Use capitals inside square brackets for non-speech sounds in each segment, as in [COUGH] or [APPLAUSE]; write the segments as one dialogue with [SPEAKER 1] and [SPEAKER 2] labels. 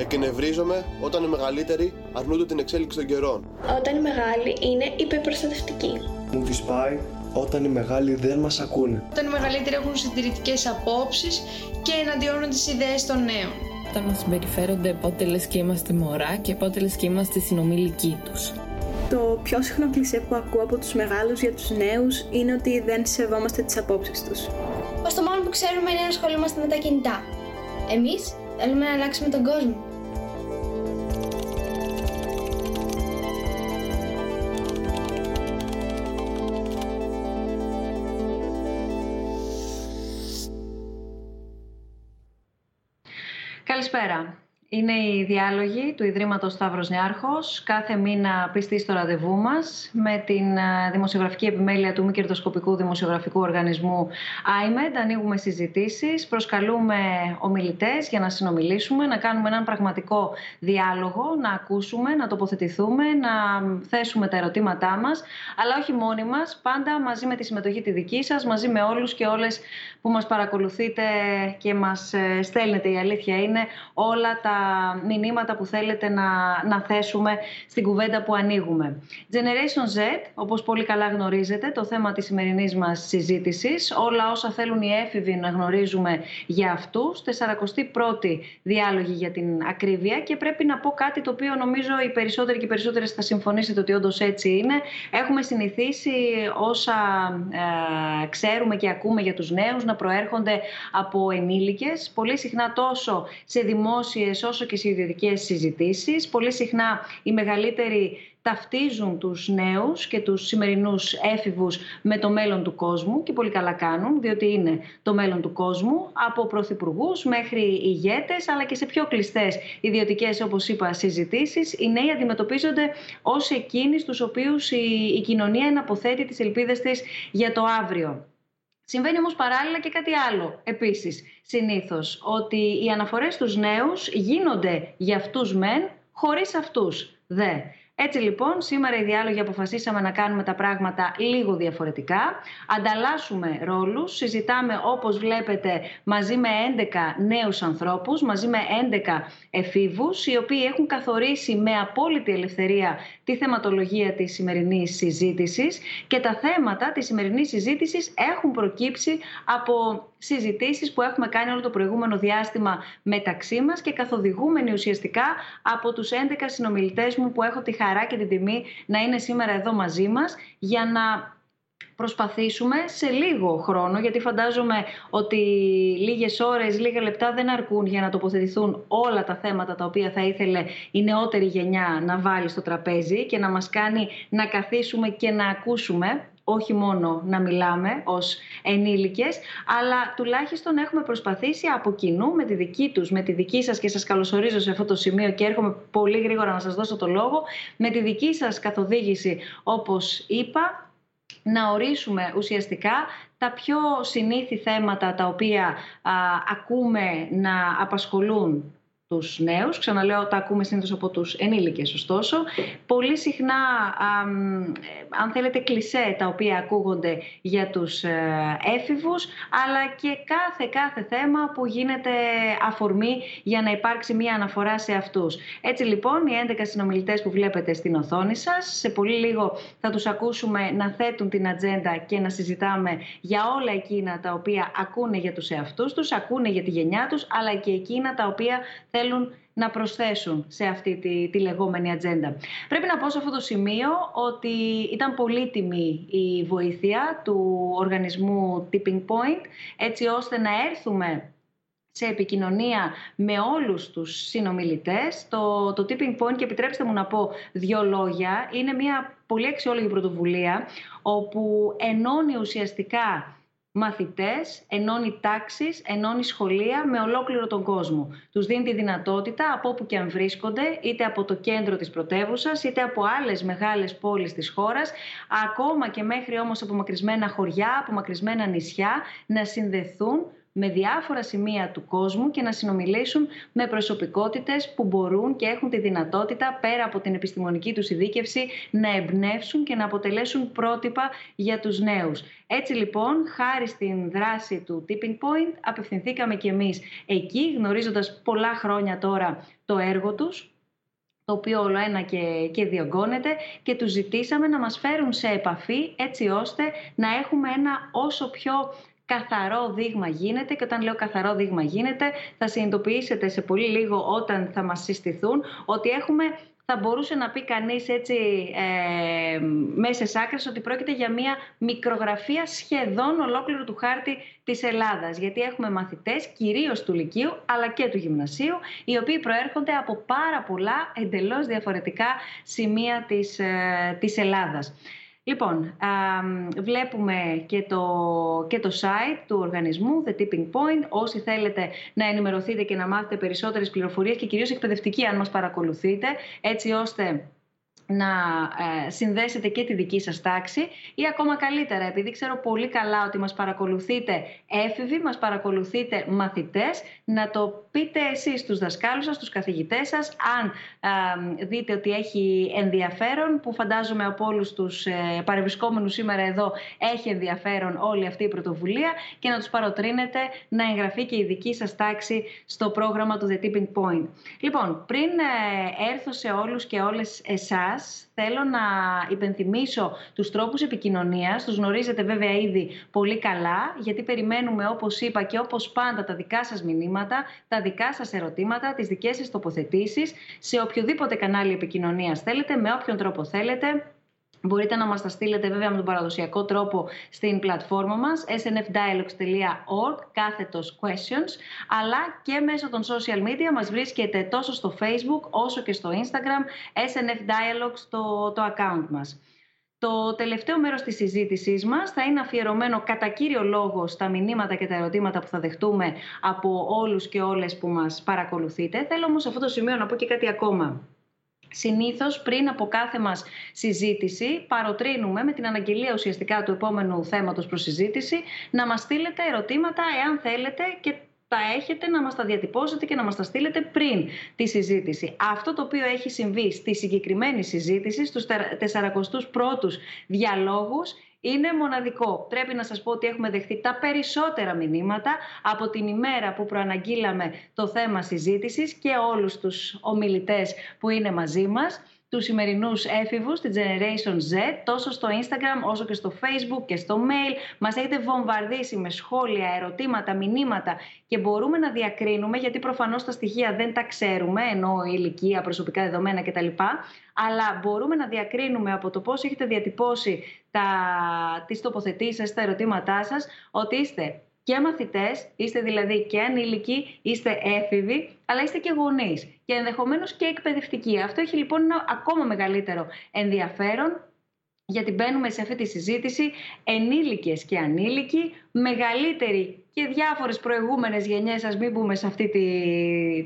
[SPEAKER 1] Εκνευρίζομαι όταν οι μεγαλύτεροι αρνούνται την εξέλιξη των καιρών.
[SPEAKER 2] Όταν οι μεγάλοι είναι υπερπροστατευτικοί.
[SPEAKER 3] Μου τη πάει όταν οι μεγάλοι δεν μας ακούνε.
[SPEAKER 4] Όταν οι μεγαλύτεροι έχουν συντηρητικές απόψεις και εναντιώνουν τις ιδέες των νέων.
[SPEAKER 5] Όταν μας συμπεριφέρονται πότε λες και είμαστε μωρά και πότε λες και είμαστε συνομιλικοί τους.
[SPEAKER 6] Το πιο συχνό κλισέ που ακούω από τους μεγάλους για τους νέους είναι ότι δεν σεβόμαστε τις απόψεις τους.
[SPEAKER 7] Πως το μόνο που ξέρουμε είναι να ασχολούμαστε με τα κινητά. Εμείς θέλουμε να αλλάξουμε τον κόσμο.
[SPEAKER 8] Καλησπέρα. Είναι οι διάλογοι του Ιδρύματος Σταύρος Νιάρχος, κάθε μήνα πιστή στο ραντεβού μας, με την ε, δημοσιογραφική επιμέλεια του μη κερδοσκοπικού δημοσιογραφικού οργανισμού IMED. Ανοίγουμε συζητήσεις, προσκαλούμε ομιλητές για να συνομιλήσουμε, να κάνουμε έναν πραγματικό διάλογο, να ακούσουμε, να τοποθετηθούμε, να θέσουμε τα ερωτήματά μας, αλλά όχι μόνοι μας, πάντα μαζί με τη συμμετοχή τη δική σας, μαζί με όλους και όλες που μας παρακολουθείτε και μας ε, στέλνετε. Η αλήθεια είναι όλα τα μηνύματα που θέλετε να, να θέσουμε στην κουβέντα που ανοίγουμε. Generation Z, όπως πολύ καλά γνωρίζετε, το θέμα της σημερινής μας συζήτησης, όλα όσα θέλουν οι έφηβοι να γνωρίζουμε για αυτούς, 41η διάλογη για την ακρίβεια και πρέπει να πω κάτι το οποίο νομίζω οι περισσότεροι και οι περισσότερες θα συμφωνήσετε ότι όντως έτσι είναι. Έχουμε συνηθίσει όσα ε, ξέρουμε και ακούμε για τους νέους να προέρχονται από ενήλικες, πολύ συχνά τόσο σε δημόσιες όσο και σε ιδιωτικές συζητήσεις. Πολύ συχνά οι μεγαλύτεροι ταυτίζουν τους νέους και τους σημερινούς έφηβους με το μέλλον του κόσμου και πολύ καλά κάνουν, διότι είναι το μέλλον του κόσμου, από πρωθυπουργούς μέχρι ηγέτες, αλλά και σε πιο κλειστές ιδιωτικές, όπως είπα, συζητήσεις, οι νέοι αντιμετωπίζονται ως εκείνοι στους οποίους η, η κοινωνία εναποθέτει τις ελπίδες της για το αύριο. Συμβαίνει όμως παράλληλα και κάτι άλλο επίσης συνήθως, ότι οι αναφορές στους νέους γίνονται για αυτούς μεν, χωρίς αυτούς δε. Έτσι λοιπόν, σήμερα οι διάλογοι αποφασίσαμε να κάνουμε τα πράγματα λίγο διαφορετικά. Ανταλλάσσουμε ρόλους, συζητάμε όπως βλέπετε μαζί με 11 νέους ανθρώπους, μαζί με 11 εφήβους, οι οποίοι έχουν καθορίσει με απόλυτη ελευθερία τη θεματολογία της σημερινής συζήτησης και τα θέματα της σημερινής συζήτησης έχουν προκύψει από συζητήσεις που έχουμε κάνει όλο το προηγούμενο διάστημα μεταξύ μας και καθοδηγούμενοι ουσιαστικά από τους 11 συνομιλητές μου που έχω τη χαρά και την τιμή να είναι σήμερα εδώ μαζί μας για να προσπαθήσουμε σε λίγο χρόνο, γιατί φαντάζομαι ότι λίγες ώρες, λίγα λεπτά δεν αρκούν για να τοποθετηθούν όλα τα θέματα τα οποία θα ήθελε η νεότερη γενιά να βάλει στο τραπέζι και να μας κάνει να καθίσουμε και να ακούσουμε όχι μόνο να μιλάμε ως ενήλικες, αλλά τουλάχιστον έχουμε προσπαθήσει από κοινού με τη δική τους, με τη δική σας και σας καλωσορίζω σε αυτό το σημείο και έρχομαι πολύ γρήγορα να σας δώσω το λόγο, με τη δική σας καθοδήγηση όπως είπα, να ορίσουμε ουσιαστικά τα πιο συνήθι θέματα τα οποία ακούμε να απασχολούν τους νέους. Ξαναλέω, τα ακούμε συνήθως από τους ενήλικες, ωστόσο. Πολύ συχνά, αν θέλετε, κλισέ τα οποία ακούγονται για τους ε, έφηβους, αλλά και κάθε, κάθε θέμα που γίνεται αφορμή για να υπάρξει μία αναφορά σε αυτούς. Έτσι λοιπόν, οι 11 συνομιλητές που βλέπετε στην οθόνη σας, σε πολύ λίγο θα τους ακούσουμε να θέτουν την ατζέντα και να συζητάμε για όλα εκείνα τα οποία ακούνε για τους εαυτούς τους, ακούνε για τη γενιά τους, αλλά και εκείνα τα οποία θέλουν να προσθέσουν σε αυτή τη, τη λεγόμενη ατζέντα. Πρέπει να πω σε αυτό το σημείο ότι ήταν πολύτιμη η βοήθεια του οργανισμού Tipping Point έτσι ώστε να έρθουμε σε επικοινωνία με όλους τους συνομιλητές. Το, το Tipping Point, και επιτρέψτε μου να πω δύο λόγια, είναι μια πολύ αξιόλογη πρωτοβουλία όπου ενώνει ουσιαστικά μαθητές, ενώνει τάξεις, ενώνει σχολεία με ολόκληρο τον κόσμο. Τους δίνει τη δυνατότητα από όπου και αν βρίσκονται, είτε από το κέντρο της πρωτεύουσας, είτε από άλλες μεγάλες πόλεις της χώρας, ακόμα και μέχρι όμως απομακρυσμένα χωριά, απομακρυσμένα νησιά, να συνδεθούν με διάφορα σημεία του κόσμου και να συνομιλήσουν με προσωπικότητες που μπορούν και έχουν τη δυνατότητα πέρα από την επιστημονική τους ειδίκευση να εμπνεύσουν και να αποτελέσουν πρότυπα για τους νέους. Έτσι λοιπόν, χάρη στην δράση του Tipping Point, απευθυνθήκαμε κι εμείς εκεί, γνωρίζοντας πολλά χρόνια τώρα το έργο τους, το οποίο όλο ένα και, και διωγγώνεται και τους ζητήσαμε να μας φέρουν σε επαφή έτσι ώστε να έχουμε ένα όσο πιο καθαρό δείγμα γίνεται και όταν λέω καθαρό δείγμα γίνεται θα συνειδητοποιήσετε σε πολύ λίγο όταν θα μας συστηθούν ότι έχουμε θα μπορούσε να πει κανείς έτσι ε, μέσα σε άκρες ότι πρόκειται για μια μικρογραφία σχεδόν ολόκληρου του χάρτη της Ελλάδας. Γιατί έχουμε μαθητές κυρίως του Λυκείου αλλά και του Γυμνασίου οι οποίοι προέρχονται από πάρα πολλά εντελώς διαφορετικά σημεία της, ε, της Ελλάδας. Λοιπόν, βλέπουμε και το, και το site του οργανισμού, The Tipping Point. Όσοι θέλετε να ενημερωθείτε και να μάθετε περισσότερες πληροφορίες και κυρίως εκπαιδευτική αν μας παρακολουθείτε, έτσι ώστε να ε, συνδέσετε και τη δική σας τάξη ή ακόμα καλύτερα, επειδή ξέρω πολύ καλά ότι μας παρακολουθείτε έφηβοι, μας παρακολουθείτε μαθητές, να το πείτε εσείς στους δασκάλους σας, στους καθηγητές σας, αν δείτε ότι έχει ενδιαφέρον, που φαντάζομαι από όλους τους ε, παρευρισκόμενους σήμερα εδώ έχει ενδιαφέρον όλη αυτή η πρωτοβουλία και να τους παροτρύνετε να εγγραφεί και η δική σας τάξη στο πρόγραμμα του The Tipping Point. Λοιπόν, πριν ε, έρθω σε όλους και όλες εσάς, θέλω να υπενθυμίσω τους τρόπους επικοινωνίας. Τους γνωρίζετε βέβαια ήδη πολύ καλά, γιατί περιμένουμε όπως είπα και όπως πάντα τα δικά σας μηνύματα, τα δικά σας ερωτήματα, τις δικές σας τοποθετήσεις σε οποιοδήποτε κανάλι επικοινωνίας θέλετε, με όποιον τρόπο θέλετε. Μπορείτε να μας τα στείλετε βέβαια με τον παραδοσιακό τρόπο στην πλατφόρμα μας snfdialogues.org κάθετος questions αλλά και μέσω των social media μας βρίσκεται τόσο στο facebook όσο και στο instagram snfdialogues το, το account μας. Το τελευταίο μέρος της συζήτησής μας θα είναι αφιερωμένο κατά κύριο λόγο στα μηνύματα και τα ερωτήματα που θα δεχτούμε από όλους και όλες που μας παρακολουθείτε. Θέλω όμως σε αυτό το σημείο να πω και κάτι ακόμα. Συνήθως πριν από κάθε μας συζήτηση παροτρύνουμε με την αναγγελία ουσιαστικά του επόμενου θέματος προς συζήτηση να μας στείλετε ερωτήματα εάν θέλετε και τα έχετε να μας τα διατυπώσετε και να μας τα στείλετε πριν τη συζήτηση. Αυτό το οποίο έχει συμβεί στη συγκεκριμένη συζήτηση, στους 41ους διαλόγους, είναι μοναδικό. Πρέπει να σας πω ότι έχουμε δεχθεί τα περισσότερα μηνύματα από την ημέρα που προαναγγείλαμε το θέμα συζήτησης και όλους τους ομιλητές που είναι μαζί μας τους σημερινούς έφηβους, την Generation Z, τόσο στο Instagram όσο και στο Facebook και στο mail. Μας έχετε βομβαρδίσει με σχόλια, ερωτήματα, μηνύματα και μπορούμε να διακρίνουμε, γιατί προφανώς τα στοιχεία δεν τα ξέρουμε, ενώ η ηλικία, προσωπικά δεδομένα κτλ. Αλλά μπορούμε να διακρίνουμε από το πώς έχετε διατυπώσει τα, τις τοποθετήσεις σας, τα ερωτήματά σας, ότι είστε και μαθητές, είστε δηλαδή και ανήλικοι, είστε έφηβοι, αλλά είστε και γονείς και ενδεχομένως και εκπαιδευτικοί. Αυτό έχει λοιπόν ένα ακόμα μεγαλύτερο ενδιαφέρον γιατί μπαίνουμε σε αυτή τη συζήτηση ενήλικες και ανήλικοι, μεγαλύτεροι και διάφορες προηγούμενες γενιές, ας μην μπούμε σε αυτή τη,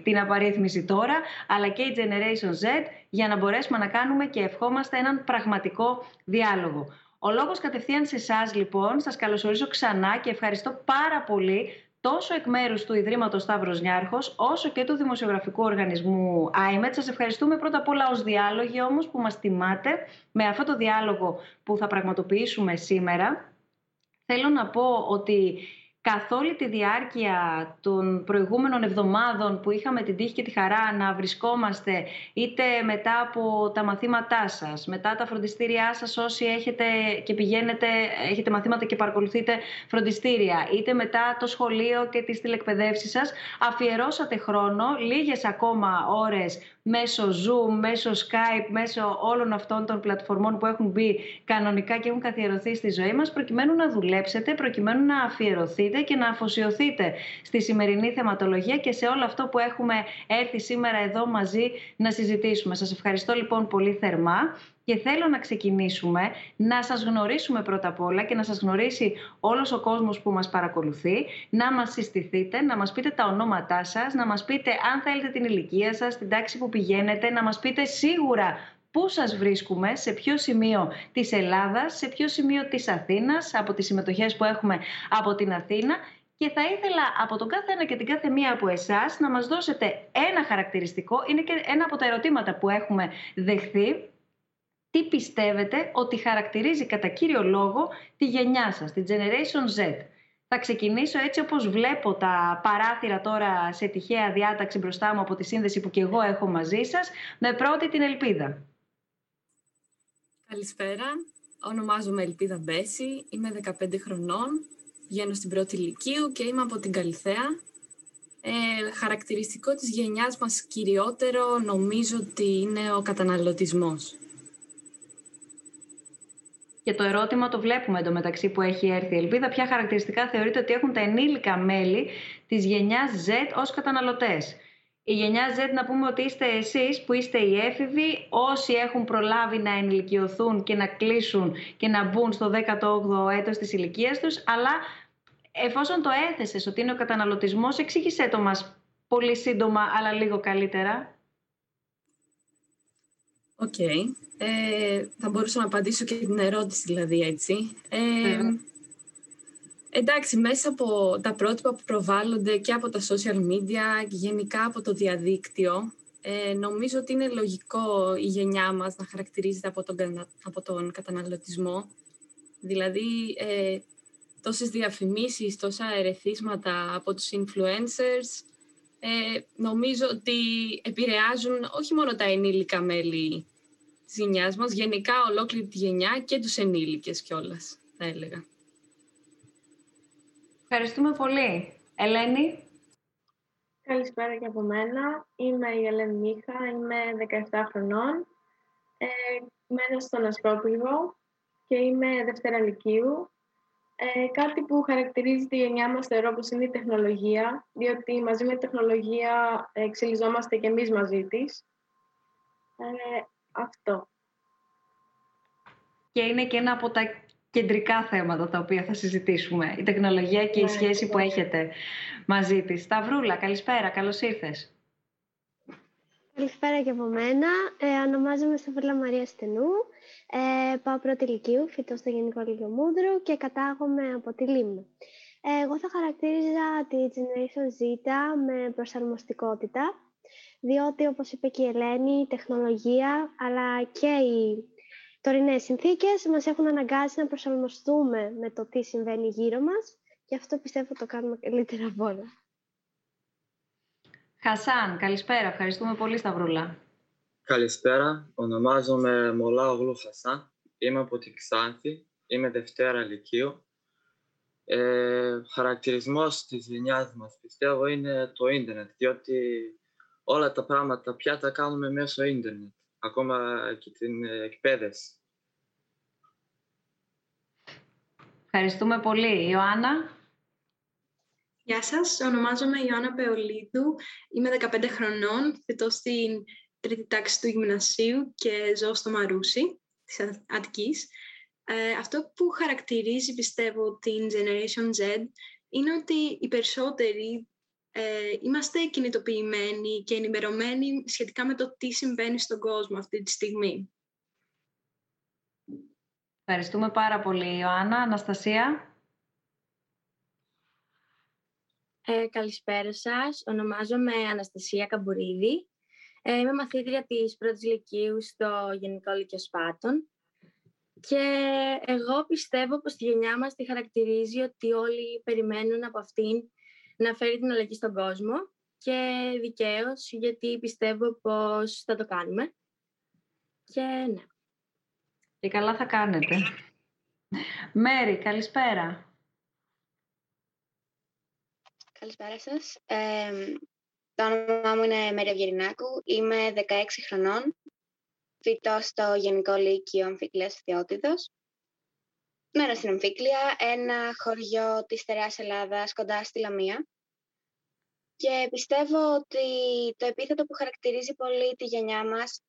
[SPEAKER 8] την απαρίθμηση τώρα, αλλά και η Generation Z, για να μπορέσουμε να κάνουμε και ευχόμαστε έναν πραγματικό διάλογο. Ο λόγος κατευθείαν σε εσάς λοιπόν, σας καλωσορίζω ξανά και ευχαριστώ πάρα πολύ τόσο εκ μέρους του Ιδρύματος Σταύρος Νιάρχος, όσο και του Δημοσιογραφικού Οργανισμού IMET. Σας ευχαριστούμε πρώτα απ' όλα ως διάλογοι όμως που μας τιμάτε με αυτό το διάλογο που θα πραγματοποιήσουμε σήμερα. Θέλω να πω ότι καθ' όλη τη διάρκεια των προηγούμενων εβδομάδων που είχαμε την τύχη και τη χαρά να βρισκόμαστε είτε μετά από τα μαθήματά σας, μετά τα φροντιστήριά σας όσοι έχετε και πηγαίνετε, έχετε μαθήματα και παρακολουθείτε φροντιστήρια, είτε μετά το σχολείο και τις τηλεκπαιδεύσεις σας, αφιερώσατε χρόνο, λίγες ακόμα ώρες μέσω Zoom, μέσω Skype, μέσω όλων αυτών των πλατφορμών που έχουν μπει κανονικά και έχουν καθιερωθεί στη ζωή μας, προκειμένου να δουλέψετε, προκειμένου να αφιερωθείτε και να αφοσιωθείτε στη σημερινή θεματολογία και σε όλο αυτό που έχουμε έρθει σήμερα εδώ μαζί να συζητήσουμε. Σας ευχαριστώ λοιπόν πολύ θερμά και θέλω να ξεκινήσουμε να σας γνωρίσουμε πρώτα απ' όλα και να σας γνωρίσει όλος ο κόσμος που μας παρακολουθεί, να μας συστηθείτε, να μας πείτε τα ονόματά σας, να μας πείτε αν θέλετε την ηλικία σας, την τάξη που πηγαίνετε, να μας πείτε σίγουρα πού σας βρίσκουμε, σε ποιο σημείο της Ελλάδας, σε ποιο σημείο της Αθήνας, από τις συμμετοχές που έχουμε από την Αθήνα και θα ήθελα από τον κάθε ένα και την κάθε μία από εσάς να μας δώσετε ένα χαρακτηριστικό, είναι και ένα από τα ερωτήματα που έχουμε δεχθεί, τι πιστεύετε ότι χαρακτηρίζει κατά κύριο λόγο τη γενιά σας, τη Generation Z; Θα ξεκινήσω έτσι όπως βλέπω τα παράθυρα τώρα σε τυχαία διάταξη μπροστά μου από τη σύνδεση που και εγώ έχω μαζί σας, με πρώτη την Ελπίδα.
[SPEAKER 9] Καλησπέρα, ονομάζομαι Ελπίδα Μπέση, είμαι 15 χρονών, βγαίνω στην πρώτη ηλικίου και είμαι από την Καλυθέα. Ε, χαρακτηριστικό της γενιάς μας κυριότερο νομίζω ότι είναι ο καταναλωτισμός.
[SPEAKER 8] Και το ερώτημα το βλέπουμε εντωμεταξύ που έχει έρθει η Ελπίδα. Ποια χαρακτηριστικά θεωρείτε ότι έχουν τα ενήλικα μέλη της γενιάς Z ως καταναλωτές; Η γενιά Z να πούμε ότι είστε εσείς που είστε οι έφηβοι, όσοι έχουν προλάβει να ενηλικιωθούν και να κλείσουν και να μπουν στο 18ο έτος της ηλικίας τους, αλλά εφόσον το έθεσες ότι είναι ο καταναλωτισμός, εξήγησέ το μας πολύ σύντομα, αλλά λίγο καλύτερα.
[SPEAKER 9] Οκ. Ε, θα μπορούσα να απαντήσω και την ερώτηση δηλαδή έτσι. Ε, εντάξει, μέσα από τα πρότυπα που προβάλλονται και από τα social media και γενικά από το διαδίκτυο, ε, νομίζω ότι είναι λογικό η γενιά μας να χαρακτηρίζεται από τον, από τον καταναλωτισμό. Δηλαδή, ε, τόσες διαφημίσεις, τόσα ερεθίσματα από τους influencers, ε, νομίζω ότι επηρεάζουν όχι μόνο τα ενήλικα μέλη της γενιάς μας, γενικά ολόκληρη τη γενιά και τους ενήλικες κιόλας, θα έλεγα.
[SPEAKER 8] Ευχαριστούμε πολύ. Ελένη.
[SPEAKER 2] Καλησπέρα και από μένα. Είμαι η Ελένη Μίχα, είμαι 17 χρονών. Ε, μένω στον Ασκόπηγο και είμαι Δευτέρα Λυκείου. Ε, κάτι που χαρακτηρίζει τη γενιά μας θεωρώ πως είναι η τεχνολογία, διότι μαζί με τη τεχνολογία εξελιζόμαστε και εμείς μαζί της. Ε, αυτό.
[SPEAKER 8] Και είναι και ένα από τα κεντρικά θέματα τα οποία θα συζητήσουμε. Η τεχνολογία και η ναι, σχέση που έχετε μαζί της. Σταυρούλα, καλησπέρα. Καλώς ήρθες.
[SPEAKER 10] Καλησπέρα και από μένα. Ε, ονομάζομαι Σταυρούλα Μαρία Στενού. Ε, πάω πρώτη ηλικίου, φοιτώ στο Γενικό Λύκειο Μούδρου και κατάγομαι από τη Λίμνο. Ε, εγώ θα χαρακτήριζα τη Generation Z με προσαρμοστικότητα, διότι όπως είπε και η Ελένη, η τεχνολογία αλλά και οι τωρινές συνθήκες μας έχουν αναγκάσει να προσαρμοστούμε με το τι συμβαίνει γύρω μας και αυτό πιστεύω το κάνουμε καλύτερα από όλα.
[SPEAKER 8] Χασάν, καλησπέρα. Ευχαριστούμε πολύ Σταυρούλα.
[SPEAKER 11] Καλησπέρα. Ονομάζομαι Μολάογλου Χασάν. Είμαι από τη Ξάνθη. Είμαι Δευτέρα Λυκείου. Ε, χαρακτηρισμός της γενιάς μας πιστεύω είναι το ίντερνετ, διότι όλα τα πράγματα πια τα κάνουμε μέσω ίντερνετ, ακόμα και την εκπαίδευση.
[SPEAKER 8] Ευχαριστούμε πολύ. Ιωάννα.
[SPEAKER 6] Γεια σας, ονομάζομαι Ιωάννα Πεολίδου, είμαι 15 χρονών, φοιτώ στην τρίτη τάξη του γυμνασίου και ζω στο Μαρούσι της Αττικής. Ε, αυτό που χαρακτηρίζει, πιστεύω, την Generation Z είναι ότι οι περισσότεροι ε, είμαστε κινητοποιημένοι και ενημερωμένοι σχετικά με το τι συμβαίνει στον κόσμο αυτή τη στιγμή.
[SPEAKER 8] Ευχαριστούμε πάρα πολύ, Ιωάννα. Αναστασία.
[SPEAKER 12] Ε, καλησπέρα σας. Ονομάζομαι Αναστασία Καμπουρίδη. Ε, είμαι μαθήτρια της πρώτης ηλικίου στο Γενικό Λύκειο Σπάτων. Και εγώ πιστεύω πως τη γενιά μας τη χαρακτηρίζει ότι όλοι περιμένουν από αυτήν να φέρει την αλλαγή στον κόσμο και δικαίως γιατί πιστεύω πως θα το κάνουμε. Και ναι.
[SPEAKER 8] Και καλά θα κάνετε. Μέρη, καλησπέρα.
[SPEAKER 13] Καλησπέρα σας. το όνομά μου είναι Μέρη Αυγερινάκου. Είμαι 16 χρονών. Φοιτώ στο Γενικό Λύκειο Αμφικλίας Θεότητος. Μένω στην Αμφίκλια, ένα χωριό της Στερεάς Ελλάδας κοντά στη Λαμία. Και πιστεύω ότι το επίθετο που χαρακτηρίζει πολύ τη γενιά μας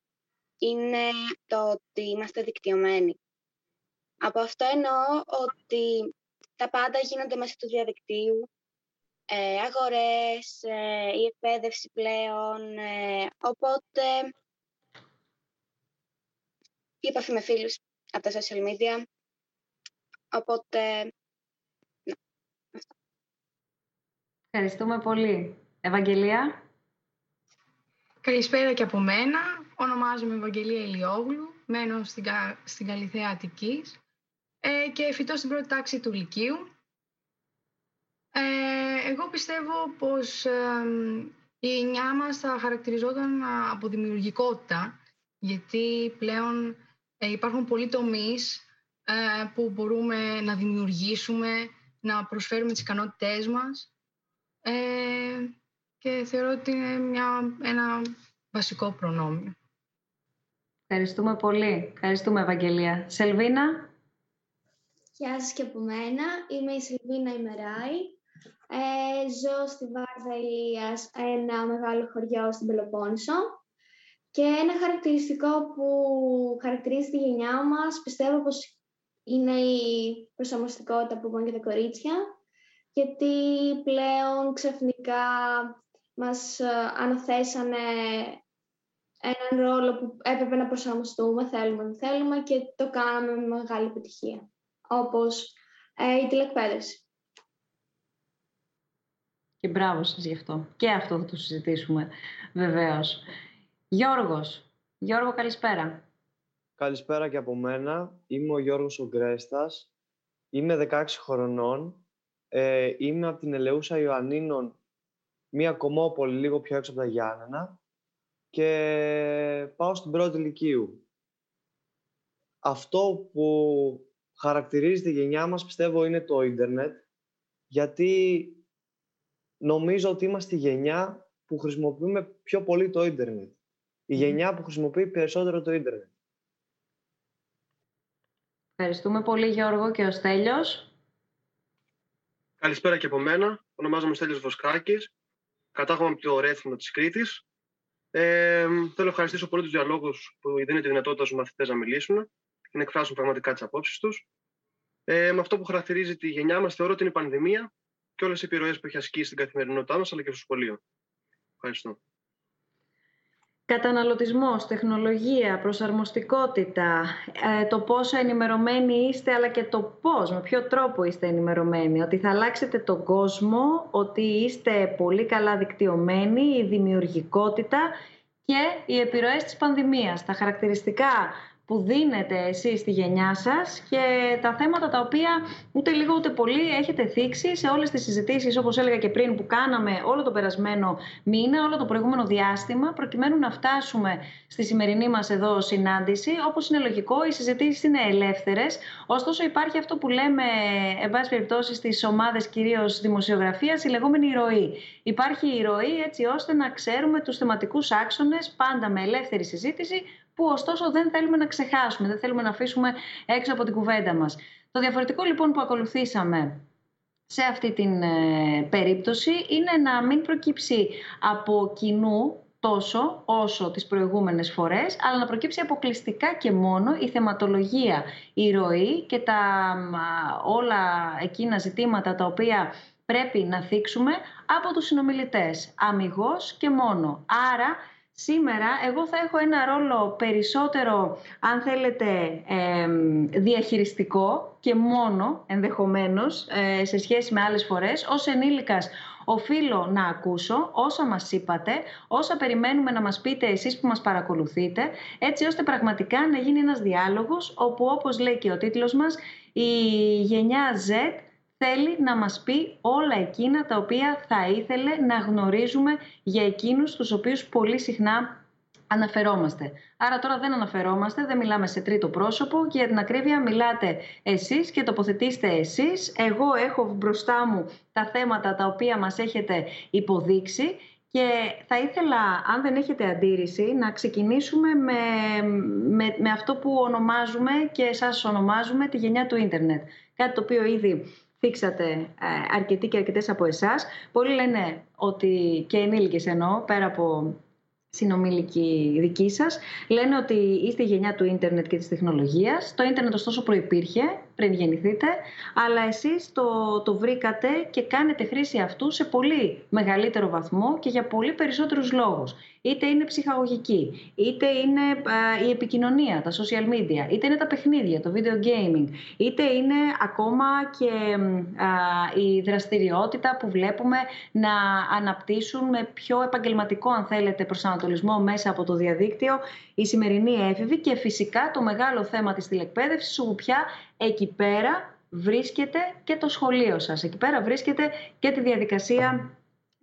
[SPEAKER 13] είναι το ότι είμαστε δικτυωμένοι. Από αυτό εννοώ ότι τα πάντα γίνονται μέσα του διαδικτύου, ε, αγορές, ε, η εκπαίδευση πλέον, ε, οπότε η επαφή με φίλους από τα social media, οπότε
[SPEAKER 8] Ευχαριστούμε πολύ. Ευαγγελία.
[SPEAKER 14] Καλησπέρα και από μένα. Ονομάζομαι Ευαγγελία Ηλιόγλου. Μένω στην, Κα... στην Καλυθέα Αττικής ε, και φοιτώ στην πρώτη τάξη του Λυκείου. Ε, εγώ πιστεύω πως η γενιά μας θα χαρακτηριζόταν από δημιουργικότητα γιατί πλέον ε, υπάρχουν πολλοί τομείς ε, που μπορούμε να δημιουργήσουμε, να προσφέρουμε τις ικανότητές μας ε, και θεωρώ ότι είναι μια, ένα βασικό προνόμιο.
[SPEAKER 8] Ευχαριστούμε πολύ. Ευχαριστούμε, Ευαγγελία. Σελβίνα;
[SPEAKER 15] Γεια σας και από μένα. Είμαι η Σελβίνα Ημεράη. Ε, ζω στη Βάρδα Ηλίας, ένα μεγάλο χωριό στην Πελοπόννησο. Και ένα χαρακτηριστικό που χαρακτηρίζει τη γενιά μας, πιστεύω πως είναι η προσαρμοστικότητα που είπαν και τα κορίτσια, γιατί πλέον ξαφνικά μας ε, αναθέσανε έναν ρόλο που έπρεπε να προσαρμοστούμε, θέλουμε, δεν θέλουμε και το κάναμε με μεγάλη επιτυχία, όπως ε, η τηλεκπαίδευση.
[SPEAKER 8] Και μπράβο σας γι' αυτό. Και αυτό θα το συζητήσουμε βεβαίως. Γιώργος. Γιώργο, καλησπέρα.
[SPEAKER 3] Καλησπέρα και από μένα. Είμαι ο Γιώργος Ογκρέστας. Είμαι 16 χρονών. Ε, είμαι από την Ελεούσα Ιωαννίνων, μία κομμόπολη λίγο πιο έξω από τα Γιάννενα και πάω στην πρώτη ηλικίου. Αυτό που χαρακτηρίζει τη γενιά μας πιστεύω είναι το ίντερνετ γιατί νομίζω ότι είμαστε η γενιά που χρησιμοποιούμε πιο πολύ το ίντερνετ. Η γενιά που χρησιμοποιεί περισσότερο το ίντερνετ.
[SPEAKER 8] Ευχαριστούμε πολύ Γιώργο και ο Στέλιος.
[SPEAKER 16] Καλησπέρα και από μένα. Ονομάζομαι Στέλιος Βοσκάκης. Κατάγομαι από το Ρέθινο της Κρήτης. Ε, θέλω να ευχαριστήσω πολύ τους διαλόγους που δίνουν τη δυνατότητα στους μαθητές να μιλήσουν και να εκφράσουν πραγματικά τις απόψεις τους. Ε, με αυτό που χαρακτηρίζει τη γενιά μας θεωρώ ότι είναι η πανδημία και όλες οι επιρροές που έχει ασκήσει στην καθημερινότητά μας αλλά και στο σχολείο. Ευχαριστώ.
[SPEAKER 8] Καταναλωτισμός, τεχνολογία, προσαρμοστικότητα, ε, το πόσο ενημερωμένοι είστε αλλά και το πώς, με ποιο τρόπο είστε ενημερωμένοι, ότι θα αλλάξετε τον κόσμο, ότι είστε πολύ καλά δικτυωμένοι, η δημιουργικότητα και οι επιρροές της πανδημίας. Τα χαρακτηριστικά που δίνετε εσείς στη γενιά σας και τα θέματα τα οποία ούτε λίγο ούτε πολύ έχετε θίξει σε όλες τις συζητήσεις όπως έλεγα και πριν που κάναμε όλο το περασμένο μήνα, όλο το προηγούμενο διάστημα προκειμένου να φτάσουμε στη σημερινή μας εδώ συνάντηση. Όπως είναι λογικό οι συζητήσεις είναι ελεύθερες, ωστόσο υπάρχει αυτό που λέμε εν πάση περιπτώσει στις ομάδες κυρίως δημοσιογραφίας η λεγόμενη ροή. Υπάρχει η ροή έτσι ώστε να ξέρουμε τους θεματικούς άξονες πάντα με ελεύθερη συζήτηση που ωστόσο δεν θέλουμε να ξεχάσουμε, δεν θέλουμε να αφήσουμε έξω από την κουβέντα μας. Το διαφορετικό λοιπόν που ακολουθήσαμε σε αυτή την ε, περίπτωση είναι να μην προκύψει από κοινού τόσο όσο τις προηγούμενες φορές, αλλά να προκύψει αποκλειστικά και μόνο η θεματολογία, η ροή και τα όλα εκείνα ζητήματα τα οποία πρέπει να θίξουμε από τους συνομιλητές, αμυγός και μόνο. Άρα Σήμερα εγώ θα έχω ένα ρόλο περισσότερο, αν θέλετε, διαχειριστικό και μόνο ενδεχομένως ε, σε σχέση με άλλες φορές. Ως ενήλικας οφείλω να ακούσω όσα μας είπατε, όσα περιμένουμε να μας πείτε εσείς που μας παρακολουθείτε, έτσι ώστε πραγματικά να γίνει ένας διάλογος όπου όπως λέει και ο τίτλος μας, η γενιά Z θέλει να μας πει όλα εκείνα τα οποία θα ήθελε να γνωρίζουμε για εκείνους τους οποίους πολύ συχνά αναφερόμαστε. Άρα τώρα δεν αναφερόμαστε, δεν μιλάμε σε τρίτο πρόσωπο και για την ακρίβεια μιλάτε εσείς και τοποθετήστε εσείς. Εγώ έχω μπροστά μου τα θέματα τα οποία μας έχετε υποδείξει και θα ήθελα, αν δεν έχετε αντίρρηση, να ξεκινήσουμε με, με, με αυτό που ονομάζουμε και εσάς ονομάζουμε τη γενιά του ίντερνετ. Κάτι το οποίο ήδη θίξατε ε, αρκετοί και αρκετές από εσάς. Πολλοί λένε ότι και ενήλικες εννοώ, πέρα από συνομιλική δική σας, λένε ότι είστε η γενιά του ίντερνετ και της τεχνολογίας. Το ίντερνετ ωστόσο προϋπήρχε πριν γεννηθείτε, αλλά εσείς το, το βρήκατε και κάνετε χρήση αυτού σε πολύ μεγαλύτερο βαθμό και για πολύ περισσότερους λόγους. Είτε είναι ψυχαγωγική, είτε είναι η επικοινωνία, τα social media, είτε είναι τα παιχνίδια, το video gaming, είτε είναι ακόμα και η δραστηριότητα που βλέπουμε να αναπτύσσουν με πιο επαγγελματικό, αν θέλετε, προσανατολισμό μέσα από το διαδίκτυο η σημερινή έφηβη και φυσικά το μεγάλο θέμα της τηλεκπαίδευσης, όπου πια εκεί πέρα βρίσκεται και το σχολείο σας. Εκεί πέρα βρίσκεται και τη διαδικασία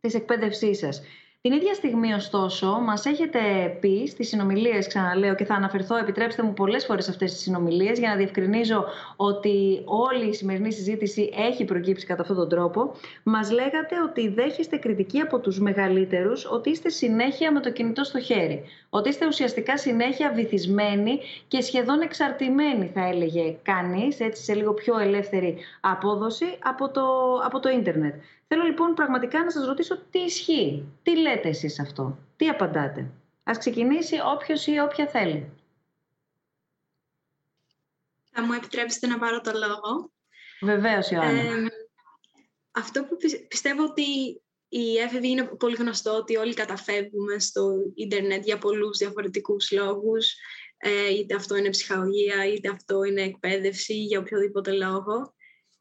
[SPEAKER 8] της εκπαίδευσής σας. Την ίδια στιγμή, ωστόσο, μας έχετε πει στις συνομιλίες, ξαναλέω και θα αναφερθώ, επιτρέψτε μου πολλές φορές αυτές τις συνομιλίες, για να διευκρινίζω ότι όλη η σημερινή συζήτηση έχει προκύψει κατά αυτόν τον τρόπο. Μας λέγατε ότι δέχεστε κριτική από τους μεγαλύτερους, ότι είστε συνέχεια με το κινητό στο χέρι. Ότι είστε ουσιαστικά συνέχεια βυθισμένοι και σχεδόν εξαρτημένοι, θα έλεγε κανείς, έτσι σε λίγο πιο ελεύθερη απόδοση από το, από το ίντερνετ. Θέλω λοιπόν πραγματικά να σας ρωτήσω τι ισχύει. Τι λέτε εσείς αυτό; Τι απαντάτε; Ας ξεκινήσει όποιος ή όποια θέλει.
[SPEAKER 6] Θα μου επιτρέψετε να πάρω το λόγο;
[SPEAKER 8] Βεβαίως, Ιωάννα.
[SPEAKER 6] αυτό που πιστεύω ότι η έφηβη είναι πολύ γνωστό ότι όλοι καταφεύγουμε στο ίντερνετ για πολλούς διαφορετικούς λόγους. Ε, είτε αυτό είναι ψυχαγωγία, είτε αυτό είναι εκπαίδευση, για οποιοδήποτε λόγο.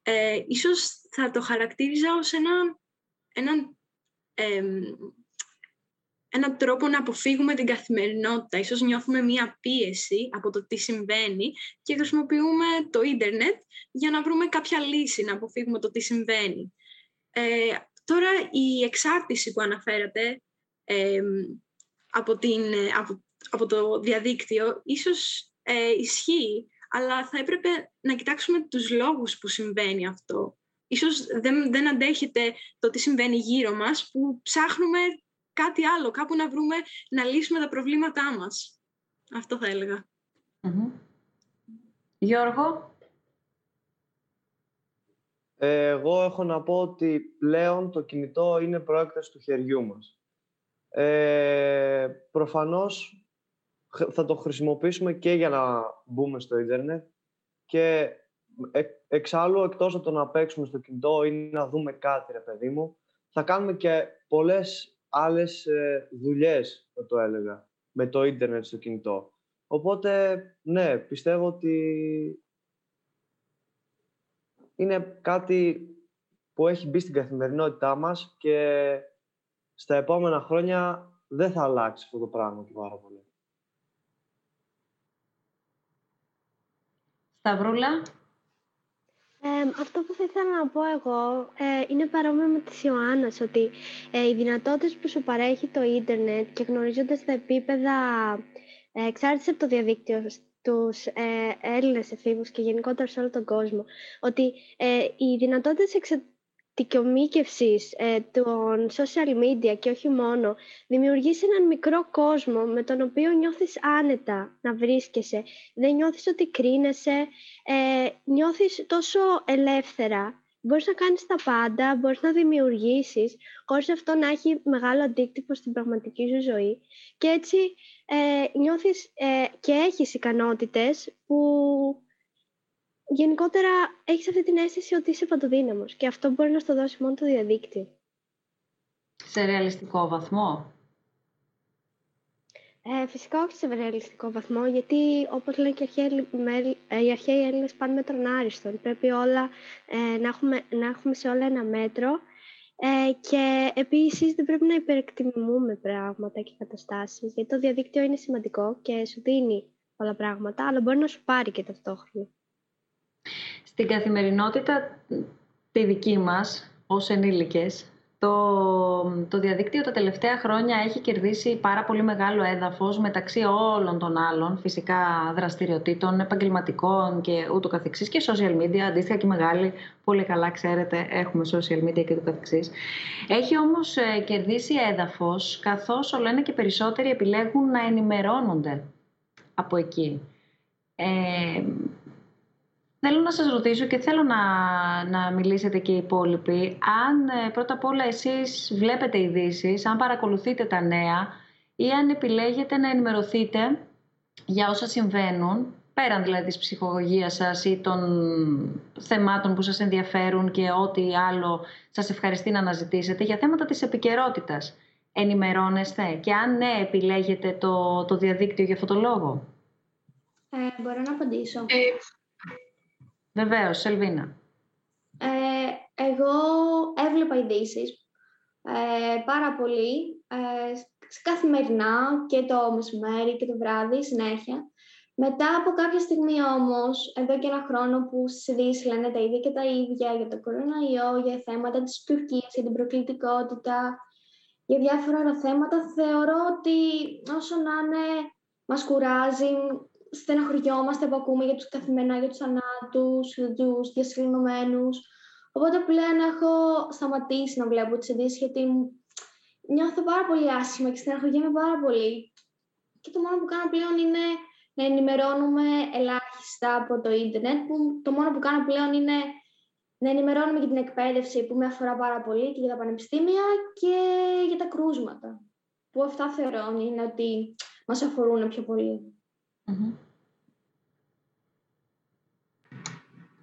[SPEAKER 6] Ε, ίσως θα το χαρακτήριζα ως ένα, έναν, ένα τρόπο να αποφύγουμε την καθημερινότητα. Ίσως νιώθουμε μία πίεση από το τι συμβαίνει και χρησιμοποιούμε το ίντερνετ για να βρούμε κάποια λύση, να αποφύγουμε το τι συμβαίνει. Ε, τώρα η εξάρτηση που αναφέρατε από, την, από, από το διαδίκτυο ίσως ε, ισχύει, αλλά θα έπρεπε να κοιτάξουμε τους λόγους που συμβαίνει αυτό ίσως δεν, δεν αντέχετε το τι συμβαίνει γύρω μας, που ψάχνουμε κάτι άλλο, κάπου να βρούμε, να λύσουμε τα προβλήματά μας. Αυτό θα έλεγα.
[SPEAKER 8] Γιώργο;
[SPEAKER 3] Εγώ έχω να πω ότι πλέον το κινητό είναι προέκταση του χεριού μας. Ε, προφανώς θα το χρησιμοποιήσουμε και για να μπούμε στο ίντερνετ και ε, εξάλλου, εκτός από το να παίξουμε στο κινητό ή να δούμε κάτι, ρε παιδί μου, θα κάνουμε και πολλές άλλες ε, δουλειές, θα το έλεγα, με το ίντερνετ στο κινητό. Οπότε, ναι, πιστεύω ότι είναι κάτι που έχει μπει στην καθημερινότητά μας και στα επόμενα χρόνια δεν θα αλλάξει αυτό το πράγμα και πάρα πολύ.
[SPEAKER 8] Σταυρούλα.
[SPEAKER 10] Ε, αυτό που θα ήθελα να πω εγώ ε, είναι παρόμοιο με της Ιωάννας, ότι ε, οι δυνατότητες που σου παρέχει το ίντερνετ και γνωρίζοντας τα επίπεδα ε, εξάρτηση από το διαδίκτυο στους ε, Έλληνες εφήβους και γενικότερα σε όλο τον κόσμο, ότι ε, οι δυνατότητες δικαιομήκευσης ε, των social media και όχι μόνο, δημιουργείς έναν μικρό κόσμο με τον οποίο νιώθεις άνετα να βρίσκεσαι. Δεν νιώθεις ότι κρίνεσαι, ε, νιώθεις τόσο ελεύθερα. Μπορείς να κάνεις τα πάντα, μπορείς να δημιουργήσεις, χωρίς αυτό να έχει μεγάλο αντίκτυπο στην πραγματική σου ζωή. Και έτσι ε, νιώθεις ε, και έχεις ικανότητες που γενικότερα έχεις αυτή την αίσθηση ότι είσαι παντοδύναμος και αυτό μπορεί να στο δώσει μόνο το διαδίκτυο.
[SPEAKER 8] Σε ρεαλιστικό βαθμό;
[SPEAKER 10] Ε, φυσικά όχι σε ρεαλιστικό βαθμό, γιατί όπως λένε και ε, οι αρχαίοι Έλληνες πάνε μέτρον άριστον. Πρέπει όλα, ε, να, έχουμε, να έχουμε σε όλα ένα μέτρο ε, και επίσης δεν πρέπει να υπερεκτιμούμε πράγματα και καταστάσεις, γιατί το διαδίκτυο είναι σημαντικό και σου δίνει πολλά πράγματα, αλλά μπορεί να σου πάρει και ταυτόχρονα.
[SPEAKER 8] Στην καθημερινότητα τη δική μας, ως ενήλικες, το, το διαδίκτυο τα τελευταία χρόνια έχει κερδίσει πάρα πολύ μεγάλο έδαφος μεταξύ όλων των άλλων φυσικά δραστηριοτήτων, επαγγελματικών και ούτω καθεξής και social media, αντίστοιχα και μεγάλη, πολύ καλά ξέρετε, έχουμε social media και ούτω καθεξής. Έχει όμως ε, κερδίσει έδαφος καθώς όλο ένα και περισσότεροι επιλέγουν να ενημερώνονται από εκεί. Ε, Θέλω να σας ρωτήσω και θέλω να, να μιλήσετε και οι υπόλοιποι. Αν ε, πρώτα απ' όλα εσείς βλέπετε ειδήσεις, αν παρακολουθείτε τα νέα ή αν επιλέγετε να ενημερωθείτε για όσα συμβαίνουν πέραν δηλαδή της ψυχολογίας σας ή των θεμάτων που σας ενδιαφέρουν και ό,τι άλλο σας ευχαριστεί να αναζητήσετε για θέματα της επικαιρότητας. Ενημερώνεστε και αν ναι, επιλέγετε το, το διαδίκτυο για αυτό το λόγο;
[SPEAKER 15] Ε, μπορώ να απαντήσω. Ε,
[SPEAKER 8] Βεβαίως, Σελβίνα.
[SPEAKER 15] Ε, εγώ έβλεπα ειδήσεις ε, πάρα πολύ, ε, καθημερινά και το μεσημέρι και το βράδυ συνέχεια. Μετά από κάποια στιγμή όμως, εδώ και ένα χρόνο που στις ειδήσεις λένε τα ίδια και τα ίδια για το κοροναϊό, για θέματα της Τουρκίας, για την προκλητικότητα, για διάφορα άλλα θέματα, θεωρώ ότι όσο να είναι μας κουράζει, στεναχωριόμαστε που ακούμε για τους καθημερινά, για τους θανάτους, τους διασυλληνωμένους. Οπότε πλέον έχω σταματήσει να βλέπω τις ειδήσεις γιατί νιώθω πάρα πολύ άσχημα και στεναχωριέμαι πάρα πολύ. Και το μόνο που κάνω πλέον είναι να ενημερώνουμε ελάχιστα από το ίντερνετ, που το μόνο που κάνω πλέον είναι να ενημερώνουμε για την εκπαίδευση που με αφορά πάρα πολύ και για τα πανεπιστήμια και για τα κρούσματα, που αυτά θεωρώ είναι ότι μας αφορούν πιο πολυ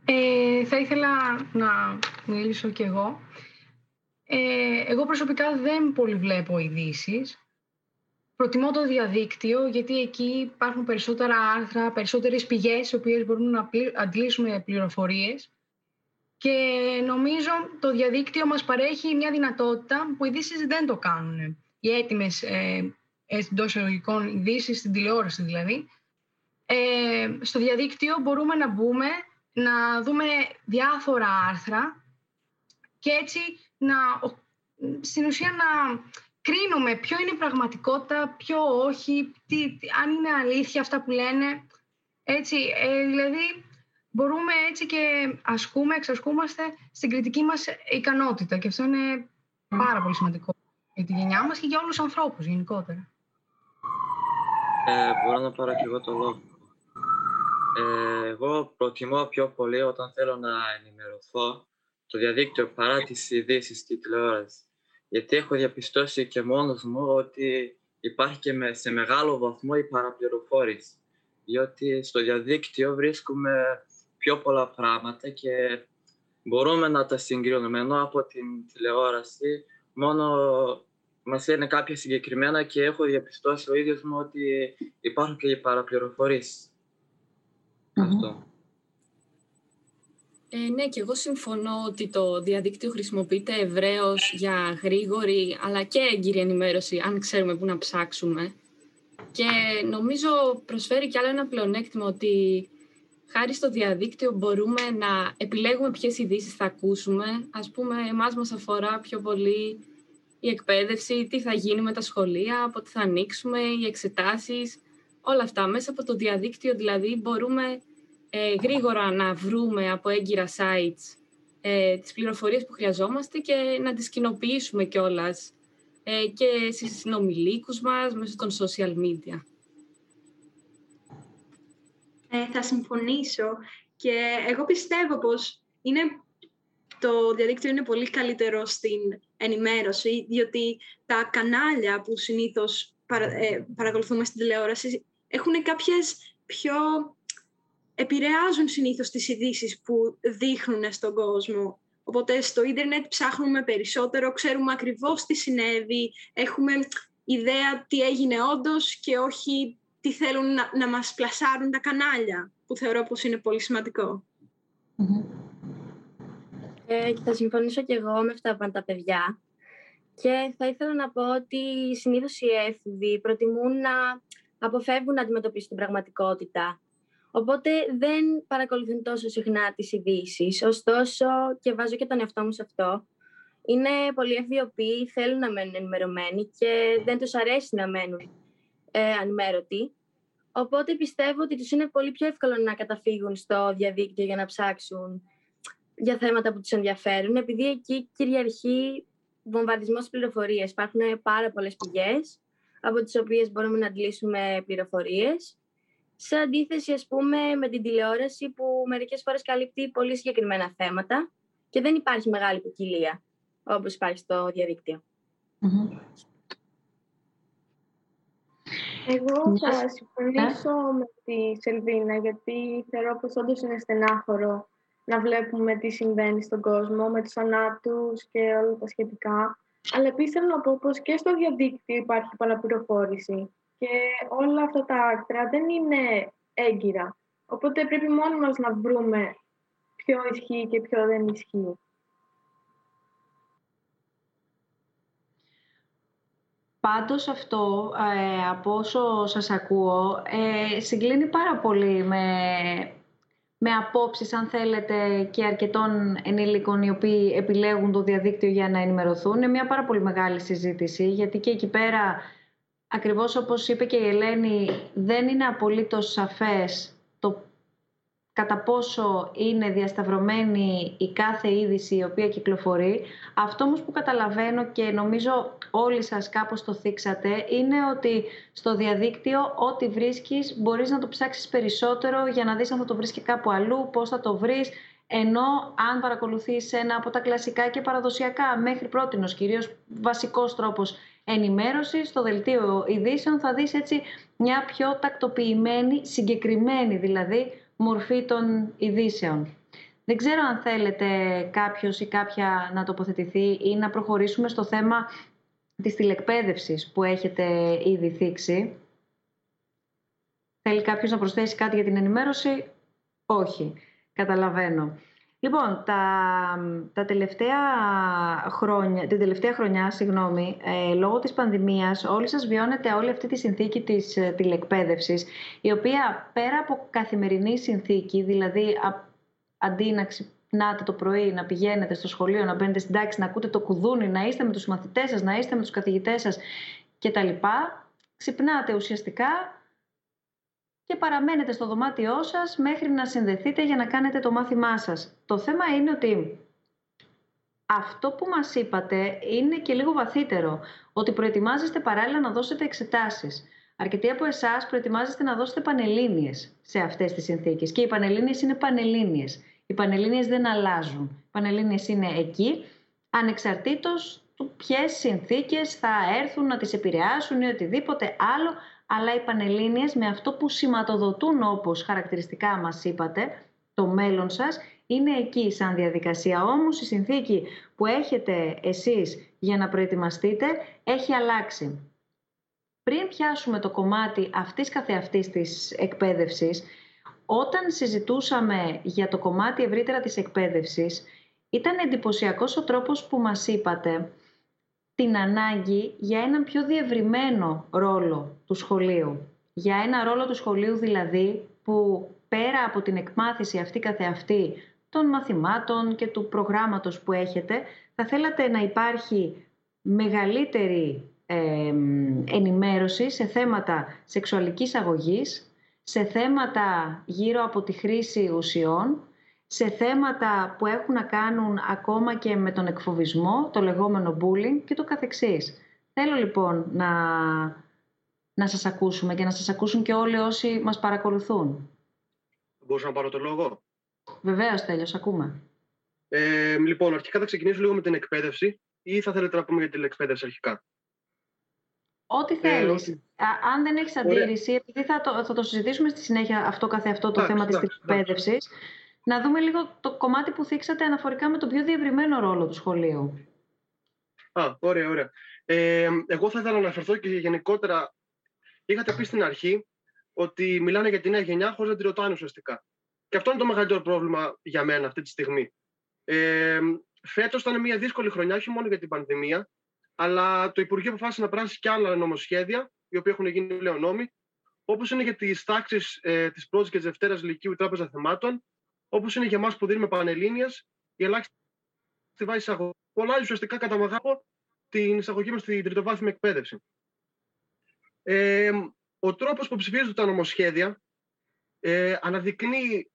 [SPEAKER 14] Ε, θα ήθελα να μιλήσω κι εγώ. Ε, εγώ προσωπικά δεν πολύ βλέπω ειδήσεις. Προτιμώ το διαδίκτυο γιατί εκεί υπάρχουν περισσότερα άρθρα, περισσότερες πηγές οι οποίες μπορούν να αντλήσουμε πληροφορίες και νομίζω το διαδίκτυο μας παρέχει μια δυνατότητα που οι ειδήσεις δεν το κάνουν. Οι έτοιμες ε, εντός εισαγωγικών ειδήσεις, στην τηλεόραση δηλαδή. Ε, στο διαδίκτυο μπορούμε να μπούμε, να δούμε διάφορα άρθρα και έτσι να, στην ουσία να κρίνουμε ποιο είναι η πραγματικότητα, ποιο όχι, τι, αν είναι αλήθεια αυτά που λένε. Έτσι, ε, δηλαδή μπορούμε έτσι και ασκούμε, εξασκούμαστε στην κριτική μας ικανότητα και αυτό είναι πάρα πολύ σημαντικό για τη γενιά μας και για όλους τους ανθρώπους γενικότερα.
[SPEAKER 11] Ε, μπορώ να πάρω και εγώ το λόγο. Ε, εγώ προτιμώ πιο πολύ όταν θέλω να ενημερωθώ το διαδίκτυο παρά τις ειδήσεις στη τηλεόραση. Γιατί έχω διαπιστώσει και μόνος μου ότι υπάρχει και σε μεγάλο βαθμό η παραπληροφόρηση. Διότι στο διαδίκτυο βρίσκουμε πιο πολλά πράγματα και μπορούμε να τα συγκρίνουμε. Ενώ από την τηλεόραση μόνο μας λένε κάποια συγκεκριμένα και έχω διαπιστώσει ο ίδιος μου ότι υπάρχουν και οι παραπληροφορήσεις. Αυτό.
[SPEAKER 9] Ε, ναι, και εγώ συμφωνώ ότι το διαδίκτυο χρησιμοποιείται ευρέως για γρήγορη αλλά και έγκυρη ενημέρωση, αν ξέρουμε πού να ψάξουμε. Και νομίζω προσφέρει κι άλλο ένα πλεονέκτημα ότι χάρη στο διαδίκτυο μπορούμε να επιλέγουμε ποιες ειδήσεις θα ακούσουμε. Ας πούμε, εμάς μας αφορά πιο πολύ η εκπαίδευση, τι θα γίνει με τα σχολεία, πότε θα ανοίξουμε, οι εξετάσεις, όλα αυτά. Μέσα από το διαδίκτυο δηλαδή μπορούμε ε, γρήγορα να βρούμε από έγκυρα sites ε, τις πληροφορίες που χρειαζόμαστε και να τις κοινοποιήσουμε κιόλας ε, και στις συνομιλίκους μας μέσω των social media.
[SPEAKER 6] Ε, θα συμφωνήσω και εγώ πιστεύω πως είναι, το διαδίκτυο είναι πολύ καλύτερο στην ενημέρωση, διότι τα κανάλια που συνήθως ε, παρακολουθούμε στην τηλεόραση έχουν κάποιες πιο επηρεάζουν συνήθως τις ειδήσεις που δείχνουν στον κόσμο. Οπότε στο ίντερνετ ψάχνουμε περισσότερο, ξέρουμε ακριβώς τι συνέβη, έχουμε ιδέα τι έγινε όντως και όχι τι θέλουν να, να μας πλασάρουν τα κανάλια, που θεωρώ πως είναι πολύ
[SPEAKER 12] Ε, θα συμφωνήσω και εγώ με αυτά που πάνε τα παιδιά. Και θα ήθελα να πω ότι συνήθως οι έφηβοι προτιμούν να αποφεύγουν να αντιμετωπίσουν την πραγματικότητα Οπότε δεν παρακολουθούν τόσο συχνά τις ειδήσεις. Ωστόσο, και βάζω και τον εαυτό μου σε αυτό, είναι πολύ ευβιοποιοί, θέλουν να μένουν ενημερωμένοι και δεν τους αρέσει να μένουν ε, ανημέρωτοι. Οπότε πιστεύω ότι τους είναι πολύ πιο εύκολο να καταφύγουν στο διαδίκτυο για να ψάξουν για θέματα που τους ενδιαφέρουν, επειδή εκεί κυριαρχεί βομβαρδισμός πληροφορίες. Υπάρχουν πάρα πολλές πηγές από τις οποίες μπορούμε να αντλήσουμε πληροφορίες σε αντίθεση, ας πούμε, με την τηλεόραση που μερικές φορές καλύπτει πολύ συγκεκριμένα θέματα και δεν υπάρχει μεγάλη ποικιλία, όπως υπάρχει στο διαδικτυο
[SPEAKER 2] Εγώ θα συμφωνήσω με τη Σελβίνα, γιατί θεωρώ πως όντως είναι στενάχωρο να βλέπουμε τι συμβαίνει στον κόσμο με τους θανάτους και όλα τα σχετικά. Αλλά επίσης θέλω να πω πως και στο διαδίκτυο υπάρχει παραπληροφόρηση και όλα αυτά τα άκτρα δεν είναι έγκυρα. Οπότε πρέπει μόνοι μας να βρούμε ποιο ισχύει και ποιο δεν ισχύει.
[SPEAKER 8] Πάντως αυτό, ε, από όσο σας ακούω, ε, συγκλίνει πάρα πολύ με, με απόψεις, αν θέλετε, και αρκετών ενήλικων οι οποίοι επιλέγουν το διαδίκτυο για να ενημερωθούν. Είναι μια πάρα πολύ μεγάλη συζήτηση, γιατί και εκεί πέρα, ακριβώς όπως είπε και η Ελένη, δεν είναι απολύτως σαφές το κατά πόσο είναι διασταυρωμένη η κάθε είδηση η οποία κυκλοφορεί. Αυτό όμως που καταλαβαίνω και νομίζω όλοι σας κάπως το θίξατε είναι ότι στο διαδίκτυο ό,τι βρίσκεις μπορείς να το ψάξεις περισσότερο για να δεις αν θα το βρεις και κάπου αλλού, πώς θα το βρεις, ενώ αν παρακολουθείς ένα από τα κλασικά και παραδοσιακά μέχρι πρότινος κυρίως βασικός τρόπος ενημέρωσης στο δελτίο ειδήσεων θα δεις έτσι μια πιο τακτοποιημένη, συγκεκριμένη δηλαδή μορφή των ειδήσεων. Δεν ξέρω αν θέλετε κάποιος ή κάποια να τοποθετηθεί ή να προχωρήσουμε στο θέμα της τηλεκπαίδευσης που έχετε ήδη θίξει. Θέλει κάποιος να προσθέσει κάτι για την ενημέρωση; Όχι. Καταλαβαίνω. Λοιπόν, τα, τα τελευταία χρόνια, την τελευταία χρονιά, συγγνώμη, ε, λόγω της πανδημίας, όλοι σας βιώνετε όλη αυτή τη συνθήκη της ε, τηλεκπαίδευσης, η οποία πέρα από καθημερινή συνθήκη, δηλαδή α, αντί να ξυπνάτε το πρωί, να πηγαίνετε στο σχολείο, να μπαίνετε στην τάξη, να ακούτε το κουδούνι, να είστε με τους μαθητές σας, να είστε με τους καθηγητές σας κτλ. Ξυπνάτε ουσιαστικά και παραμένετε στο δωμάτιό σας μέχρι να συνδεθείτε για να κάνετε το μάθημά σας. Το θέμα είναι ότι αυτό που μας είπατε είναι και λίγο βαθύτερο, ότι προετοιμάζεστε παράλληλα να δώσετε εξετάσεις. Αρκετοί από εσάς προετοιμάζεστε να δώσετε πανελλήνιες σε αυτές τις συνθήκες και οι πανελλήνιες είναι πανελλήνιες. Οι πανελλήνιες δεν αλλάζουν. Οι πανελλήνιες είναι εκεί, ανεξαρτήτως του ποιες συνθήκες θα έρθουν να τις επηρεάσουν ή οτιδήποτε άλλο, αλλά οι Πανελλήνιες με αυτό που σηματοδοτούν όπως χαρακτηριστικά μας είπατε, το μέλλον σας, είναι εκεί σαν διαδικασία. Όμως η συνθήκη που έχετε εσείς για να προετοιμαστείτε έχει αλλάξει. Πριν πιάσουμε το κομμάτι αυτής καθεαυτής της εκπαίδευσης, όταν συζητούσαμε για το κομμάτι ευρύτερα της εκπαίδευσης, ήταν εντυπωσιακός ο τρόπος που μας είπατε την ανάγκη για έναν πιο διευρυμένο ρόλο του σχολείου. Για ένα ρόλο του σχολείου δηλαδή που πέρα από την εκμάθηση αυτή καθεαυτή των μαθημάτων και του προγράμματος που έχετε, θα θέλατε να υπάρχει μεγαλύτερη ενημέρωση σε θέματα σεξουαλικής αγωγής, σε θέματα γύρω από τη χρήση ουσιών, σε θέματα που έχουν να κάνουν ακόμα και με τον εκφοβισμό, το λεγόμενο bullying και το καθεξής. Θέλω λοιπόν να, να σας ακούσουμε και να σας ακούσουν και όλοι όσοι μας παρακολουθούν.
[SPEAKER 16] Μπορούσα να πάρω το λόγο;
[SPEAKER 8] Βεβαίως, Τέλειος, ακούμε.
[SPEAKER 16] Ε, λοιπόν, αρχικά θα ξεκινήσω λίγο με την εκπαίδευση ή θα θέλετε να πούμε για την εκπαίδευση αρχικά;
[SPEAKER 8] Ό,τι ε, θέλεις. αν δεν έχεις αντίρρηση, επειδή θα το, θα το συζητήσουμε στη συνέχεια αυτό καθε αυτό το θέμα της εκπαίδευσης, να δούμε λίγο το κομμάτι που θίξατε αναφορικά με τον πιο διευρυμένο ρόλο του σχολείου.
[SPEAKER 16] Α, ωραία, ωραία. Ε, εγώ θα ήθελα να αναφερθώ και γενικότερα. Είχατε πει στην αρχή ότι μιλάνε για τη νέα γενιά χωρίς να τη ρωτάνε ουσιαστικά. Και αυτό είναι το μεγαλύτερο πρόβλημα για μένα αυτή τη στιγμή. Ε, Φέτος ήταν μια δύσκολη χρονιά, όχι μόνο για την πανδημία, αλλά το Υπουργείο αποφάσισε να πράσει και άλλα νομοσχέδια, οι οποίοι έχουν γίνει πλέον νόμοι, όπως είναι για τις τάξεις ε, της πρώτης και της Δευτέρας Λυκείου η Τράπεζα Θεμάτων, όπως είναι για εμάς που δίνουμε πανελλήνιες, η ελάχιστη βάση εισαγωγή. Πολλά ουσιαστικά κατά μεγάλο την εισαγωγή μας στην τριτοβάθμια εκπαίδευση. Ε, ο τρόπος που ψηφίζονται τα νομοσχέδια ε, αναδεικνύει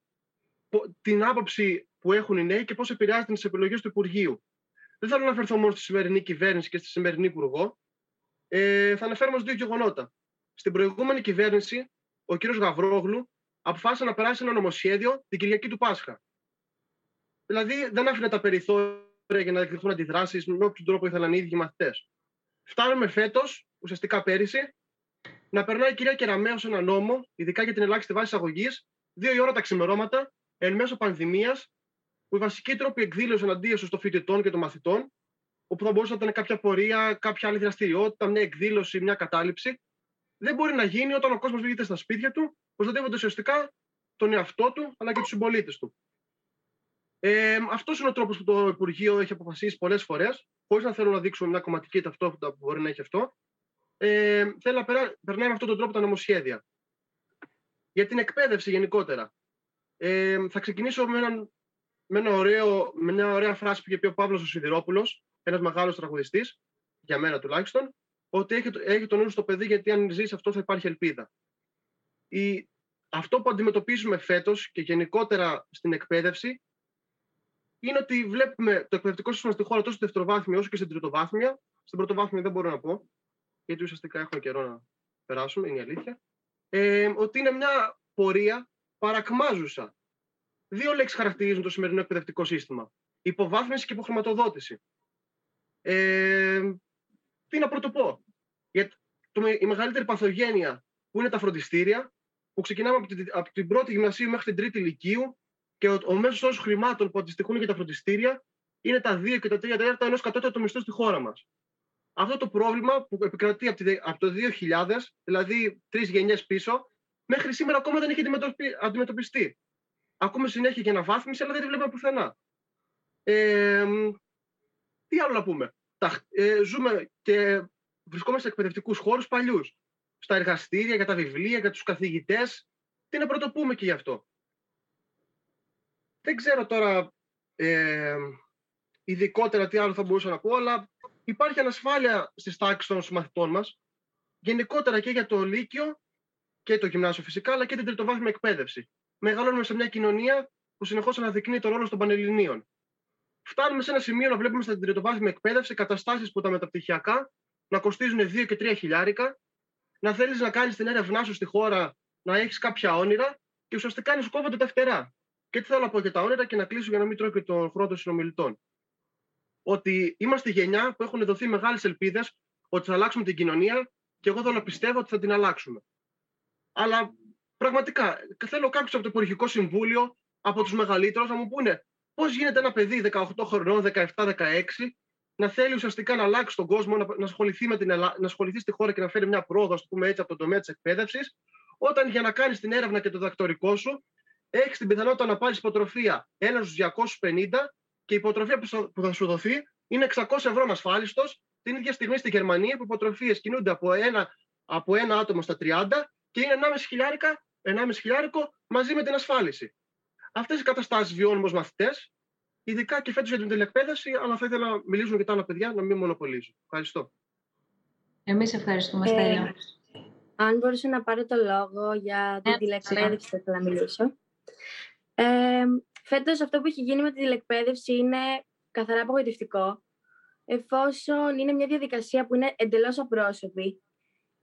[SPEAKER 16] την άποψη που έχουν οι νέοι και πώς επηρεάζεται τι επιλογές του Υπουργείου. Δεν θέλω να αναφερθώ μόνο στη σημερινή κυβέρνηση και στη σημερινή Υπουργό. Ε, θα αναφέρω όμως δύο γεγονότα. Στην προηγούμενη κυβέρνηση, ο κ. Γαβρόγλου αποφάσισε να περάσει ένα νομοσχέδιο την Κυριακή του Πάσχα. Δηλαδή δεν άφηνε τα περιθώρια για να εκδηλωθούν αντιδράσεις με όποιον τρόπο ήθελαν οι ίδιοι μαθητές. Φτάνουμε φέτος, ουσιαστικά πέρυσι, να περνάει η κυρία Κεραμέο ένα νόμο, ειδικά για την ελάχιστη βάση αγωγή, δύο η ώρα τα ξημερώματα, εν μέσω πανδημίας, που οι βασικοί τρόποι εκδήλωσης εναντίον των φοιτητών και των μαθητών, όπου θα μπορούσε να ήταν κάποια πορεία, κάποια άλλη δραστηριότητα, μια εκδήλωση, μια κατάληψη, δεν μπορεί να γίνει όταν ο κόσμος βρίσκεται στα σπίτια του, προστατεύοντα ουσιαστικά τον εαυτό του αλλά και τους συμπολίτες του. Ε, Αυτός είναι ο τρόπος που το Υπουργείο έχει αποφασίσει πολλές φορές, χωρίς να θέλουν να δείξουν μια κομματική ταυτότητα που μπορεί να έχει αυτό. Ε, θέλει να περνάει με αυτόν τον τρόπο τα νομοσχέδια. Για την εκπαίδευση γενικότερα. Ε, θα ξεκινήσω με, έναν, με, ένα ωραίο, με μια ωραία φράση που είχε πει ο Παύλος ο Σιδηρόπουλος, ένας μεγάλος τραγουδιστής, για μένα τουλάχιστον, ότι έχει, έχει τον νου στο παιδί, γιατί αν ζήσει αυτό θα υπάρχει ελπίδα. Η, αυτό που αντιμετωπίζουμε φέτος και γενικότερα στην εκπαίδευση είναι ότι βλέπουμε το εκπαιδευτικό σύστημα στη χώρα τόσο στη δευτεροβάθμια όσο και στην τριτοβάθμια. Στην πρωτοβάθμια δεν μπορώ να πω, γιατί ουσιαστικά έχουμε καιρό να περάσουμε, είναι η αλήθεια. Ε, ότι είναι μια πορεία παρακμάζουσα. Δύο λέξεις χαρακτηρίζουν το σημερινό εκπαιδευτικό σύστημα. Υποβάθμιση και υποχρηματοδότηση. Ε, τι να πρωτοπώ. Γιατί το, η μεγαλύτερη παθογένεια που είναι τα φροντιστήρια, που ξεκινάμε από την, από την πρώτη γυμνασίου μέχρι την τρίτη ηλικίου και ο, ο μέσος όρος χρημάτων που αντιστοιχούν για τα φροντιστήρια είναι τα 2 και τα 3 τέταρτα ενός κατώτατου μισθού στη χώρα μας. Αυτό το πρόβλημα που επικρατεί από το 2000, δηλαδή τρεις γενιές πίσω, μέχρι σήμερα ακόμα δεν έχει αντιμετωπιστεί. Ακούμε συνέχεια για αναβάθμιση, αλλά δεν τη βλέπουμε πουθενά. Ε, τι άλλο να πούμε; Τα, ε, ζούμε και βρισκόμαστε σε εκπαιδευτικούς χώρους παλιούς. Στα εργαστήρια, για τα βιβλία, για τους καθηγητές. Τι να πρωτοπούμε και γι' αυτό. Δεν ξέρω τώρα ε, ειδικότερα τι άλλο θα μπορούσα να πω, αλλά υπάρχει ανασφάλεια στις τάξεις των μαθητών μας, γενικότερα και για το Λύκειο και το Γυμνάσιο φυσικά, αλλά και την τριτοβάθμια εκπαίδευση. Μεγαλώνουμε σε μια κοινωνία που συνεχώς αναδεικνύει τον ρόλο των Πανελληνίων. Φτάνουμε σε ένα σημείο να βλέπουμε στην τριτοβάθμια εκπαίδευση καταστάσεις που τα μεταπτυχιακά να κοστίζουν 2 και 3 χιλιάρικα, να θέλεις να κάνεις την έρευνά σου στη χώρα, να έχεις κάποια όνειρα και ουσιαστικά να σου κόβονται τα φτερά. Και τι θέλω να πω για τα όνειρα και να κλείσω για να μην τρώω και τον χρόνο των συνομιλητών. Ότι είμαστε γενιά που έχουν δοθεί μεγάλες ελπίδες ότι θα αλλάξουμε την κοινωνία και εγώ θέλω να πιστεύω ότι θα την αλλάξουμε. Αλλά πραγματικά θέλω κάποιος από το Υπουργικό Συμβούλιο, από τους μεγαλύτερους, να μου πούνε πώς γίνεται ένα παιδί 18 χρονών, 17-16, να θέλει ουσιαστικά να αλλάξει τον κόσμο, να, να, ασχοληθεί, με την να ασχοληθεί στη χώρα και να φέρει μια πρόοδο, ας πούμε έτσι, από τον τομέα της εκπαίδευσης, όταν για να κάνεις την έρευνα και το δακτορικό σου, έχεις την πιθανότητα να πάρεις υποτροφία ένα στους 250 και η υποτροφία που θα σου δοθεί είναι 600 ευρώ ασφάλιστο, την ίδια στιγμή στη Γερμανία που οι υποτροφίες κινούνται από ένα, από ένα άτομο στα 30 και είναι 1,5 χιλιάρικα, 1,5 χιλιάρικο μαζί με την ασφάλιση. Αυτές οι καταστάσεις βιώνουμε ως μαθητές, ειδικά και φέτος για την τηλεκπαίδευση, αλλά θα ήθελα να μιλήσουν και τα άλλα παιδιά, να μην μονοπολίζουν. Ευχαριστώ.
[SPEAKER 8] Εμείς ευχαριστούμε, Στέλλα. Ε,
[SPEAKER 12] αν μπορούσα να πάρω το λόγο για την ε, τηλεκπαίδευση, θα ήθελα να μιλήσω. Ε, φέτος αυτό που έχει γίνει με τη τηλεκπαίδευση είναι καθαρά απογοητευτικό, εφόσον είναι μια διαδικασία που είναι εντελώς απρόσωπη.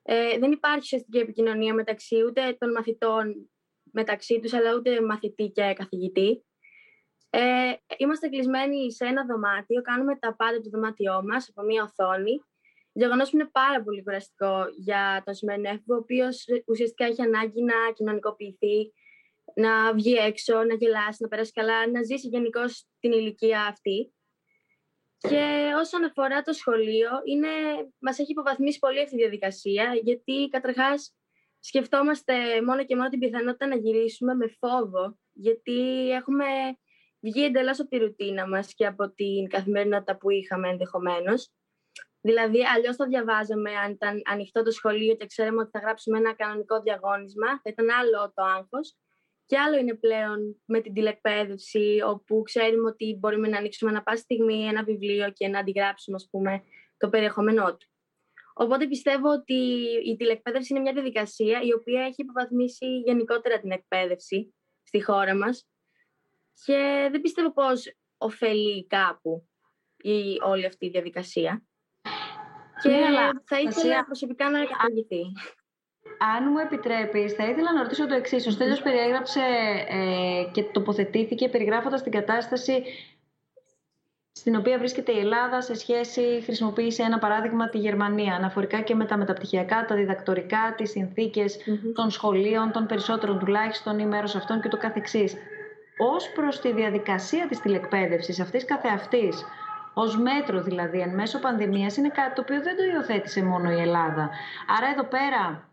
[SPEAKER 12] Ε, δεν υπάρχει ουσιαστική επικοινωνία μεταξύ ούτε των μαθητών μεταξύ τους, αλλά ούτε μαθητή και καθηγητή. Ε, είμαστε κλεισμένοι σε ένα δωμάτιο, κάνουμε τα πάντα του δωμάτιό μας από μια οθόνη. Γεγονός που είναι πάρα πολύ κουραστικό για τον σημερινό έφηβο, ο οποίος ουσιαστικά έχει ανάγκη να κοινωνικοποιηθεί, να βγει έξω, να γελάσει, να περάσει καλά, να ζήσει γενικώς την ηλικία αυτή. Και όσον αφορά το σχολείο, είναι, μας έχει υποβαθμίσει πολύ αυτή η διαδικασία, γιατί καταρχάς σκεφτόμαστε μόνο και μόνο την πιθανότητα να γυρίσουμε με φόβο, γιατί έχουμε βγει εντελώς από τη ρουτίνα μας και από την καθημερινότητα που είχαμε ενδεχομένως. Δηλαδή, αλλιώς το διαβάζαμε αν ήταν ανοιχτό το σχολείο και ξέραμε ότι θα γράψουμε ένα κανονικό διαγώνισμα, θα ήταν άλλο το άγχος. Και άλλο είναι πλέον με την τηλεκπαίδευση, όπου ξέρουμε ότι μπορούμε να ανοίξουμε ένα πάση στιγμή ένα βιβλίο και να αντιγράψουμε, ας πούμε, το περιεχόμενό του. Οπότε πιστεύω ότι η τηλεκπαίδευση είναι μια διαδικασία η οποία έχει υποβαθμίσει γενικότερα την εκπαίδευση στη χώρα μας και δεν πιστεύω πως ωφελεί κάπου η, όλη αυτή η διαδικασία. Και ναι, θα ήθελα προσωπικά να καταργηθεί.
[SPEAKER 8] Αν μου επιτρέπεις, θα ήθελα να ρωτήσω το εξής. Ο Στέλιος περιέγραψε ε, και τοποθετήθηκε περιγράφοντας την κατάσταση στην οποία βρίσκεται η Ελλάδα σε σχέση, χρησιμοποίησε ένα παράδειγμα τη Γερμανία, αναφορικά και με τα μεταπτυχιακά, τα διδακτορικά, τις συνθηκες των σχολείων, των περισσότερων τουλάχιστον ή μέρος αυτών και το καθεξής. Ως προς τη διαδικασία της τηλεκπαίδευσης, αυτής καθεαυτής, ως μέτρο δηλαδή εν μέσω πανδημίας, είναι κάτι το οποίο δεν το υιοθέτησε μόνο η Ελλάδα. Άρα εδώ πέρα,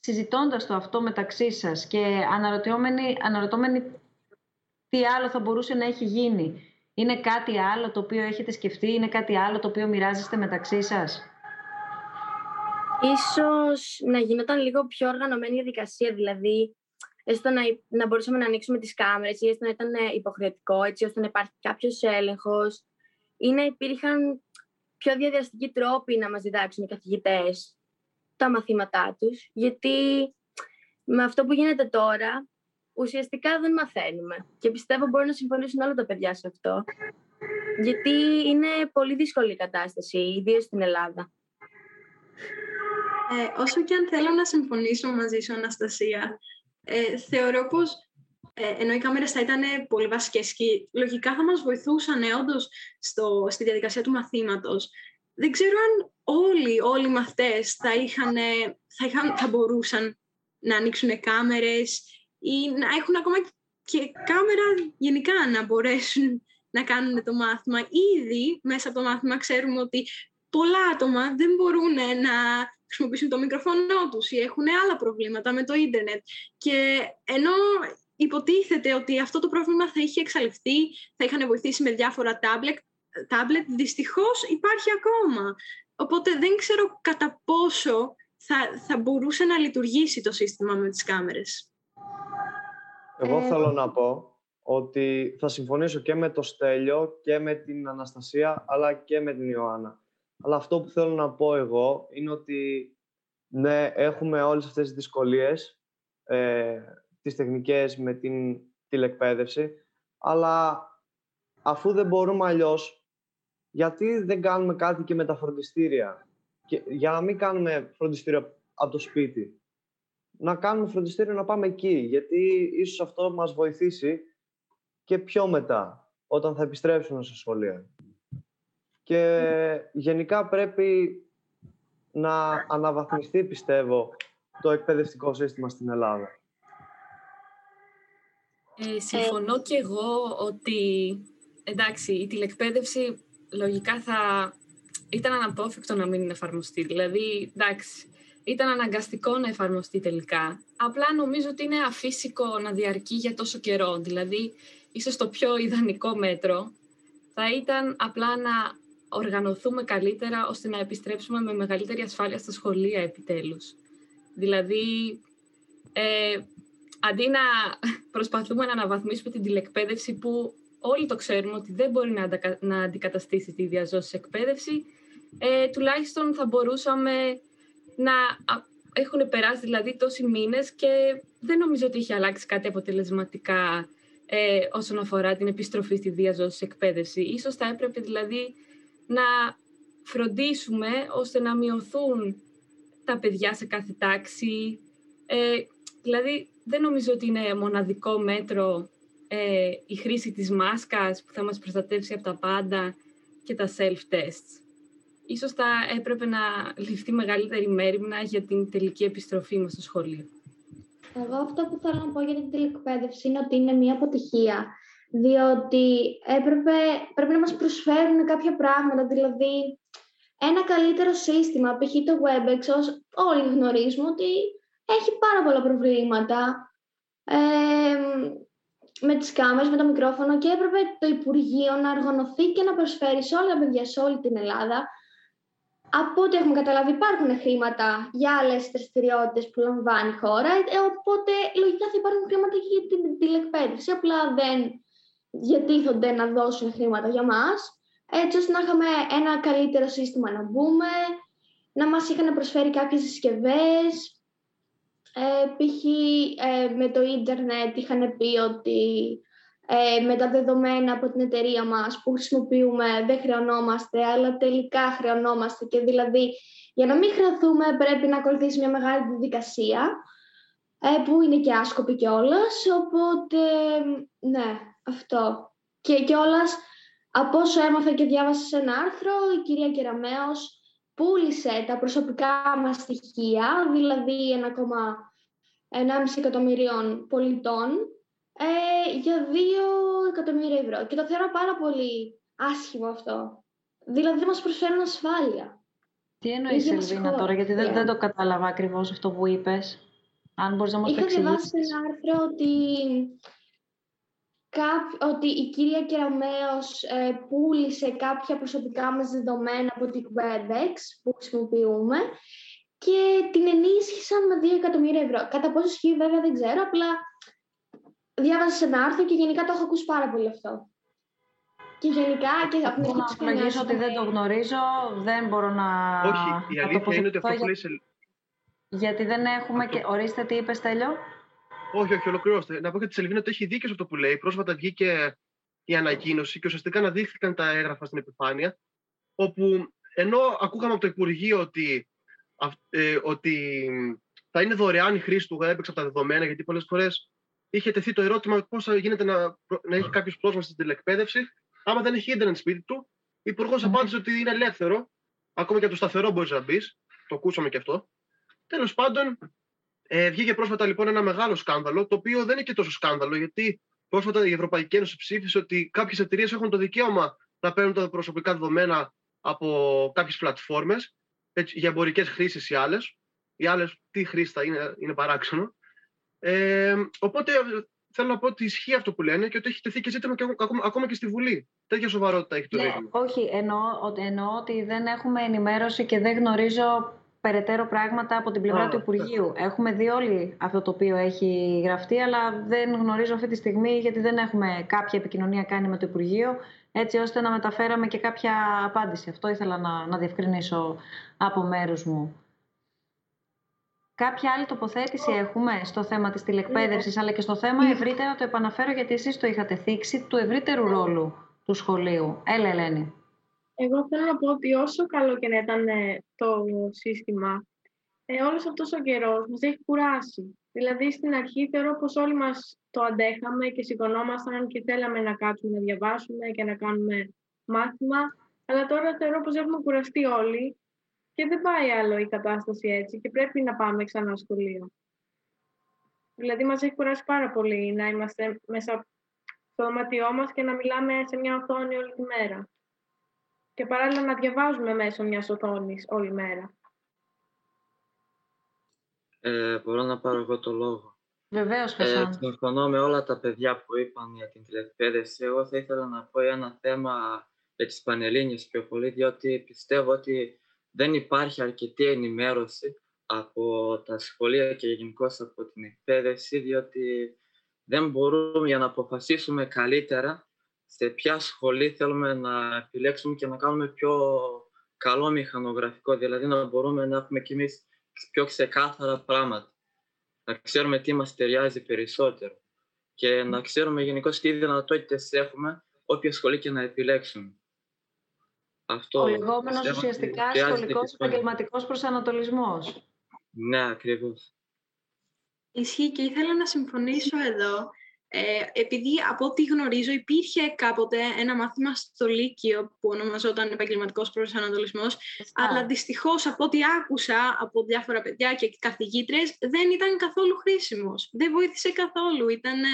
[SPEAKER 8] συζητώντας το αυτό μεταξύ σας και αναρωτώμενοι, αναρωτώμενοι τι άλλο θα μπορούσε να έχει γίνει, είναι κάτι άλλο το οποίο έχετε σκεφτεί, είναι κάτι άλλο το οποίο μοιράζεστε μεταξύ σας;
[SPEAKER 12] Ίσως να γινόταν λίγο πιο οργανωμένη η διαδικασία, δηλαδή έστω να, να μπορούσαμε να ανοίξουμε τις κάμερες ή έστω να ήταν υποχρεωτικό, έτσι ώστε να υπάρχει κάποιος έλεγχος ή να υπήρχαν πιο διαδιαστικοί τρόποι να μας διδάξουν οι καθηγητές τα μαθήματά τους, γιατί με αυτό που γίνεται τώρα ουσιαστικά δεν μαθαίνουμε. Και πιστεύω μπορεί να συμφωνήσουν όλα τα παιδιά σε αυτό. Γιατί είναι πολύ δύσκολη η κατάσταση, ιδίω στην Ελλάδα.
[SPEAKER 6] Ε, όσο και αν θέλω να συμφωνήσω μαζί σου, Αναστασία, ε, θεωρώ πως ε, ενώ οι κάμερες θα ήταν πολύ βασικές και λογικά θα μας βοηθούσαν ε, όντως στη διαδικασία του μαθήματος, δεν ξέρω αν όλοι, όλοι οι μαθητές θα, είχαν, θα, είχαν, θα μπορούσαν να ανοίξουν κάμερες ή να έχουν ακόμα και κάμερα γενικά να μπορέσουν να κάνουν το μάθημα. Ήδη μέσα από το μάθημα ξέρουμε ότι πολλά άτομα δεν μπορούν να χρησιμοποιήσουν το μικροφωνό τους ή έχουν άλλα προβλήματα με το ίντερνετ. Και ενώ υποτίθεται ότι αυτό το πρόβλημα θα είχε εξαλειφθεί, θα είχαν βοηθήσει με διάφορα τάμπλετ, τάμπλετ δυστυχώς υπάρχει ακόμα. Οπότε δεν ξέρω κατά πόσο θα, θα μπορούσε να λειτουργήσει το σύστημα με τις κάμερες.
[SPEAKER 3] Εγώ ε, θέλω να πω ότι θα συμφωνήσω και με το Στέλιο και με την Αναστασία αλλά και με την Ιωάννα. Αλλά αυτό που θέλω να πω εγώ είναι ότι ναι, έχουμε όλες αυτές τις δυσκολίες, ε, τις τεχνικές με την τηλεκπαίδευση, αλλά αφού δεν μπορούμε αλλιώς, γιατί δεν κάνουμε κάτι και με τα φροντιστήρια; Και, για να μην κάνουμε φροντιστήριο από το σπίτι να κάνουμε φροντιστήριο να πάμε εκεί, γιατί ίσως αυτό μας βοηθήσει και πιο μετά, όταν θα επιστρέψουμε στα σχολεία. Και γενικά πρέπει να αναβαθμιστεί, πιστεύω, το εκπαιδευτικό σύστημα στην Ελλάδα.
[SPEAKER 9] Ε, συμφωνώ και εγώ ότι, εντάξει, η τηλεκπαίδευση λογικά θα ήταν αναπόφευκτο να μην εφαρμοστεί. Δηλαδή, εντάξει, ήταν αναγκαστικό να εφαρμοστεί τελικά. Απλά νομίζω ότι είναι αφύσικο να διαρκεί για τόσο καιρό. Δηλαδή, ίσως το πιο ιδανικό μέτρο θα ήταν απλά να οργανωθούμε καλύτερα ώστε να επιστρέψουμε με μεγαλύτερη ασφάλεια στα σχολεία επιτέλους. Δηλαδή, ε, αντί να προσπαθούμε να αναβαθμίσουμε την τηλεκπαίδευση που όλοι το ξέρουμε ότι δεν μπορεί να, να αντικαταστήσει τη διαζώση εκπαίδευση, ε, τουλάχιστον θα μπορούσαμε να έχουν περάσει δηλαδή τόσοι μήνες και δεν νομίζω ότι έχει αλλάξει κάτι αποτελεσματικά ε, όσον αφορά την επιστροφή στη διαζώση εκπαίδευση. Ίσως θα έπρεπε δηλαδή να φροντίσουμε ώστε να μειωθούν τα παιδιά σε κάθε τάξη. Ε, δηλαδή δεν νομίζω ότι είναι μοναδικό μέτρο ε, η χρήση της μάσκας που θα μας προστατεύσει από τα πάντα και τα self-tests ίσως θα έπρεπε να ληφθεί μεγαλύτερη μέρημνα για την τελική επιστροφή μας στο σχολείο.
[SPEAKER 15] Εγώ αυτό που θέλω να πω για την τηλεκπαίδευση είναι ότι είναι μια αποτυχία. Διότι έπρεπε, πρέπει να μας προσφέρουν κάποια πράγματα, δηλαδή ένα καλύτερο σύστημα, π.χ. το WebEx, όλοι γνωρίζουμε ότι έχει πάρα πολλά προβλήματα ε, με τις κάμερες, με το μικρόφωνο και έπρεπε το Υπουργείο να οργανωθεί και να προσφέρει σε όλα τα παιδιά σε όλη την Ελλάδα από ό,τι έχουμε καταλάβει, υπάρχουν χρήματα για άλλες δραστηριότητες που λαμβάνει η χώρα. Ε, οπότε λογικά θα υπάρχουν χρήματα και για την τηλεκπαίδευση. Απλά δεν διατίθονται να δώσουν χρήματα για μας. Έτσι ώστε να είχαμε ένα καλύτερο σύστημα να μπούμε, να μας είχαν προσφέρει κάποιες συσκευές. Ε, π.χ. Ε, με το ίντερνετ είχαν πει ότι ε, με τα δεδομένα από την εταιρεία μας που χρησιμοποιούμε δεν χρεωνόμαστε, αλλά τελικά χρεωνόμαστε και δηλαδή για να μην χρεωθούμε πρέπει να ακολουθήσει μια μεγάλη διαδικασία ε, που είναι και άσκοπη κιόλας. οπότε ναι, αυτό. Και κιόλας Από όσο έμαθα και διάβασα σε ένα άρθρο, η κυρία Κεραμέως πούλησε τα προσωπικά μας στοιχεία, δηλαδή 1,1,5 εκατομμυρίων πολιτών, ε, για 2 εκατομμύρια ευρώ. Και το θεωρώ πάρα πολύ άσχημο αυτό. Δηλαδή δεν μας προσφέρουν ασφάλεια.
[SPEAKER 8] Τι εννοείς Σελβίνα τώρα, γιατί δεν, δεν το κατάλαβα ακριβώς αυτό που είπες. Αν μπορείς να μας το
[SPEAKER 15] εξηγήσει. Είχα διαβάσει ένα άρθρο ότι, ότι η κυρία Κεραμέως ε, πούλησε κάποια προσωπικά μας δεδομένα από την WebEx που χρησιμοποιούμε και την ενίσχυσαν με 2 εκατομμύρια ευρώ. Κατά πόσο ισχύει βέβαια δεν ξέρω, απλά διάβασα ένα άρθρο και γενικά το έχω ακούσει πάρα πολύ αυτό. Και γενικά και από
[SPEAKER 8] την Να ομολογήσω ότι δεν το γνωρίζω, δεν μπορώ να.
[SPEAKER 16] Όχι, η αλήθεια είναι ότι αυτό που λέει.
[SPEAKER 8] Γιατί δεν έχουμε. Και... Ορίστε, τι είπες, Τέλειο.
[SPEAKER 16] Όχι, όχι, ολοκληρώστε. Να πω και τη Σελβίνα ότι έχει δίκιο σε αυτό που λέει. Πρόσφατα βγήκε η ανακοίνωση και ουσιαστικά αναδείχθηκαν τα έγγραφα στην επιφάνεια. Όπου ενώ ακούγαμε από το Υπουργείο ότι, ε, ότι θα είναι δωρεάν η χρήση του WebEx από τα δεδομένα, γιατί πολλές φορές είχε τεθεί το ερώτημα πώς θα γίνεται να, να έχει κάποιος πρόσβαση στην τηλεκπαίδευση άμα δεν έχει ίντερνετ σπίτι του, ο υπουργός απάντησε ότι είναι ελεύθερο. Ακόμα και από το σταθερό μπορείς να μπεις. Το ακούσαμε και αυτό. Τέλος πάντων, ε, βγήκε πρόσφατα λοιπόν ένα μεγάλο σκάνδαλο, το οποίο δεν είναι και τόσο σκάνδαλο, γιατί πρόσφατα η Ευρωπαϊκή Ένωση ψήφισε ότι κάποιες εταιρείες έχουν το δικαίωμα να παίρνουν τα προσωπικά δεδομένα από κάποιες πλατφόρμες για εμπορικές χρήσεις ή άλλες. Οι άλλες, τι χρήση θα είναι, είναι παράξενο. Ε, οπότε θέλω να πω ότι ισχύει αυτό που λένε και ότι έχει τεθεί και ζήτημα και ακόμα, ακόμα και στη Βουλή. Τέτοια σοβαρότητα έχει το ναι,
[SPEAKER 8] Όχι, εννοώ, εννοώ ότι δεν έχουμε ενημέρωση και δεν γνωρίζω περαιτέρω πράγματα από την πλευρά του Υπουργείου. Ναι. Έχουμε δει όλοι αυτό το οποίο έχει γραφτεί, αλλά δεν γνωρίζω αυτή τη στιγμή γιατί δεν έχουμε κάποια επικοινωνία κάνει με το Υπουργείο, έτσι ώστε να μεταφέραμε και κάποια απάντηση. Αυτό ήθελα να, να διευκρινίσω από μέρους μου. Κάποια άλλη τοποθέτηση έχουμε στο θέμα της τηλεκπαίδευσης, αλλά και στο θέμα ευρύτερα, το επαναφέρω γιατί εσείς το είχατε θίξει, του ευρύτερου ρόλου του σχολείου. Έλα, Ελένη.
[SPEAKER 2] Εγώ θέλω να πω ότι όσο καλό και να ήταν ε, το σύστημα, ε, όλος αυτός ο καιρός μας έχει κουράσει. Δηλαδή, στην αρχή θεωρώ πως όλοι μας το αντέχαμε και σηκωνόμασταν και θέλαμε να κάτσουμε να διαβάσουμε και να κάνουμε μάθημα. Αλλά τώρα θεωρώ πως έχουμε κουραστεί όλοι και δεν πάει άλλο η κατάσταση έτσι και πρέπει να πάμε ξανά σχολείο. Δηλαδή μας έχει κουράσει πάρα πολύ να είμαστε μέσα στο δωμάτιό μας και να μιλάμε σε μια οθόνη όλη τη μέρα. Και παράλληλα να διαβάζουμε μέσω μιας οθόνης όλη μέρα.
[SPEAKER 11] Ε, μπορώ να πάρω εγώ το λόγο;
[SPEAKER 8] Βεβαίως, ε,
[SPEAKER 11] Συμφωνώ με όλα τα παιδιά που είπαν για την τηλεκπαίδευση. Εγώ θα ήθελα να πω ένα θέμα για τις Πανελλήνιες πιο πολύ, διότι πιστεύω ότι δεν υπάρχει αρκετή ενημέρωση από τα σχολεία και γενικώς από την εκπαίδευση, διότι δεν μπορούμε για να αποφασίσουμε καλύτερα σε ποια σχολή θέλουμε να επιλέξουμε και να κάνουμε πιο καλό μηχανογραφικό, δηλαδή να μπορούμε να έχουμε κι εμείς πιο ξεκάθαρα πράγματα. Να ξέρουμε τι μας ταιριάζει περισσότερο και να ξέρουμε γενικώς τι δυνατότητες έχουμε όποια σχολή και να επιλέξουμε.
[SPEAKER 8] Αυτό ο λεγόμενος ουσιαστικά σχολικός επαγγελματικός προσανατολισμός.
[SPEAKER 11] Ναι, ακριβώς.
[SPEAKER 6] Ισχύει και ήθελα να συμφωνήσω εδώ. Ε, επειδή από ό,τι γνωρίζω υπήρχε κάποτε ένα μάθημα στο Λύκειο που ονομαζόταν επαγγελματικός προσανατολισμός, αλλά δυστυχώς από ό,τι άκουσα από διάφορα παιδιά και καθηγήτρε δεν ήταν καθόλου χρήσιμος. Δεν βοήθησε καθόλου, ήταν ε,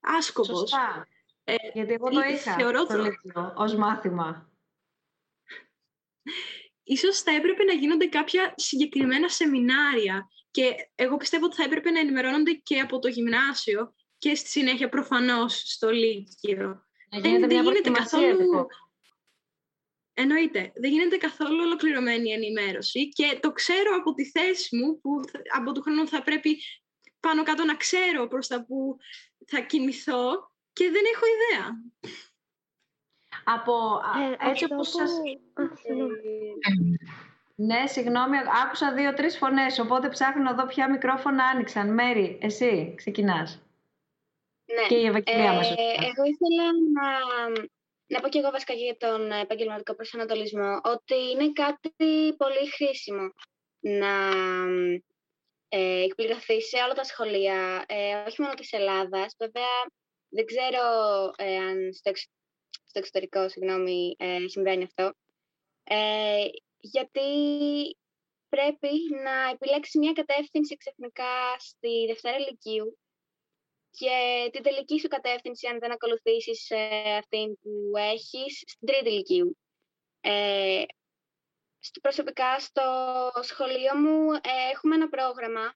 [SPEAKER 6] άσκοπος.
[SPEAKER 8] Σωστά. Ε, Γιατί εγώ το είχα θεωρώ το Λύκειο ως μάθημα
[SPEAKER 6] ίσως θα έπρεπε να γίνονται κάποια συγκεκριμένα σεμινάρια και εγώ πιστεύω ότι θα έπρεπε να ενημερώνονται και από το γυμνάσιο και στη συνέχεια προφανώς στο Λύκειο.
[SPEAKER 8] Δεν, δεν γίνεται καθόλου...
[SPEAKER 6] Εννοείται. Δεν γίνεται καθόλου ολοκληρωμένη ενημέρωση και το ξέρω από τη θέση μου που από του χρόνου θα πρέπει πάνω κάτω να ξέρω προς τα που θα κινηθώ και δεν έχω ιδέα.
[SPEAKER 8] Από ε, έτσι όπως σας... Ναι, συγγνώμη, άκουσα δύο-τρεις φωνές, οπότε ψάχνω να δω ποια μικρόφωνα άνοιξαν. Μέρη, εσύ ξεκινάς.
[SPEAKER 13] Ναι.
[SPEAKER 8] Και η Ευαγγελία ε, μας.
[SPEAKER 13] Εγώ ήθελα να, να πω και εγώ βασικά για τον επαγγελματικό προσανατολισμό, ότι είναι κάτι πολύ χρήσιμο να ε, εκπληρωθεί σε όλα τα σχολεία, ε, όχι μόνο της Ελλάδας. Βέβαια, δεν ξέρω ε, αν στο, στο εξωτερικό, συγγνώμη, ε, συμβαίνει αυτό. Ε, γιατί πρέπει να επιλέξεις μια κατεύθυνση ξαφνικά στη Δευτέρα Λυκείου και την τελική σου κατεύθυνση, αν δεν ακολουθήσεις ε, αυτήν που έχεις, στην Τρίτη Λυκείου. Ε, προσωπικά, στο σχολείο μου ε, έχουμε ένα πρόγραμμα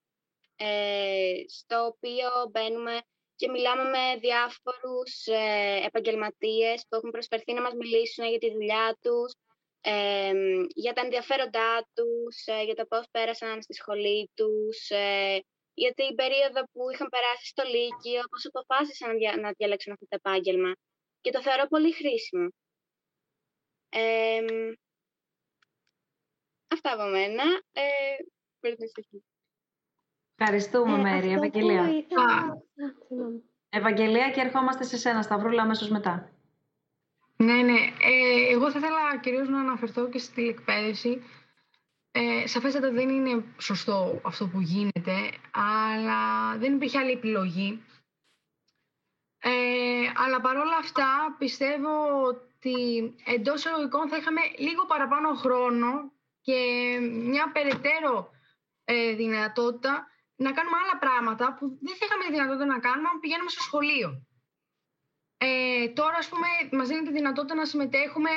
[SPEAKER 13] ε, στο οποίο μπαίνουμε και μιλάμε με διάφορους ε, επαγγελματίες που έχουν προσφερθεί να μας μιλήσουν για τη δουλειά τους, ε, για τα ενδιαφέροντά τους, ε, για το πώς πέρασαν στη σχολή τους, ε, για την περίοδο που είχαν περάσει στο Λύκειο, πώς αποφάσισαν να, να διαλέξουν αυτό το επάγγελμα. Και το θεωρώ πολύ χρήσιμο. αυτά από μένα. Ε,
[SPEAKER 8] Ευχαριστούμε, ε, Μέρη. Ευαγγελία.
[SPEAKER 10] Ήθελα...
[SPEAKER 8] Ευαγγελία και ερχόμαστε σε σένα, Σταυρούλα, αμέσως μετά.
[SPEAKER 14] Ναι, ναι. Ε, εγώ θα ήθελα κυρίως να αναφερθώ και στη εκπαίδευση. Ε, σαφέστατα δεν είναι σωστό αυτό που γίνεται, αλλά δεν υπήρχε άλλη επιλογή. Ε, αλλά παρόλα αυτά πιστεύω ότι εντός ερωτικών θα είχαμε λίγο παραπάνω χρόνο και μια περαιτέρω ε, δυνατότητα να κάνουμε άλλα πράγματα που δεν θα είχαμε δυνατότητα να κάνουμε αν πηγαίνουμε στο σχολείο. Ε, τώρα, ας πούμε, μας δίνει τη δυνατότητα να συμμετέχουμε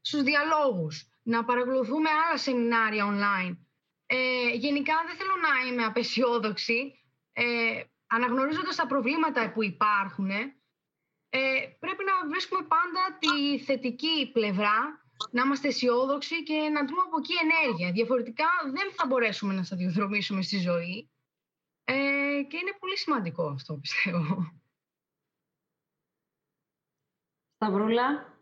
[SPEAKER 14] στους διαλόγους, να παρακολουθούμε άλλα σεμινάρια online. Ε, γενικά, δεν θέλω να είμαι απεσιόδοξη. Ε, αναγνωρίζοντας τα προβλήματα που υπάρχουν, ε, πρέπει να βρίσκουμε πάντα τη θετική πλευρά, να είμαστε αισιόδοξοι και να δούμε από εκεί ενέργεια. Διαφορετικά δεν θα μπορέσουμε να σταδιοδρομήσουμε στη ζωή. Ε, και είναι πολύ σημαντικό αυτό, πιστεύω.
[SPEAKER 8] Σταυρούλα.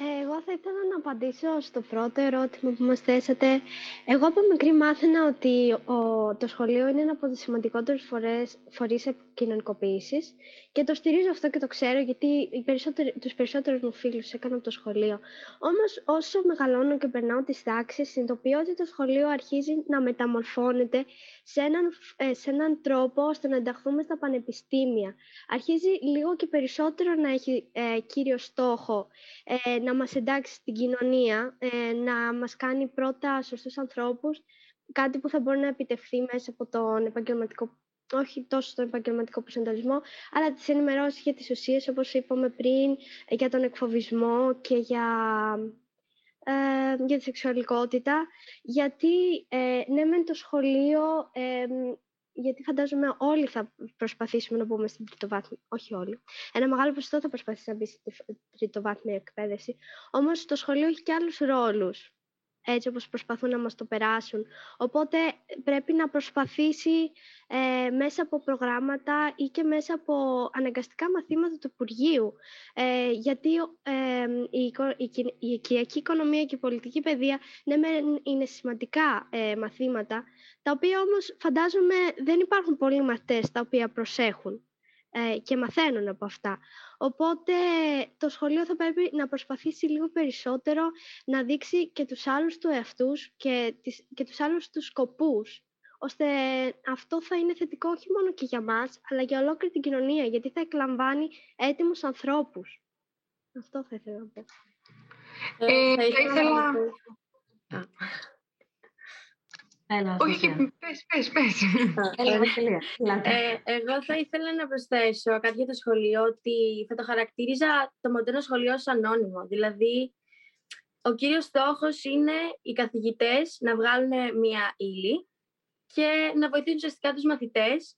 [SPEAKER 10] Εγώ θα ήθελα να απαντήσω στο πρώτο ερώτημα που μας θέσατε. Εγώ από μικρή μάθαινα ότι ο, το σχολείο είναι ένα από τις σημαντικότερους φορές, φορείς κοινωνικοποίησης και το στηρίζω αυτό και το ξέρω γιατί οι περισσότεροι, τους περισσότερους μου φίλους έκανα από το σχολείο. Όμως όσο μεγαλώνω και περνάω τις τάξεις, συνειδητοποιώ ότι το σχολείο αρχίζει να μεταμορφώνεται σε έναν, ε, σε έναν τρόπο ώστε να ενταχθούμε στα πανεπιστήμια. Αρχίζει λίγο και περισσότερο να έχει ε, κύριο στόχο ε, να μας εντάξει στην κοινωνία, ε, να μας κάνει πρώτα σωστούς ανθρώπους, κάτι που θα μπορεί να επιτευχθεί μέσα από τον επαγγελματικό όχι τόσο στον επαγγελματικό προσανατολισμό, αλλά τις ενημερώσεις για τις ουσίες, όπως είπαμε πριν, για τον εκφοβισμό και για, ε, για τη σεξουαλικότητα. Γιατί, ε, ναι, με το σχολείο, ε, γιατί φαντάζομαι όλοι θα προσπαθήσουμε να μπούμε στην τριτοβάθμια, όχι όλοι. Ένα μεγάλο ποσοστό θα προσπαθήσει να μπει στην τριτοβάθμια εκπαίδευση. Όμως το σχολείο έχει και άλλους ρόλους έτσι όπως προσπαθούν να μας το περάσουν. Οπότε πρέπει να προσπαθήσει ε, μέσα από προγράμματα ή και μέσα από αναγκαστικά μαθήματα του Υπουργείου. Ε, γιατί ε, η, η, η οικιακή οικονομία και η πολιτική παιδεία ναι, είναι σημαντικά ε, μαθήματα, τα οποία όμως φαντάζομαι δεν υπάρχουν πολλοί μαθητές τα οποία προσέχουν ε, και μαθαίνουν από αυτά. Οπότε το σχολείο θα πρέπει να προσπαθήσει λίγο περισσότερο να δείξει και τους άλλους του εαυτούς και, τις, και τους άλλους τους σκοπούς ώστε αυτό θα είναι θετικό όχι μόνο και για μας, αλλά για ολόκληρη την κοινωνία, γιατί θα εκλαμβάνει έτοιμους ανθρώπους. Αυτό θα ήθελα να πω.
[SPEAKER 14] Ε, θα ήθελα...
[SPEAKER 8] Έλα,
[SPEAKER 14] Όχι, πες, πες, πες. [LAUGHS]
[SPEAKER 12] ε, εγώ θα ήθελα να προσθέσω κάτι για το σχολείο, ότι θα το χαρακτήριζα το μοντέρνο σχολείο ως ανώνυμο. Δηλαδή, ο κύριος στόχος είναι οι καθηγητές να βγάλουν μία ύλη και να βοηθήσουν ουσιαστικά τους μαθητές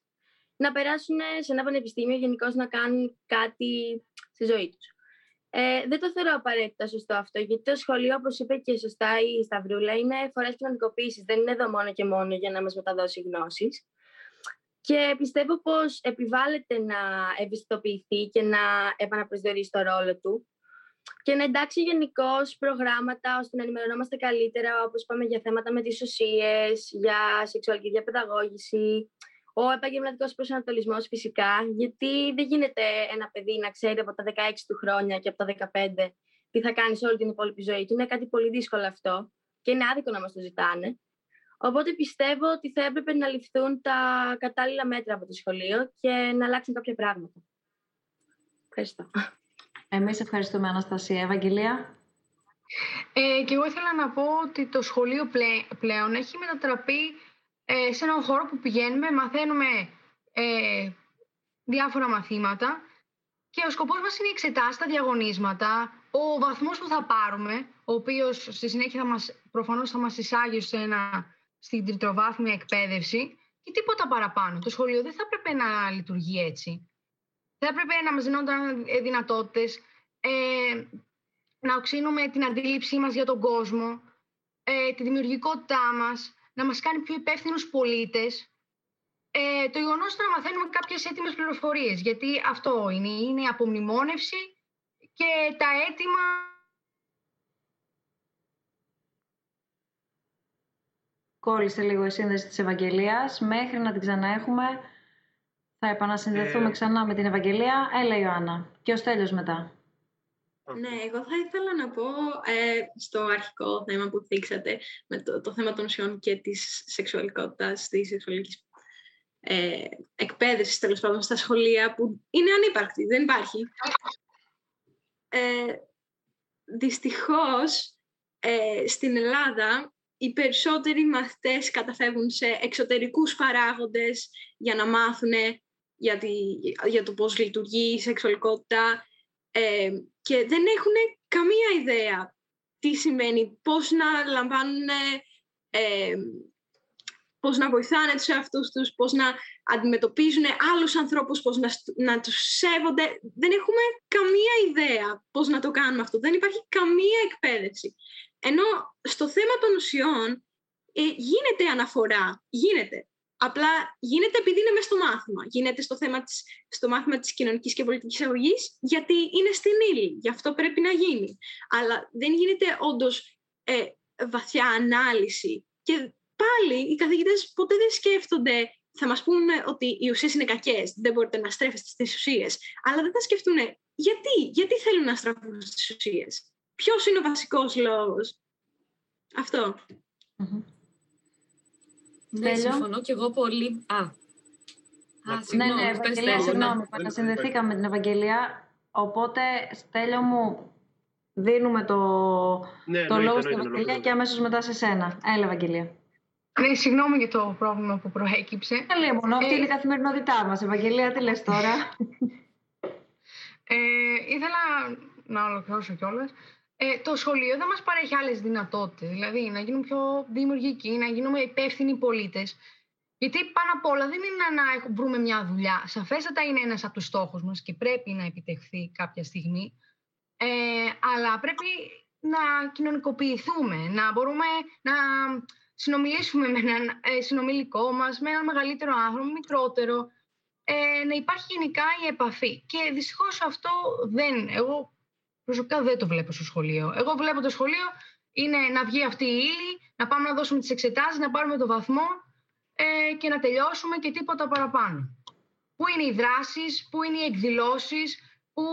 [SPEAKER 12] να περάσουν σε ένα πανεπιστήμιο γενικώς να κάνουν κάτι στη ζωή τους. Ε, δεν το θεωρώ απαραίτητα σωστό αυτό, γιατί το σχολείο, όπως είπε και σωστά η Σταυρούλα, είναι φορές κοινωνικοποίηση. Δεν είναι εδώ μόνο και μόνο για να μας μεταδώσει γνώσεις. Και πιστεύω πως επιβάλλεται να ευαισθητοποιηθεί και να επαναπροσδιορίσει το ρόλο του και να εντάξει γενικώ προγράμματα ώστε να ενημερωνόμαστε καλύτερα, όπως είπαμε, για θέματα με τις ουσίες, για σεξουαλική διαπαιδαγώγηση, ο επαγγελματικός προσανατολισμός φυσικά, γιατί δεν γίνεται ένα παιδί να ξέρει από τα 16 του χρόνια και από τα 15 τι θα κάνει σε όλη την υπόλοιπη ζωή του. Είναι κάτι πολύ δύσκολο αυτό και είναι άδικο να μας το ζητάνε. Οπότε πιστεύω ότι θα έπρεπε να ληφθούν τα κατάλληλα μέτρα από το σχολείο και να αλλάξουν κάποια πράγματα. Ευχαριστώ.
[SPEAKER 8] Εμείς ευχαριστούμε, Αναστασία. Ευαγγελία.
[SPEAKER 14] Ε, και εγώ ήθελα να πω ότι το σχολείο πλέον έχει μετατραπεί ε, σε έναν χώρο που πηγαίνουμε, μαθαίνουμε ε, διάφορα μαθήματα και ο σκοπός μας είναι η εξετάσεις, τα διαγωνίσματα, ο βαθμός που θα πάρουμε, ο οποίος στη συνέχεια θα μας, προφανώς θα μας εισάγει σε ένα, στην τριτοβάθμια εκπαίδευση και τίποτα παραπάνω. Το σχολείο δεν θα έπρεπε να λειτουργεί έτσι. Θα έπρεπε να μας δίνονταν δυνατότητες, ε, να οξύνουμε την αντίληψή μας για τον κόσμο, ε, τη δημιουργικότητά μας, να μας κάνει πιο υπεύθυνους πολίτες. Ε, το γεγονός να μαθαίνουμε κάποιες έτοιμες πληροφορίες, γιατί αυτό είναι, είναι η απομνημόνευση και τα έτοιμα
[SPEAKER 8] Κόλλησε λίγο η σύνδεση της Ευαγγελίας. Μέχρι να την ξαναέχουμε, θα επανασυνδεθούμε ε... ξανά με την Ευαγγελία. Έλα, Ιωάννα. Και ο Στέλιος μετά.
[SPEAKER 6] Ναι, εγώ θα ήθελα να πω ε, στο αρχικό θέμα που θίξατε με το, το θέμα των ουσιών και της σεξουαλικότητας, της σεξουαλικής ε, εκπαίδευσης τέλος πάντων στα σχολεία που είναι ανύπαρκτη, δεν υπάρχει. Ε, δυστυχώς ε, στην Ελλάδα οι περισσότεροι μαθητές καταφεύγουν σε εξωτερικούς παράγοντες για να μάθουν για, για το πώς λειτουργεί η σεξουαλικότητα ε, και δεν έχουν καμία ιδέα τι σημαίνει, πώς να λαμβάνουν, ε, πώς να βοηθάνε τους εαυτούς τους, πώς να αντιμετωπίζουν άλλους ανθρώπους, πώς να, να τους σέβονται. Δεν έχουμε καμία ιδέα πώς να το κάνουμε αυτό. Δεν υπάρχει καμία εκπαίδευση. Ενώ στο θέμα των ουσιών ε, γίνεται αναφορά, γίνεται. Απλά γίνεται επειδή είναι μέσα στο μάθημα. Γίνεται στο, θέμα της, στο μάθημα της κοινωνικής και πολιτικής αγωγής, γιατί είναι στην ύλη. Γι' αυτό πρέπει να γίνει. Αλλά δεν γίνεται όντως ε, βαθιά ανάλυση. Και πάλι οι καθηγητές ποτέ δεν σκέφτονται θα μας πούνε ότι οι ουσίες είναι κακές, δεν μπορείτε να στρέφεστε στις ουσίες, αλλά δεν θα σκεφτούν γιατί, γιατί θέλουν να στραφούν στις ουσίες; Ποιος είναι ο βασικός λόγος; Αυτό.
[SPEAKER 9] Ναι, συμφωνώ και εγώ πολύ. Α,
[SPEAKER 8] Α συγγνώμη, ναι, ναι, Ευαγγελία, συγγνώμη, συνδεθήκαμε με την Ευαγγελία, οπότε, Στέλιο μου, δίνουμε το, ναι, το λόγο στην Ευαγγελία και αμέσως μετά σε σένα. Έλα, Ευαγγελία.
[SPEAKER 14] Ναι, συγγνώμη για το πρόβλημα που προέκυψε.
[SPEAKER 8] Καλή μόνο, αυτή είναι η ε, καθημερινότητά μας. Ευαγγελία, τι λες τώρα;
[SPEAKER 14] ε, ήθελα να ολοκληρώσω κιόλας. Ε, το σχολείο δεν μας παρέχει άλλες δυνατότητες, δηλαδή να γίνουμε πιο δημιουργικοί, να γίνουμε υπεύθυνοι πολίτες. Γιατί πάνω απ' όλα δεν είναι να βρούμε μια δουλειά. Σαφέστατα είναι ένας από τους στόχους μας και πρέπει να επιτευχθεί κάποια στιγμή. Ε, αλλά πρέπει να κοινωνικοποιηθούμε, να μπορούμε να συνομιλήσουμε με έναν ε, συνομιλικό μας, με έναν μεγαλύτερο άνθρωπο, μικρότερο, ε, να υπάρχει γενικά η επαφή. Και δυστυχώς αυτό δεν, εγώ προσωπικά δεν το βλέπω στο σχολείο. Εγώ βλέπω το σχολείο είναι να βγει αυτή η ύλη, να πάμε να δώσουμε τις εξετάσεις, να πάρουμε το βαθμό ε, και να τελειώσουμε και τίποτα παραπάνω. Πού είναι οι δράσεις, πού είναι οι εκδηλώσεις, πού,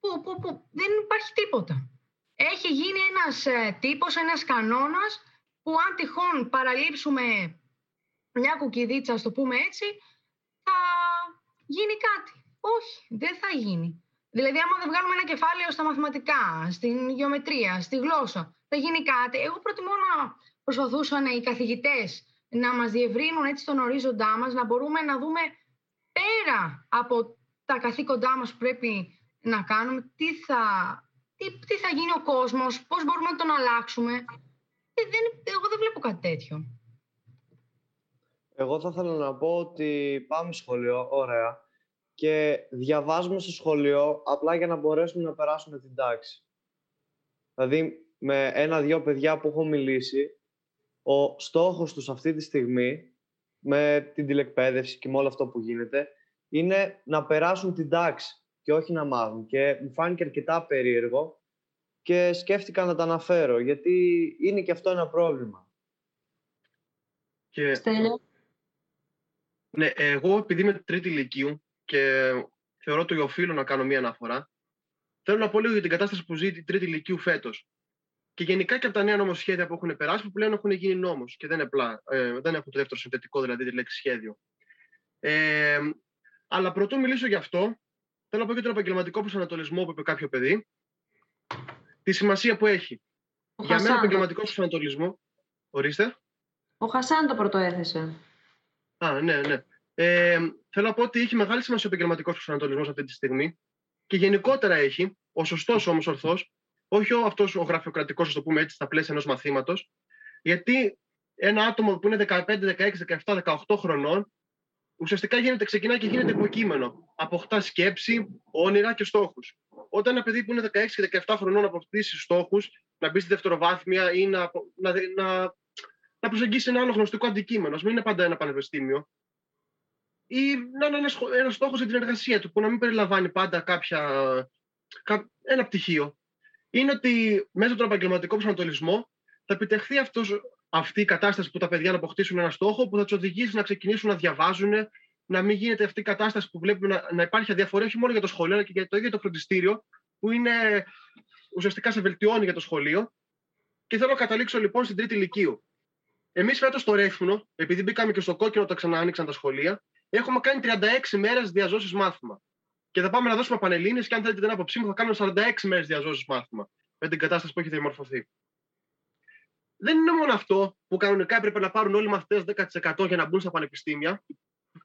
[SPEAKER 14] πού, πού, πού. δεν υπάρχει τίποτα. Έχει γίνει ένας ε, τύπος, ένας κανόνας που αν τυχόν παραλείψουμε μια κουκιδίτσα, ας το πούμε έτσι, θα γίνει κάτι. Όχι, δεν θα γίνει. Δηλαδή, άμα δεν βγάλουμε ένα κεφάλαιο στα μαθηματικά, στην γεωμετρία, στη γλώσσα, θα γίνει κάτι. Εγώ προτιμώ να προσπαθούσαν οι καθηγητές να μας διευρύνουν έτσι τον ορίζοντά μας, να μπορούμε να δούμε πέρα από τα καθήκοντά μας που πρέπει να κάνουμε, τι θα, τι, τι θα γίνει ο κόσμος, πώς μπορούμε να τον αλλάξουμε. Ε, δεν, εγώ δεν βλέπω κάτι τέτοιο.
[SPEAKER 3] Εγώ θα ήθελα να πω ότι πάμε σχολείο, ωραία και διαβάζουμε στο σχολείο απλά για να μπορέσουμε να περάσουμε την τάξη. Δηλαδή, με ένα-δυο παιδιά που έχω μιλήσει, ο στόχος τους αυτή τη στιγμή, με την τηλεκπαίδευση και με όλο αυτό που γίνεται, είναι να περάσουν την τάξη και όχι να μάθουν. Και μου φάνηκε αρκετά περίεργο και σκέφτηκα να τα αναφέρω, γιατί είναι και αυτό ένα πρόβλημα.
[SPEAKER 16] Και... Ναι, εγώ επειδή είμαι τρίτη ηλικίου και θεωρώ ότι οφείλω να κάνω μία αναφορά. Θέλω να πω λίγο για την κατάσταση που ζει η τρίτη ηλικίου φέτος. Και γενικά και από τα νέα νομοσχέδια που έχουν περάσει, που πλέον έχουν γίνει νόμος και δεν, απλά, ε, δεν έχουν το δεύτερο συνθετικό, δηλαδή τη λέξη σχέδιο. Ε, αλλά πρωτού μιλήσω γι' αυτό, θέλω να πω και τον επαγγελματικό προσανατολισμό που είπε κάποιο παιδί, τη σημασία που έχει.
[SPEAKER 8] Ο
[SPEAKER 16] Για μένα,
[SPEAKER 8] Χασάν.
[SPEAKER 16] επαγγελματικός προσανατολισμό. Ορίστε.
[SPEAKER 8] Ο Χασάν το πρωτοέθεσε.
[SPEAKER 16] Α, ναι, ναι. Ε, θέλω να πω ότι έχει μεγάλη σημασία ο επαγγελματικός προσανατολισμό αυτή τη στιγμή και γενικότερα έχει, ο σωστός όμως ορθό, όχι ο, αυτός ο γραφειοκρατικός, ας το πούμε έτσι, στα πλαίσια ενός μαθήματος, γιατί ένα άτομο που είναι 15, 16, 17, 18 χρονών, ουσιαστικά γίνεται, ξεκινάει και γίνεται υποκείμενο. Αποκτά σκέψη, όνειρα και στόχους. Όταν ένα παιδί που είναι 16 και 17 χρονών αποκτήσει στόχους, να μπει στη δευτεροβάθμια ή να, να, να, να προσεγγίσει ένα άλλο γνωστικό αντικείμενο, ας μην είναι πάντα ένα πανεπιστήμιο, ή να είναι ένας, σχο- ένας στόχος για την εργασία του, που να μην περιλαμβάνει πάντα κάποια, κα- ένα πτυχίο, είναι ότι μέσα από τον επαγγελματικό προσανατολισμό θα επιτευχθεί αυτός, αυτή η κατάσταση που τα παιδιά να αποκτήσουν ένα στόχο που θα τους οδηγήσει να ξεκινήσουν να διαβάζουν, να μην γίνεται αυτή η κατάσταση που βλέπουμε να, να υπάρχει αδιαφορία όχι μόνο για το σχολείο, αλλά και για το ίδιο το φροντιστήριο, που είναι ουσιαστικά σε βελτιώνει για το σχολείο. Και θέλω να καταλήξω λοιπόν στην τρίτη ηλικίου. Εμείς φέτος στο Ρέθμνο, επειδή μπήκαμε και στο κόκκινο όταν ξανά άνοιξαν τα σχολεία, έχουμε κάνει 36 μέρες διαζώσεις μάθημα. Και θα πάμε να δώσουμε πανελίνε και αν θέλετε την άποψή μου, θα κάνουμε 46 μέρες διαζώσεις μάθημα με την κατάσταση που έχει διαμορφωθεί. Δεν είναι μόνο αυτό που κανονικά έπρεπε να πάρουν όλοι οι μαθητές 10% για να μπουν στα πανεπιστήμια.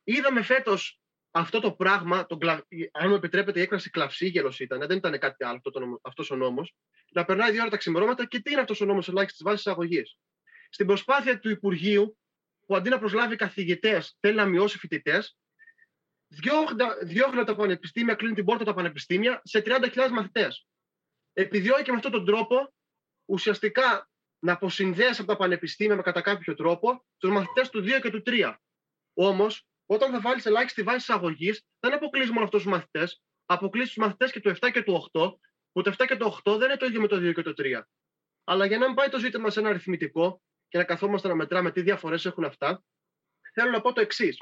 [SPEAKER 16] Είδαμε φέτος αυτό το πράγμα, τον κλα... αν μου επιτρέπετε η έκφραση κλαυσίγελο ήταν, δεν ήταν κάτι άλλο αυτό ο νόμος, να περνάει δύο ώρα τα ξημερώματα και τι είναι αυτός ο νόμος ελάχιστη βάση εισαγωγής. Στην προσπάθεια του Υπουργείου, που αντί να προσλάβει καθηγητές, θέλει να μειώσει φοιτητές, διώχνει τα πανεπιστήμια, κλείνει την πόρτα τα πανεπιστήμια σε 30.000 μαθητές. Επιδιώκει με αυτόν τον τρόπο ουσιαστικά να αποσυνδέσει από τα πανεπιστήμια με κατά κάποιο τρόπο τους μαθητές του 2 και του 3. Όμως, όταν θα βάλεις ελάχιστη βάση εισαγωγής, δεν αποκλείσει μόνο αυτούς τους μαθητές, αποκλείσει τους μαθητές και του 7 και του 8, που το 7 και το 8 δεν είναι το ίδιο με το 2 και το 3. Αλλά για να μην πάει το ζήτημα σε ένα αριθμητικό και να καθόμαστε να μετράμε τι διαφορές έχουν αυτά, θέλω να πω το εξής.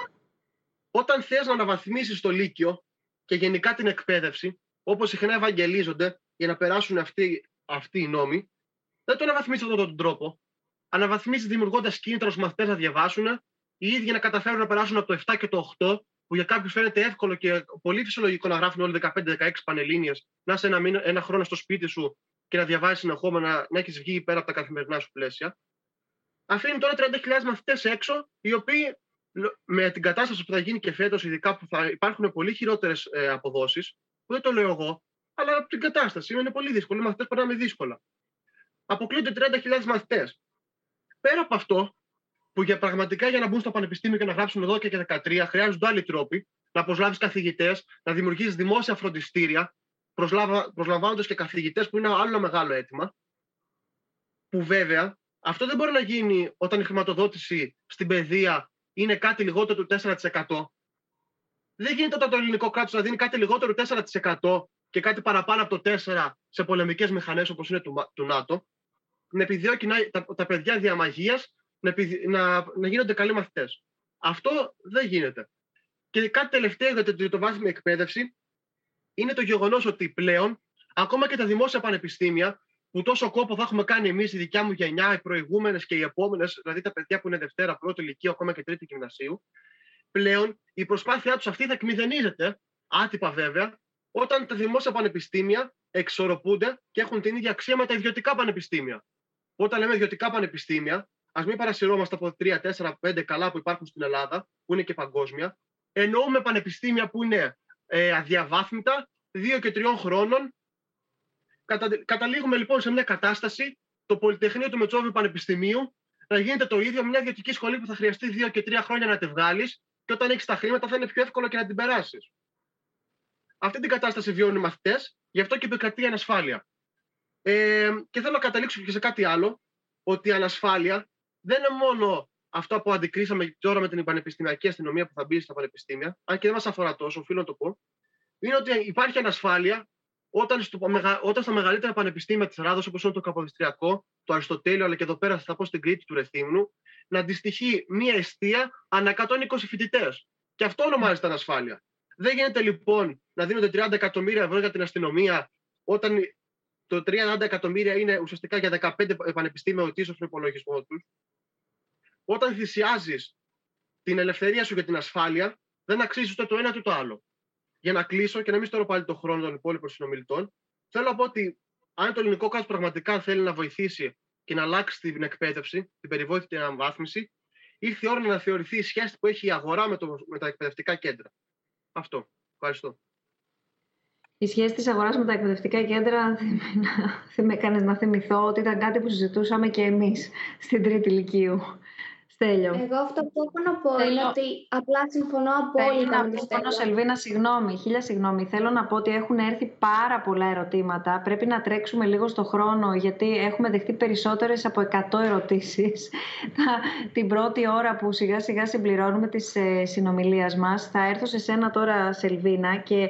[SPEAKER 16] Όταν θες να αναβαθμίσεις το Λύκειο και γενικά την εκπαίδευση, όπως συχνά ευαγγελίζονται για να περάσουν αυτοί, αυτοί οι νόμοι, δεν το αναβαθμίσεις αυτόν τον τρόπο. Αναβαθμίσεις δημιουργώντας κίνητρα στους μαθητές να διαβάσουν, οι ίδιοι να καταφέρουν να περάσουν από το 7 και το 8, που για κάποιους φαίνεται εύκολο και πολύ φυσιολογικό να γράφουν όλοι 15-16 πανελίνε, να είσαι ένα, μήνα, ένα χρόνο στο σπίτι σου και να διαβάζει συνεχόμενα, να έχεις βγει πέρα από τα καθημερινά σου πλαίσια. Αφήνει τώρα 30.000 μαθητές έξω, οι οποίοι με την κατάσταση που θα γίνει και φέτος, ειδικά που θα υπάρχουν πολύ χειρότερες ε, αποδόσεις, που δεν το λέω εγώ, αλλά από την κατάσταση είναι πολύ δύσκολο. Οι μαθητές περνάμε δύσκολα. Αποκλείονται 30.000 μαθητές. Πέρα από αυτό, που για πραγματικά για να μπουν στο πανεπιστήμιο και να γράψουν 12 και 13 χρειάζονται άλλοι τρόποι, να προσλάβεις καθηγητές, να δημιουργήσεις δημόσια φροντιστήρια, προσλαμβάνοντας και καθηγητές που είναι άλλο ένα μεγάλο αίτημα. Που βέβαια αυτό δεν μπορεί να γίνει όταν η χρηματοδότηση στην παιδεία είναι κάτι λιγότερο του 4%. Δεν γίνεται όταν το ελληνικό κράτος να δίνει κάτι λιγότερο του 4% και κάτι παραπάνω από το 4% σε πολεμικές μηχανές όπως είναι του, του ΝΑΤΟ, να επιδιώκει να, τα, τα παιδιά διαμαγείας να, επιδι, να, να γίνονται καλοί μαθητές. Αυτό δεν γίνεται. Και κάτι τελευταίο για το, το βάθμια εκπαίδευση είναι το γεγονός ότι πλέον ακόμα και τα δημόσια πανεπιστήμια που τόσο κόπο θα έχουμε κάνει εμείς, η δικιά μου γενιά, οι προηγούμενες και οι επόμενες, δηλαδή τα παιδιά που είναι Δευτέρα, Πρώτη Ηλικία, ακόμα και Τρίτη Γυμνασίου, πλέον η προσπάθειά τους αυτή θα εκμηδενίζεται, άτυπα βέβαια, όταν τα δημόσια πανεπιστήμια εξορροπούνται και έχουν την ίδια αξία με τα ιδιωτικά πανεπιστήμια. Όταν λέμε ιδιωτικά πανεπιστήμια, ας μην παρασυρώμαστε από 3, 4, 5 καλά που υπάρχουν στην Ελλάδα, που είναι και παγκόσμια. Εννοούμε πανεπιστήμια που είναι ε, αδιαβάθμιτα, 2 και 3 χρόνων. Κατα, καταλήγουμε λοιπόν σε μια κατάσταση το Πολυτεχνείο του Μετσόβιου Πανεπιστημίου να γίνεται το ίδιο με μια ιδιωτική σχολή που θα χρειαστεί 2 και 3 χρόνια να τη βγάλεις και όταν έχεις τα χρήματα θα είναι πιο εύκολο και να την περάσεις. Αυτή την κατάσταση βιώνουν οι μαθητέ, γι' αυτό και επικρατεί η ανασφάλεια. Ε, και θέλω να καταλήξω και σε κάτι άλλο, ότι η ανασφάλεια δεν είναι μόνο αυτό που αντικρίσαμε τώρα με την πανεπιστημιακή αστυνομία που θα μπει στα πανεπιστήμια, αν και δεν μας αφορά τόσο, οφείλω να το πω, είναι ότι υπάρχει ανασφάλεια όταν, στο, όταν στα μεγαλύτερα πανεπιστήμια της Ελλάδα, όπως είναι το Καποδιστριακό, το Αριστοτέλειο, αλλά και εδώ πέρα θα πω στην Κρήτη του Ρεθύμνου, να αντιστοιχεί μία αιστεία ανά 120 φοιτητές. Και αυτό ονομάζεται ανασφάλεια. Δεν γίνεται λοιπόν να δίνονται 30 εκατομμύρια ευρώ για την αστυνομία, όταν το 30 εκατομμύρια είναι ουσιαστικά για 15 πανεπιστήμια ο ετήσιο προπολογισμό τους. Όταν θυσιάζεις την ελευθερία σου για την ασφάλεια, δεν αξίζεις ούτε το ένα ούτε το άλλο. Για να κλείσω και να μην στωρώ πάλι τον χρόνο των υπόλοιπων συνομιλητών, θέλω να πω ότι αν το ελληνικό κράτος πραγματικά θέλει να βοηθήσει και να αλλάξει την εκπαίδευση, την περιβόητη αναβάθμιση, ήρθε η ώρα να θεωρηθεί η σχέση που έχει η αγορά με, το, με τα εκπαιδευτικά κέντρα. Αυτό. Ευχαριστώ.
[SPEAKER 8] Η σχέση της αγοράς με τα εκπαιδευτικά κέντρα δεν με έκανε να θυμηθώ ότι ήταν κάτι που συζητούσαμε και εμείς στην τρίτη ηλικίου. Στέλιο.
[SPEAKER 15] Εγώ αυτό που έχω να πω είναι ότι απλά συμφωνώ απόλυτα με το Στέλιο.
[SPEAKER 8] Σελβίνα, συγγνώμη, χίλια συγγνώμη. Θέλω να πω ότι έχουν έρθει πάρα πολλά ερωτήματα. Πρέπει να τρέξουμε λίγο στο χρόνο, γιατί έχουμε δεχτεί περισσότερες από 100 ερωτήσεις. [LAUGHS] Την πρώτη ώρα που σιγά σιγά συμπληρώνουμε τις ε, συνομιλίες μας, θα έρθω σε σένα τώρα, Σελβίνα, και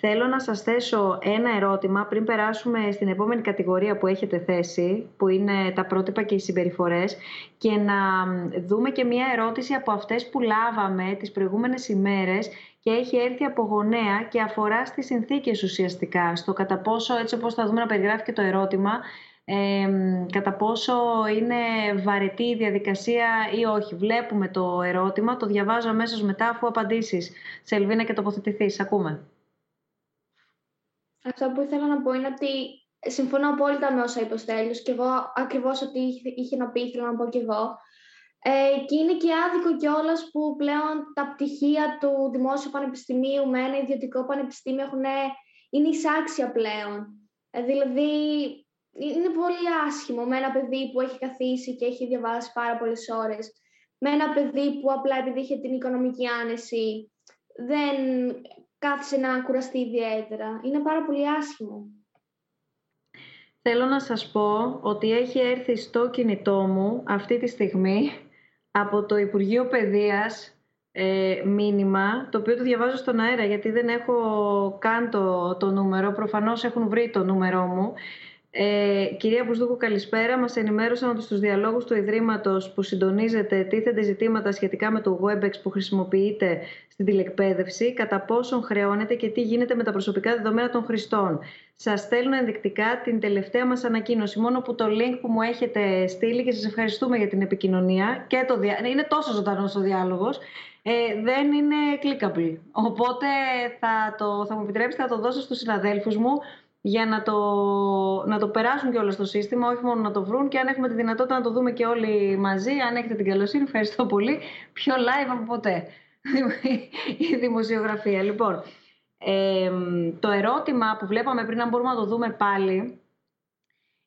[SPEAKER 8] Θέλω να σας θέσω ένα ερώτημα πριν περάσουμε στην επόμενη κατηγορία που έχετε θέσει, που είναι τα πρότυπα και οι συμπεριφορές, και να δούμε και μία ερώτηση από αυτές που λάβαμε τις προηγούμενες ημέρες και έχει έρθει από γονέα και αφορά στις συνθήκες ουσιαστικά, στο κατά πόσο, έτσι όπως θα δούμε να περιγράφει και το ερώτημα, ε, κατά πόσο είναι βαρετή η διαδικασία ή όχι. Βλέπουμε το ερώτημα, το διαβάζω αμέσως μετά αφού απαντήσεις. Σελβίνα και τοποθετηθείς. Ακούμε.
[SPEAKER 15] Αυτό που ήθελα να πω είναι ότι συμφωνώ απόλυτα με όσα είπε ο Στέλιος και εγώ ακριβώς ό,τι είχε να πει ήθελα να πω και εγώ. Ε, και είναι και άδικο κιόλας που πλέον τα πτυχία του Δημόσιου Πανεπιστημίου με ένα ιδιωτικό πανεπιστήμιο έχουν, είναι εισάξια πλέον. Ε, δηλαδή, είναι πολύ άσχημο με ένα παιδί που έχει καθίσει και έχει διαβάσει πάρα πολλές ώρες, με ένα παιδί που απλά επειδή είχε την οικονομική άνεση δεν κάθισε να κουραστεί ιδιαίτερα. Είναι πάρα πολύ άσχημο.
[SPEAKER 8] Θέλω να σας πω ότι έχει έρθει στο κινητό μου αυτή τη στιγμή από το Υπουργείο Παιδείας ε, μήνυμα, το οποίο το διαβάζω στον αέρα γιατί δεν έχω καν το, το νούμερο. Προφανώς έχουν βρει το νούμερό μου ε, κυρία Μπουσδούκου, καλησπέρα. Μας ενημέρωσαν ότι στους διαλόγους του Ιδρύματος που συντονίζεται τίθενται ζητήματα σχετικά με το WebEx που χρησιμοποιείται στην τηλεκπαίδευση, κατά πόσον χρεώνεται και τι γίνεται με τα προσωπικά δεδομένα των χρηστών. Σας στέλνω ενδεικτικά την τελευταία μας ανακοίνωση, μόνο που το link που μου έχετε στείλει και σας ευχαριστούμε για την επικοινωνία. Και το δια... Είναι τόσο ζωντανός ο διάλογος. Ε, δεν είναι clickable. Οπότε θα, το, θα μου επιτρέψετε να το δώσω στους συναδέλφους μου για να το, να το περάσουν και όλο στο σύστημα, όχι μόνο να το βρουν και αν έχουμε τη δυνατότητα να το δούμε και όλοι μαζί, αν έχετε την καλοσύνη, ευχαριστώ πολύ. Πιο live από ποτέ [LAUGHS] η δημοσιογραφία. Λοιπόν, το ερώτημα που βλέπαμε πριν, αν μπορούμε να το δούμε πάλι,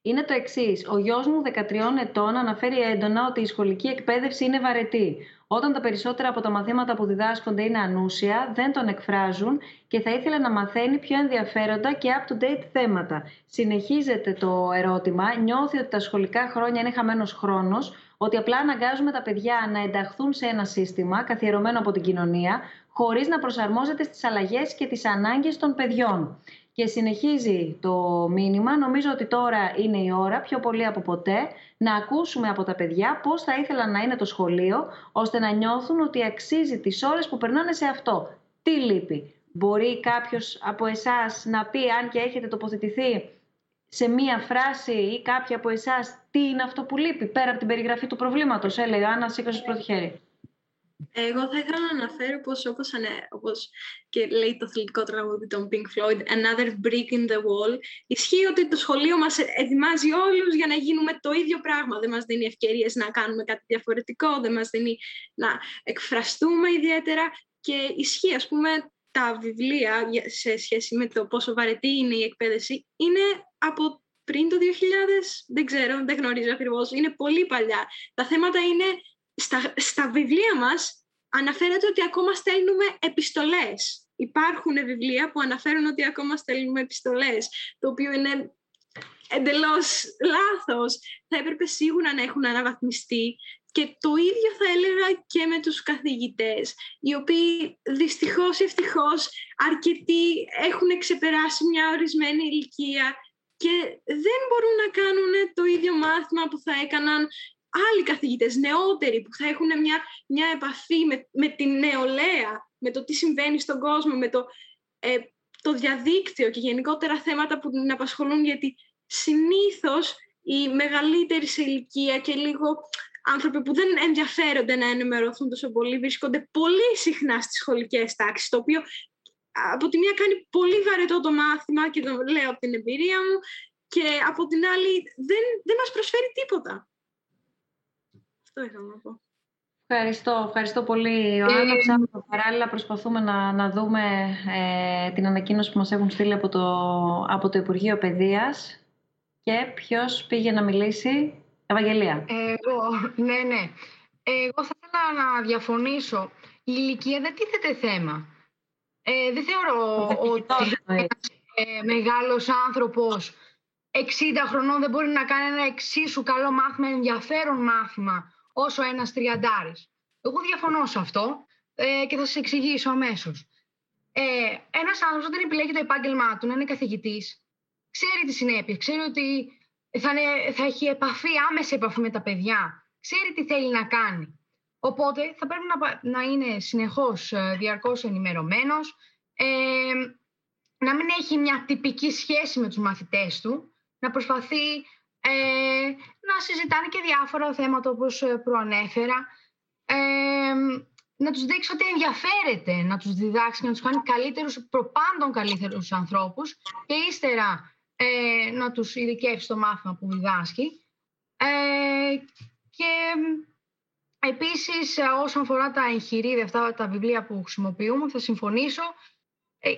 [SPEAKER 8] είναι το εξής. Ο γιος μου 13 ετών αναφέρει έντονα ότι η σχολική εκπαίδευση είναι βαρετή. Όταν τα περισσότερα από τα μαθήματα που διδάσκονται είναι ανούσια, δεν τον εκφράζουν και θα ήθελε να μαθαίνει πιο ενδιαφέροντα και up-to-date θέματα. Συνεχίζεται το ερώτημα, νιώθει ότι τα σχολικά χρόνια είναι χαμένος χρόνος, ότι απλά αναγκάζουμε τα παιδιά να ενταχθούν σε ένα σύστημα καθιερωμένο από την κοινωνία, χωρίς να προσαρμόζεται στις αλλαγές και τις ανάγκες των παιδιών. Και συνεχίζει το μήνυμα. Νομίζω ότι τώρα είναι η ώρα, πιο πολύ από ποτέ, να ακούσουμε από τα παιδιά πώς θα ήθελαν να είναι το σχολείο, ώστε να νιώθουν ότι αξίζει τις ώρες που περνάνε σε αυτό. Τι λείπει; Μπορεί κάποιος από εσάς να πει, αν και έχετε τοποθετηθεί σε μία φράση ή κάποια από εσάς, τι είναι αυτό που λείπει, πέρα από την περιγραφή του προβλήματος, έλεγα, Άννα, σήκωσε πρώτη χέρι.
[SPEAKER 6] Εγώ θα ήθελα να αναφέρω πως όπως, ανε, όπως και λέει το θηλυκό τραγούδι των Pink Floyd «Another brick in the wall» ισχύει ότι το σχολείο μας ετοιμάζει όλους για να γίνουμε το ίδιο πράγμα. Δεν μας δίνει ευκαιρίες να κάνουμε κάτι διαφορετικό, δεν μας δίνει να εκφραστούμε ιδιαίτερα και ισχύει ας πούμε τα βιβλία σε σχέση με το πόσο βαρετή είναι η εκπαίδευση είναι από πριν το 2000, δεν ξέρω, δεν γνωρίζω ακριβώς, είναι πολύ παλιά. Τα θέματα είναι στα, στα βιβλία μας αναφέρεται ότι ακόμα στέλνουμε επιστολές. Υπάρχουν βιβλία που αναφέρουν ότι ακόμα στέλνουμε επιστολές, το οποίο είναι εντελώς λάθος. Θα έπρεπε σίγουρα να έχουν αναβαθμιστεί και το ίδιο θα έλεγα και με τους καθηγητές, οι οποίοι δυστυχώς ή ευτυχώς αρκετοί έχουν ξεπεράσει μια ορισμένη ηλικία και δεν μπορούν να κάνουν το ίδιο μάθημα που θα έκαναν άλλοι καθηγητές, νεότεροι, που θα έχουν μια, μια επαφή με, με την νεολαία, με το τι συμβαίνει στον κόσμο, με το, ε, το διαδίκτυο και γενικότερα θέματα που την απασχολούν, γιατί συνήθως οι μεγαλύτεροι σε ηλικία και λίγο άνθρωποι που δεν ενδιαφέρονται να ενημερωθούν τόσο πολύ βρίσκονται πολύ συχνά στις σχολικές τάξεις, το οποίο από τη μία κάνει πολύ βαρετό το μάθημα και το λέω από την εμπειρία μου και από την άλλη δεν, δεν μας προσφέρει τίποτα. Αυτό ήθελα να πω.
[SPEAKER 8] Ευχαριστώ, ευχαριστώ πολύ. Ιωάννα, ε, παράλληλα προσπαθούμε να, να δούμε ε, την ανακοίνωση που μας έχουν στείλει από το, από το Υπουργείο Παιδείας. Και ποιος πήγε να μιλήσει, Ευαγγελία.
[SPEAKER 14] Εγώ, ναι, ναι. Εγώ θα ήθελα να διαφωνήσω. Η ηλικία δεν τίθεται θέμα. Ε, δεν θεωρώ ότι ένας ε, μεγάλος άνθρωπος 60 χρονών δεν μπορεί να κάνει ένα εξίσου καλό μάθημα, ενδιαφέρον μάθημα, όσο ένας τριαντάρης. Εγώ διαφωνώ σε αυτό ε, και θα σας εξηγήσω αμέσως. Ε, ένας άνθρωπος όταν επιλέγει το επάγγελμά του να είναι καθηγητής, ξέρει τις συνέπειες, ξέρει ότι θα, θα έχει επαφή, άμεση επαφή με τα παιδιά, ξέρει τι θέλει να κάνει. Οπότε θα πρέπει να, να είναι συνεχώς ε, διαρκώς ενημερωμένος, ε, να μην έχει μια τυπική σχέση με τους μαθητές του, να προσπαθεί ε, να συζητάνε και διάφορα θέματα όπως ε, προανέφερα, ε, να τους δείξει ότι ενδιαφέρεται, να τους διδάξει, να τους κάνει καλύτερους, προπάντων καλύτερους ανθρώπους και ύστερα ε, να τους ειδικεύσει το μάθημα που διδάσκει. Ε, και επίσης όσον αφορά τα εγχειρίδια, αυτά τα βιβλία που χρησιμοποιούμε, θα συμφωνήσω,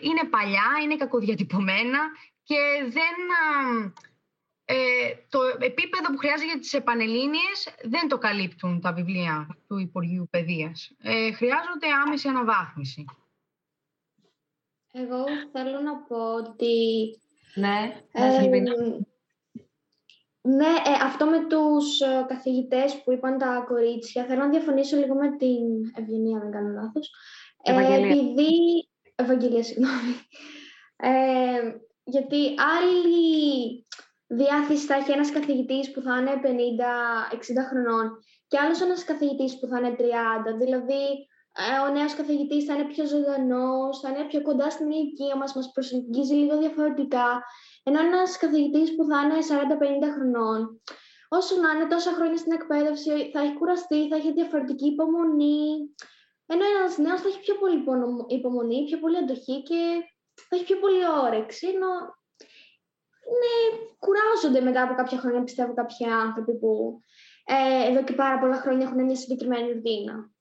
[SPEAKER 14] είναι παλιά, είναι κακοδιατυπωμένα και δεν ε, το επίπεδο που χρειάζεται για τις επανελλήνιες δεν το καλύπτουν τα βιβλία του Υπουργείου Παιδείας. Ε, χρειάζονται άμεση αναβάθμιση.
[SPEAKER 15] Εγώ θέλω να πω ότι...
[SPEAKER 8] Ναι,
[SPEAKER 15] ε, ναι, ε, αυτό με τους ε, καθηγητές που είπαν τα κορίτσια, θέλω να διαφωνήσω λίγο με την Ευγενία, αν δεν κάνω λάθος. Ε, επειδή... Ευαγγελία, συγγνώμη. Ε, γιατί άλλοι διάθεση θα έχει ένας καθηγητής που θα είναι 50-60 χρονών και άλλος ένας καθηγητής που θα είναι 30. Δηλαδή, ε, ο νέος καθηγητής θα είναι πιο ζωντανός, θα είναι πιο κοντά στην ηλικία μας, μας προσεγγίζει λίγο διαφορετικά. Ενώ ένας καθηγητής που θα είναι 40-50 χρονών, όσο να είναι τόσα χρόνια στην εκπαίδευση, θα έχει κουραστεί, θα έχει διαφορετική υπομονή. Ενώ ένας νέος θα έχει πιο πολύ υπομονή, πιο πολύ αντοχή και θα έχει πιο πολύ όρεξη. Ενώ ναι, κουράζονται μετά από κάποια χρόνια, πιστεύω, κάποιοι άνθρωποι που ε, εδώ και πάρα πολλά χρόνια έχουν μια συγκεκριμένη ρουτίνα.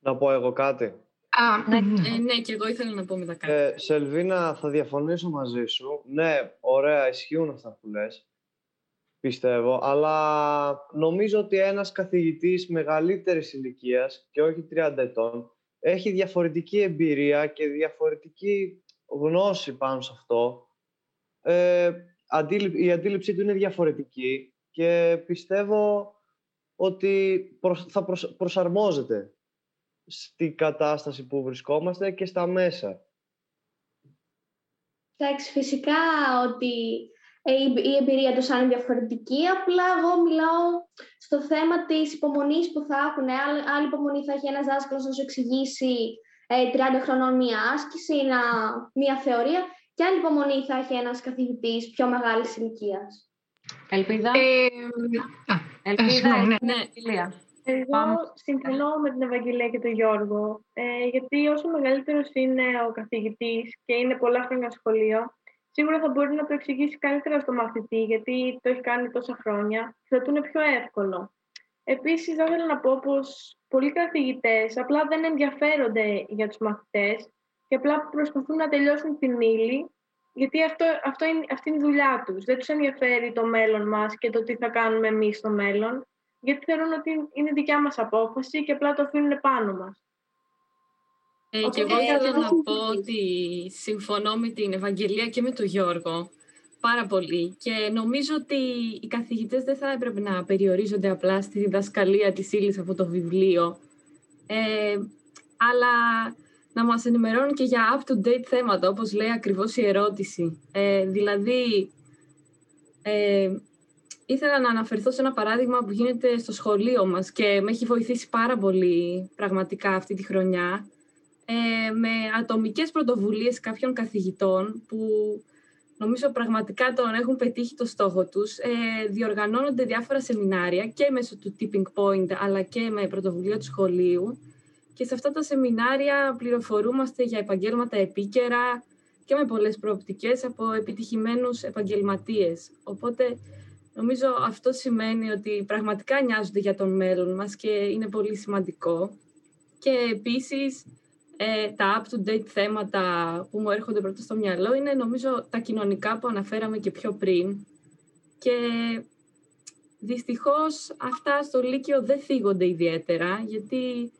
[SPEAKER 3] Να πω εγώ κάτι.
[SPEAKER 9] Α, [LAUGHS] ναι, ε, ναι, και εγώ ήθελα να πω μετά κάτι.
[SPEAKER 3] Ε, Σελβίνα, θα διαφωνήσω μαζί σου. Ναι, ωραία, ισχύουν αυτά που λες, πιστεύω, αλλά νομίζω ότι ένας καθηγητής μεγαλύτερης ηλικίας και όχι 30 ετών έχει διαφορετική εμπειρία και διαφορετική γνώση πάνω σε αυτό ε, η αντίληψή του είναι διαφορετική και πιστεύω ότι θα προσαρμόζεται στη κατάσταση που βρισκόμαστε και στα μέσα.
[SPEAKER 15] Εντάξει, φυσικά ότι η εμπειρία τους είναι διαφορετική, απλά εγώ μιλάω στο θέμα της υπομονής που θα έχουν. Άλλη υπομονή θα έχει ένας δάσκαλος να σου εξηγήσει 30 ε, χρονών μία άσκηση, μία θεωρία και άλλη υπομονή θα έχει ένας καθηγητής πιο μεγάλης ηλικίας;
[SPEAKER 8] Ελπίδα.
[SPEAKER 14] Ε,
[SPEAKER 8] Ελπίδα,
[SPEAKER 14] ναι.
[SPEAKER 8] ναι.
[SPEAKER 2] Εγώ συμφωνώ με την Ευαγγελία και τον Γιώργο, ε, γιατί όσο μεγαλύτερος είναι ο καθηγητής και είναι πολλά χρόνια σχολείο, σίγουρα θα μπορεί να το εξηγήσει καλύτερα στο μαθητή, γιατί το έχει κάνει τόσα χρόνια και θα του είναι πιο εύκολο. Επίσης, θα ήθελα να πω πως πολλοί καθηγητές απλά δεν ενδιαφέρονται για τους μαθητές και απλά προσπαθούν να τελειώσουν την ύλη, γιατί αυτό, αυτό είναι, αυτή είναι η δουλειά τους. Δεν τους ενδιαφέρει το μέλλον μας και το τι θα κάνουμε εμείς στο μέλλον, γιατί θεωρούν ότι είναι δικιά μας απόφαση και απλά το αφήνουν πάνω μας.
[SPEAKER 9] Ε, και εγώ ήθελα να πω ότι συμφωνώ με την Ευαγγελία και με τον Γιώργο πάρα πολύ και νομίζω ότι οι καθηγητές δεν θα έπρεπε να περιορίζονται απλά στη διδασκαλία της ύλης από το βιβλίο, ε, αλλά να μας ενημερώνουν και για up-to-date θέματα, όπως λέει ακριβώς η ερώτηση. Ε, δηλαδή, ε, ήθελα να αναφερθώ σε ένα παράδειγμα που γίνεται στο σχολείο μας και με έχει βοηθήσει πάρα πολύ πραγματικά αυτή τη χρονιά, ε, με ατομικές πρωτοβουλίες κάποιων καθηγητών που νομίζω πραγματικά τον έχουν πετύχει το στόχο τους. Ε, διοργανώνονται διάφορα σεμινάρια και μέσω του Tipping Point αλλά και με πρωτοβουλία του σχολείου και σε αυτά τα σεμινάρια πληροφορούμαστε για επαγγέλματα επίκαιρα και με πολλές προοπτικές από επιτυχημένους επαγγελματίες. Οπότε νομίζω αυτό σημαίνει ότι πραγματικά νοιάζονται για τον μέλλον μας και είναι πολύ σημαντικό. Και επίσης ε, τα up-to-date θέματα που μου έρχονται πρώτα στο μυαλό είναι νομίζω τα κοινωνικά που αναφέραμε και πιο πριν. Και δυστυχώς αυτά στο Λύκειο δεν θίγονται ιδιαίτερα, γιατί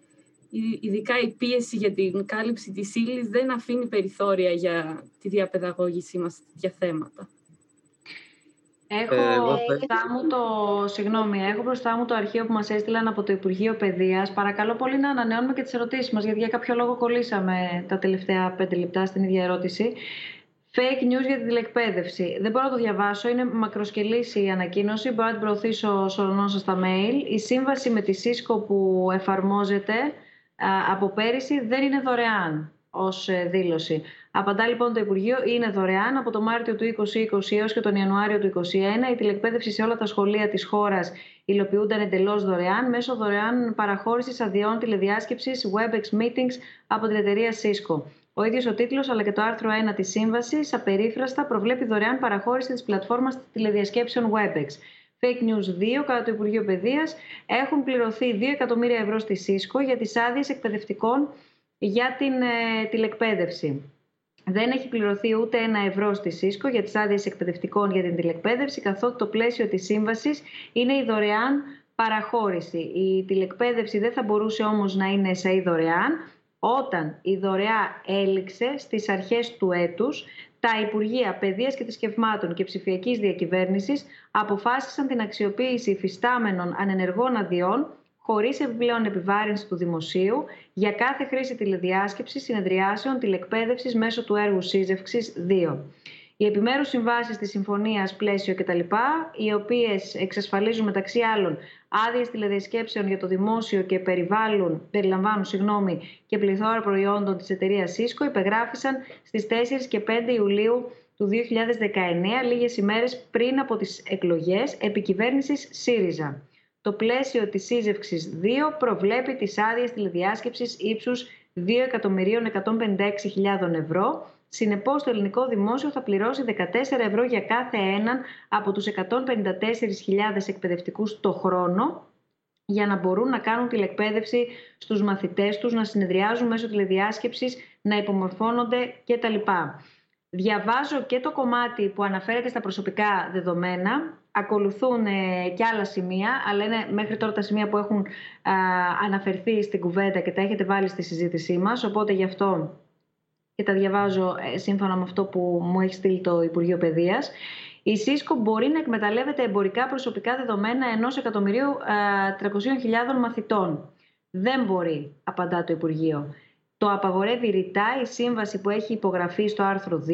[SPEAKER 9] ειδικά η πίεση για την κάλυψη της ύλης δεν αφήνει περιθώρια για τη διαπαιδαγώγησή μας σε τέτοια θέματα.
[SPEAKER 8] Έχω, ε, μπροστά μου το, συγγνώμη, έχω μπροστά μου το αρχείο που μας έστειλαν από το Υπουργείο Παιδείας. Παρακαλώ πολύ να ανανεώνουμε και τις ερωτήσεις μας, γιατί για κάποιο λόγο κολλήσαμε τα τελευταία πέντε λεπτά στην ίδια ερώτηση. Fake news για την τηλεκπαίδευση. Δεν μπορώ να το διαβάσω, είναι μακροσκελής η ανακοίνωση. Μπορώ να την προωθήσω σωρονό σας στα mail. Η σύμβαση με τη Cisco που εφαρμόζεται από πέρυσι δεν είναι δωρεάν ως ε, δήλωση. Απαντά λοιπόν το Υπουργείο, είναι δωρεάν από το Μάρτιο του 2020 έως και τον Ιανουάριο του 2021. Η τηλεκπαίδευση σε όλα τα σχολεία της χώρας υλοποιούνταν εντελώς δωρεάν μέσω δωρεάν παραχώρησης αδειών τηλεδιάσκεψης WebEx Meetings από την εταιρεία Cisco. Ο ίδιος ο τίτλος αλλά και το άρθρο 1 της σύμβασης, απερίφραστα, προβλέπει δωρεάν παραχώρηση της πλατφόρμας τηλεδιασκέψεων WebEx. Fake News 2, κατά το Υπουργείο Παιδείας, έχουν πληρωθεί 2 εκατομμύρια ευρώ στη ΣΥΣΚΟ για τις άδειες εκπαιδευτικών για την ε, τηλεκπαίδευση. Δεν έχει πληρωθεί ούτε ένα ευρώ στη ΣΥΣΚΟ για τις άδειες εκπαιδευτικών για την τηλεκπαίδευση, καθότι το πλαίσιο της σύμβασης είναι η δωρεάν παραχώρηση. Η τηλεκπαίδευση δεν θα μπορούσε όμως να είναι σε δωρεάν, όταν η δωρεά έληξε στις αρχές του έτους, τα Υπουργεία Παιδείας και Θρησκευμάτων και Ψηφιακής Διακυβέρνησης αποφάσισαν την αξιοποίηση υφιστάμενων ανενεργών αδειών χωρίς επιπλέον επιβάρυνση του δημοσίου για κάθε χρήση τηλεδιάσκεψης, συνεδριάσεων, τηλεκπαίδευσης μέσω του έργου σύζευξης 2. Οι επιμέρους συμβάσεις της Συμφωνίας Πλαίσιο κτλ. οι οποίες εξασφαλίζουν μεταξύ άλλων άδειες τηλεδιασκέψεων για το δημόσιο και περιβάλλουν, περιλαμβάνουν συγγνώμη, και πληθώρα προϊόντων της εταιρείας Cisco υπεγράφησαν στις 4 και 5 Ιουλίου του 2019, λίγες ημέρες πριν από τις εκλογές επικυβέρνησης ΣΥΡΙΖΑ. Το πλαίσιο της σύζευξης 2 προβλέπει τις άδειες τηλεδιάσκεψης ύψους 2.156.000 ευρώ Συνεπώς, το ελληνικό δημόσιο θα πληρώσει 14 ευρώ για κάθε έναν από τους 154.000 εκπαιδευτικούς το χρόνο για να μπορούν να κάνουν τηλεκπαίδευση στους μαθητές τους, να συνεδριάζουν μέσω τηλεδιάσκεψης, να υπομορφώνονται κτλ. Διαβάζω και το κομμάτι που αναφέρεται στα προσωπικά δεδομένα. Ακολουθούν ε, και άλλα σημεία, αλλά είναι μέχρι τώρα τα σημεία που έχουν αναφερθεί στην κουβέντα και τα έχετε βάλει στη συζήτησή μας, οπότε γι' αυτό και τα διαβάζω ε, σύμφωνα με αυτό που μου έχει στείλει το Υπουργείο Παιδείας. Η ΣΥΣΚΟ μπορεί να εκμεταλλεύεται εμπορικά προσωπικά δεδομένα ενός εκατομμυρίου 300.000 μαθητών. Δεν μπορεί, απαντά το Υπουργείο. Το απαγορεύει ρητά η σύμβαση που έχει υπογραφεί στο άρθρο 2.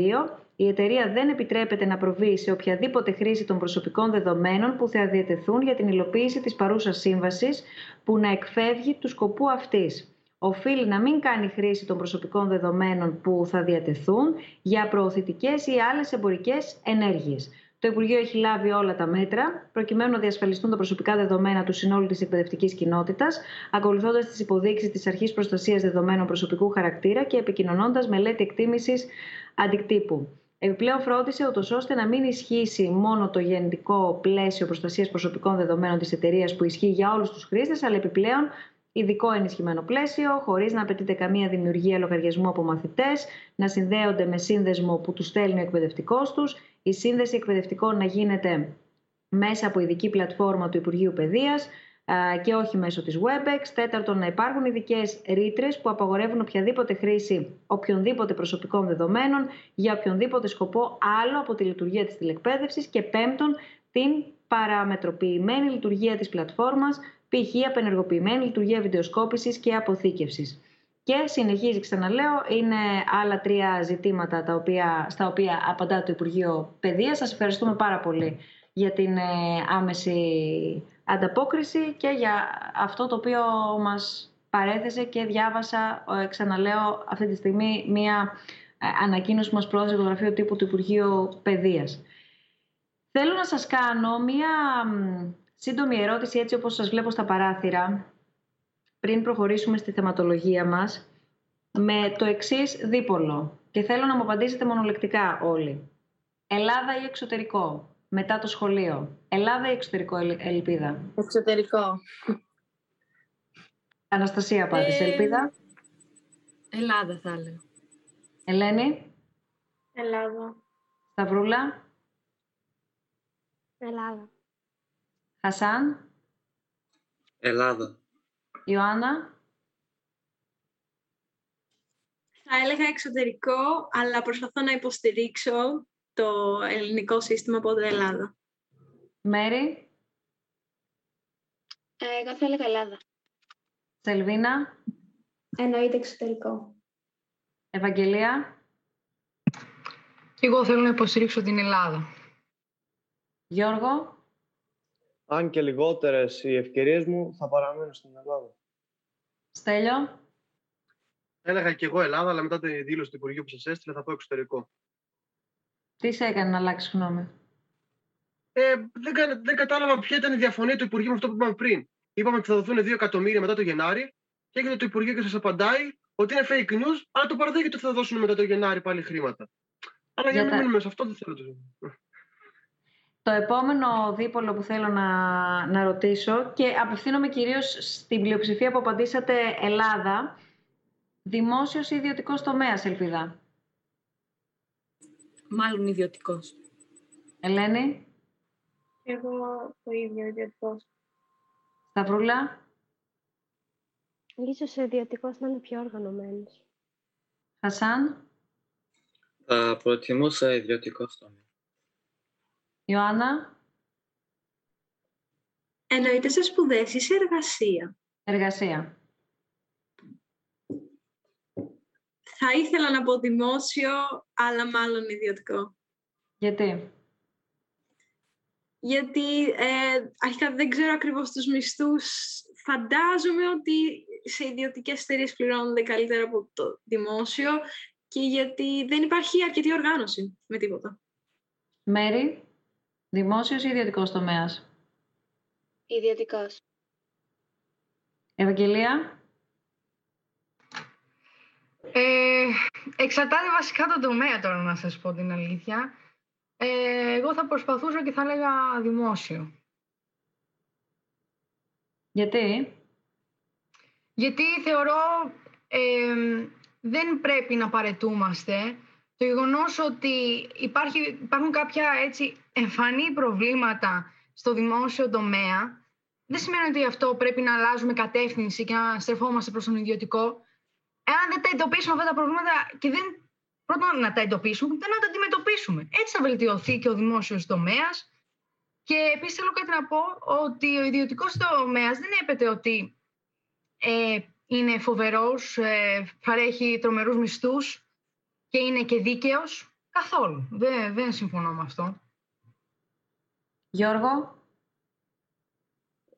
[SPEAKER 8] Η εταιρεία δεν επιτρέπεται να προβεί σε οποιαδήποτε χρήση των προσωπικών δεδομένων που θα διατεθούν για την υλοποίηση της παρούσας σύμβασης που να εκφεύγει του σκοπού αυτής οφείλει να μην κάνει χρήση των προσωπικών δεδομένων που θα διατεθούν για προωθητικές ή άλλες εμπορικές ενέργειες. Το Υπουργείο έχει λάβει όλα τα μέτρα προκειμένου να διασφαλιστούν τα προσωπικά δεδομένα του συνόλου της εκπαιδευτικής κοινότητας, ακολουθώντας τις υποδείξεις της Αρχής Προστασίας Δεδομένων Προσωπικού Χαρακτήρα και επικοινωνώντας μελέτη εκτίμησης αντικτύπου. Επιπλέον φρόντισε ούτως ώστε να μην ισχύσει μόνο το γενικό πλαίσιο προστασίας προσωπικών δεδομένων της εταιρείας που ισχύει για όλους τους χρήστες, αλλά επιπλέον ειδικό ενισχυμένο πλαίσιο, χωρίς να απαιτείται καμία δημιουργία λογαριασμού από μαθητές, να συνδέονται με σύνδεσμο που τους στέλνει ο εκπαιδευτικός τους, η σύνδεση εκπαιδευτικών να γίνεται μέσα από ειδική πλατφόρμα του Υπουργείου Παιδείας και όχι μέσω της WebEx. Τέταρτον, να υπάρχουν ειδικές ρήτρες που απαγορεύουν οποιαδήποτε χρήση οποιονδήποτε προσωπικών δεδομένων για οποιονδήποτε σκοπό άλλο από τη λειτουργία της τηλεκπαίδευσης και πέμπτον, την παραμετροποιημένη λειτουργία της πλατφόρμας π.χ. απενεργοποιημένη λειτουργία βιντεοσκόπησης και αποθήκευσης. Και συνεχίζει, ξαναλέω, είναι άλλα τρία ζητήματα τα οποία, στα οποία απαντά το Υπουργείο Παιδείας. Σας ευχαριστούμε πάρα πολύ για την ε, άμεση ανταπόκριση και για αυτό το οποίο μας παρέθεσε και διάβασα, ε, ξαναλέω, αυτή τη στιγμή μία ε, ανακοίνωση που μας πρόδωσε το γραφείο τύπου του Υπουργείου Παιδείας. Θέλω να σας κάνω μία Σύντομη ερώτηση έτσι όπως σας βλέπω στα παράθυρα. πριν προχωρήσουμε στη θεματολογία μας, με το εξής δίπολο. Και θέλω να μου απαντήσετε μονολεκτικά όλοι. Ελλάδα ή εξωτερικό, μετά το σχολείο. Ελλάδα ή εξωτερικό, Ελπίδα;
[SPEAKER 12] Εξωτερικό.
[SPEAKER 8] Αναστασία απάντησε,
[SPEAKER 9] Ε,
[SPEAKER 8] Ελπίδα.
[SPEAKER 9] Ελλάδα θα έλεγα.
[SPEAKER 8] Ελένη,
[SPEAKER 2] Ελλάδα.
[SPEAKER 8] Σταυρούλα,
[SPEAKER 10] Ελλάδα.
[SPEAKER 8] Χασάν,
[SPEAKER 11] Ελλάδα.
[SPEAKER 8] Ιωάννα.
[SPEAKER 6] Θα έλεγα εξωτερικό, αλλά προσπαθώ να υποστηρίξω το ελληνικό σύστημα από την Ελλάδα.
[SPEAKER 8] Μέρη,
[SPEAKER 13] Ε, εγώ θα έλεγα Ελλάδα.
[SPEAKER 8] Σελβίνα,
[SPEAKER 15] Εννοείται εξωτερικό.
[SPEAKER 8] Ευαγγελία,
[SPEAKER 14] Και εγώ θέλω να υποστηρίξω την Ελλάδα.
[SPEAKER 8] Γιώργο,
[SPEAKER 3] Αν και λιγότερες οι ευκαιρίες μου, θα παραμείνω στην Ελλάδα.
[SPEAKER 8] Στέλιο,
[SPEAKER 16] Έλεγα και εγώ Ελλάδα, αλλά μετά τη δήλωση του Υπουργείου που σας έστειλε θα πω εξωτερικό.
[SPEAKER 8] τι σε έκανε να αλλάξεις γνώμη;
[SPEAKER 16] Ε, δεν, κα- δεν κατάλαβα ποια ήταν η διαφωνία του Υπουργείου με αυτό που είπαμε πριν. Είπαμε ότι θα δοθούν 2 εκατομμύρια μετά το Γενάρη και έγινε το Υπουργείο και σας απαντάει ότι είναι fake news, αλλά το παραδέχεται ότι θα δώσουν μετά το Γενάρη πάλι χρήματα. Αλλά για να
[SPEAKER 8] Για
[SPEAKER 16] μην
[SPEAKER 8] τα-
[SPEAKER 16] μείνουμε σε αυτό, δεν θέλω το.
[SPEAKER 8] Το επόμενο δίπολο που θέλω να, να ρωτήσω και απευθύνομαι κυρίως στην πλειοψηφία που απαντήσατε Ελλάδα, δημόσιος ή ιδιωτικός τομέας, Ελπίδα;
[SPEAKER 9] Μάλλον ιδιωτικός.
[SPEAKER 8] Ελένη,
[SPEAKER 2] Εγώ το ίδιο ιδιωτικός.
[SPEAKER 8] Σταυρούλα,
[SPEAKER 10] Ίσως ο ιδιωτικός να είναι πιο οργανωμένος.
[SPEAKER 8] Χασάν,
[SPEAKER 11] Θα προτιμούσα ιδιωτικό τομέα.
[SPEAKER 8] Ιωάννα,
[SPEAKER 6] Εννοείται σε σπουδές ή σε εργασία.
[SPEAKER 8] εργασία.
[SPEAKER 6] Θα ήθελα να πω δημόσιο, αλλά μάλλον ιδιωτικό.
[SPEAKER 8] Γιατί;
[SPEAKER 6] Γιατί ε, αρχικά δεν ξέρω ακριβώς τους μισθούς. Φαντάζομαι ότι σε ιδιωτικές εταιρείες πληρώνονται καλύτερα από το δημόσιο και γιατί δεν υπάρχει αρκετή οργάνωση με τίποτα.
[SPEAKER 8] Μέρη, δημόσιος ή ιδιωτικός τομέας;
[SPEAKER 13] Ιδιωτικός.
[SPEAKER 8] Ευαγγελία,
[SPEAKER 14] Ε, εξαρτάται βασικά το τομέα τώρα, να σας πω την αλήθεια. Ε, εγώ θα προσπαθούσα και θα έλεγα δημόσιο.
[SPEAKER 8] γιατί;
[SPEAKER 14] Γιατί θεωρώ ε, δεν πρέπει να παρετούμαστε. Το γεγονός ότι υπάρχει, υπάρχουν κάποια έτσι εμφανή προβλήματα στο δημόσιο τομέα δεν σημαίνει ότι αυτό πρέπει να αλλάζουμε κατεύθυνση και να στρεφόμαστε προς τον ιδιωτικό. Εάν δεν τα εντοπίσουμε αυτά τα προβλήματα και δεν πρώτον να τα εντοπίσουμε, μετά να τα αντιμετωπίσουμε. Έτσι θα βελτιωθεί και ο δημόσιος τομέας. Και επίσης θέλω κάτι να πω ότι ο ιδιωτικός τομέας δεν έπεται ότι ε, είναι φοβερός, ε, παρέχει τρομερούς μισθούς και είναι και δίκαιος; Καθόλου. Δεν, δεν συμφωνώ με αυτό.
[SPEAKER 8] Γιώργο,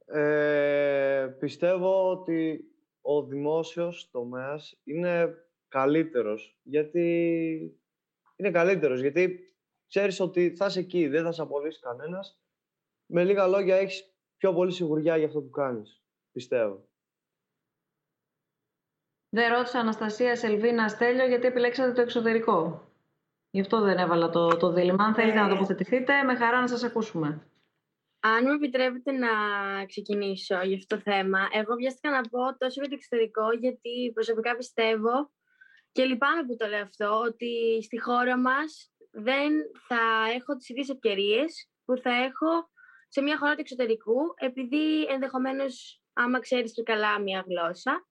[SPEAKER 3] Ε, πιστεύω ότι ο δημόσιος τομέας είναι καλύτερος. Γιατί είναι καλύτερος, γιατί ξέρεις ότι θα είσαι εκεί, δεν θα σε απολύσει κανένας. Με λίγα λόγια έχεις πιο πολύ σιγουριά για αυτό που κάνεις, πιστεύω.
[SPEAKER 8] Δεν ρώτησα Αναστασία, Σελβίνα, Στέλιο γιατί επιλέξατε το εξωτερικό. Γι' αυτό δεν έβαλα το, το δίλημα. Αν θέλετε να τοποθετηθείτε, με χαρά να σας ακούσουμε.
[SPEAKER 12] Αν μου επιτρέπετε να ξεκινήσω για αυτό το θέμα, εγώ βιάστηκα να πω τόσο για το εξωτερικό, γιατί προσωπικά πιστεύω και λυπάμαι που το λέω αυτό, ότι στη χώρα μας δεν θα έχω τις ίδιες ευκαιρίες που θα έχω σε μια χώρα του εξωτερικού, επειδή ενδεχομένως άμα ξέρεις και καλά μια γλώσσα,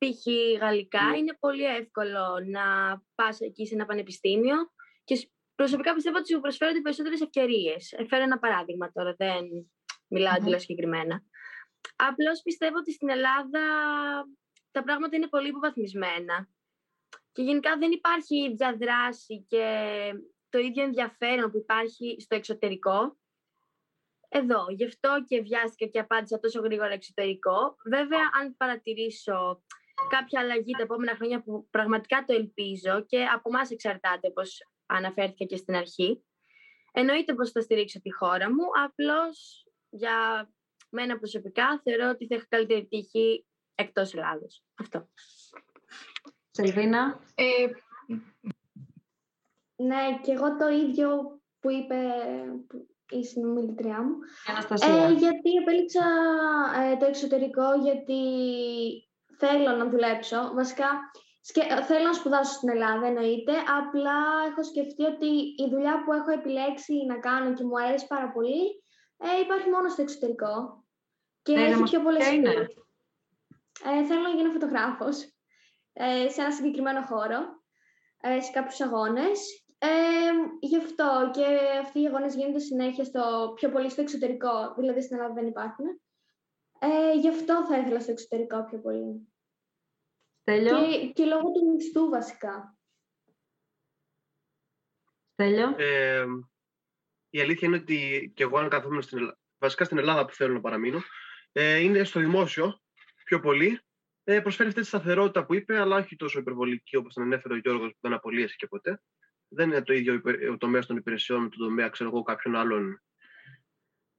[SPEAKER 12] π.χ. γαλλικά, είναι πολύ εύκολο να πας εκεί σε ένα πανεπιστήμιο και σ- προσωπικά πιστεύω ότι σου προσφέρονται περισσότερες ευκαιρίες. Φέρω ένα παράδειγμα τώρα, δεν μιλάω
[SPEAKER 14] Μμμ.
[SPEAKER 12] mm συγκεκριμένα. Απλώς πιστεύω ότι στην Ελλάδα τα πράγματα είναι πολύ υποβαθμισμένα. Και γενικά δεν υπάρχει η ίδια δράση και το ίδιο ενδιαφέρον που υπάρχει στο εξωτερικό. Εδώ, γι' αυτό και βιάστηκα και απάντησα τόσο γρήγορα εξωτερικό. Βέβαια, αν παρατηρήσω κάποια αλλαγή τα επόμενα χρόνια που πραγματικά το ελπίζω και από εμάς εξαρτάται, όπως αναφέρθηκα και στην αρχή. Εννοείται πως θα στηρίξω τη χώρα μου, απλώς για μένα προσωπικά θεωρώ ότι θα έχω καλύτερη τύχη εκτός Ελλάδος. Αυτό.
[SPEAKER 8] Σελβίνα.
[SPEAKER 14] Ε,
[SPEAKER 15] ναι, και εγώ το ίδιο που είπε η συνομιλητριά μου.
[SPEAKER 8] Αναστασία.
[SPEAKER 15] Ε, γιατί επέλεξα ε, το εξωτερικό, γιατί θέλω να δουλέψω. Βασικά, σκε- θέλω να σπουδάσω στην Ελλάδα, εννοείται. Απλά έχω σκεφτεί ότι η δουλειά που έχω επιλέξει να κάνω και μου αρέσει πάρα πολύ, ε, υπάρχει μόνο στο εξωτερικό. Και
[SPEAKER 8] Ναι, να
[SPEAKER 15] έχει
[SPEAKER 8] μας
[SPEAKER 15] πιο
[SPEAKER 8] πεις
[SPEAKER 15] πολλές
[SPEAKER 8] ποια είναι;
[SPEAKER 15] skills. Ε, θέλω να γίνω φωτογράφος ε, σε ένα συγκεκριμένο χώρο, ε, σε κάποιους αγώνες. Ε, γι' αυτό και αυτοί οι αγώνες γίνονται συνέχεια στο, πιο πολύ στο εξωτερικό, δηλαδή στην Ελλάδα δεν υπάρχουν. Ε, γι' αυτό θα ήθελα στο εξωτερικό πιο πολύ.
[SPEAKER 8] Στέλιο.
[SPEAKER 15] Και, και λόγω του μισθού βασικά.
[SPEAKER 8] Στέλιο.
[SPEAKER 16] Ε, η αλήθεια είναι ότι και εγώ αν καθόμουν στην Ελλάδα, βασικά στην Ελλάδα που θέλω να παραμείνω, ε, είναι στο δημόσιο πιο πολύ. Ε, προσφέρει αυτή τη σταθερότητα που είπε, αλλά όχι τόσο υπερβολική όπως την ανέφερε ο Γιώργος που δεν απολύεσαι και ποτέ. Δεν είναι το ίδιο υπε- ο τομέας των υπηρεσιών με τον τομέα ξέρω εγώ, κάποιων άλλων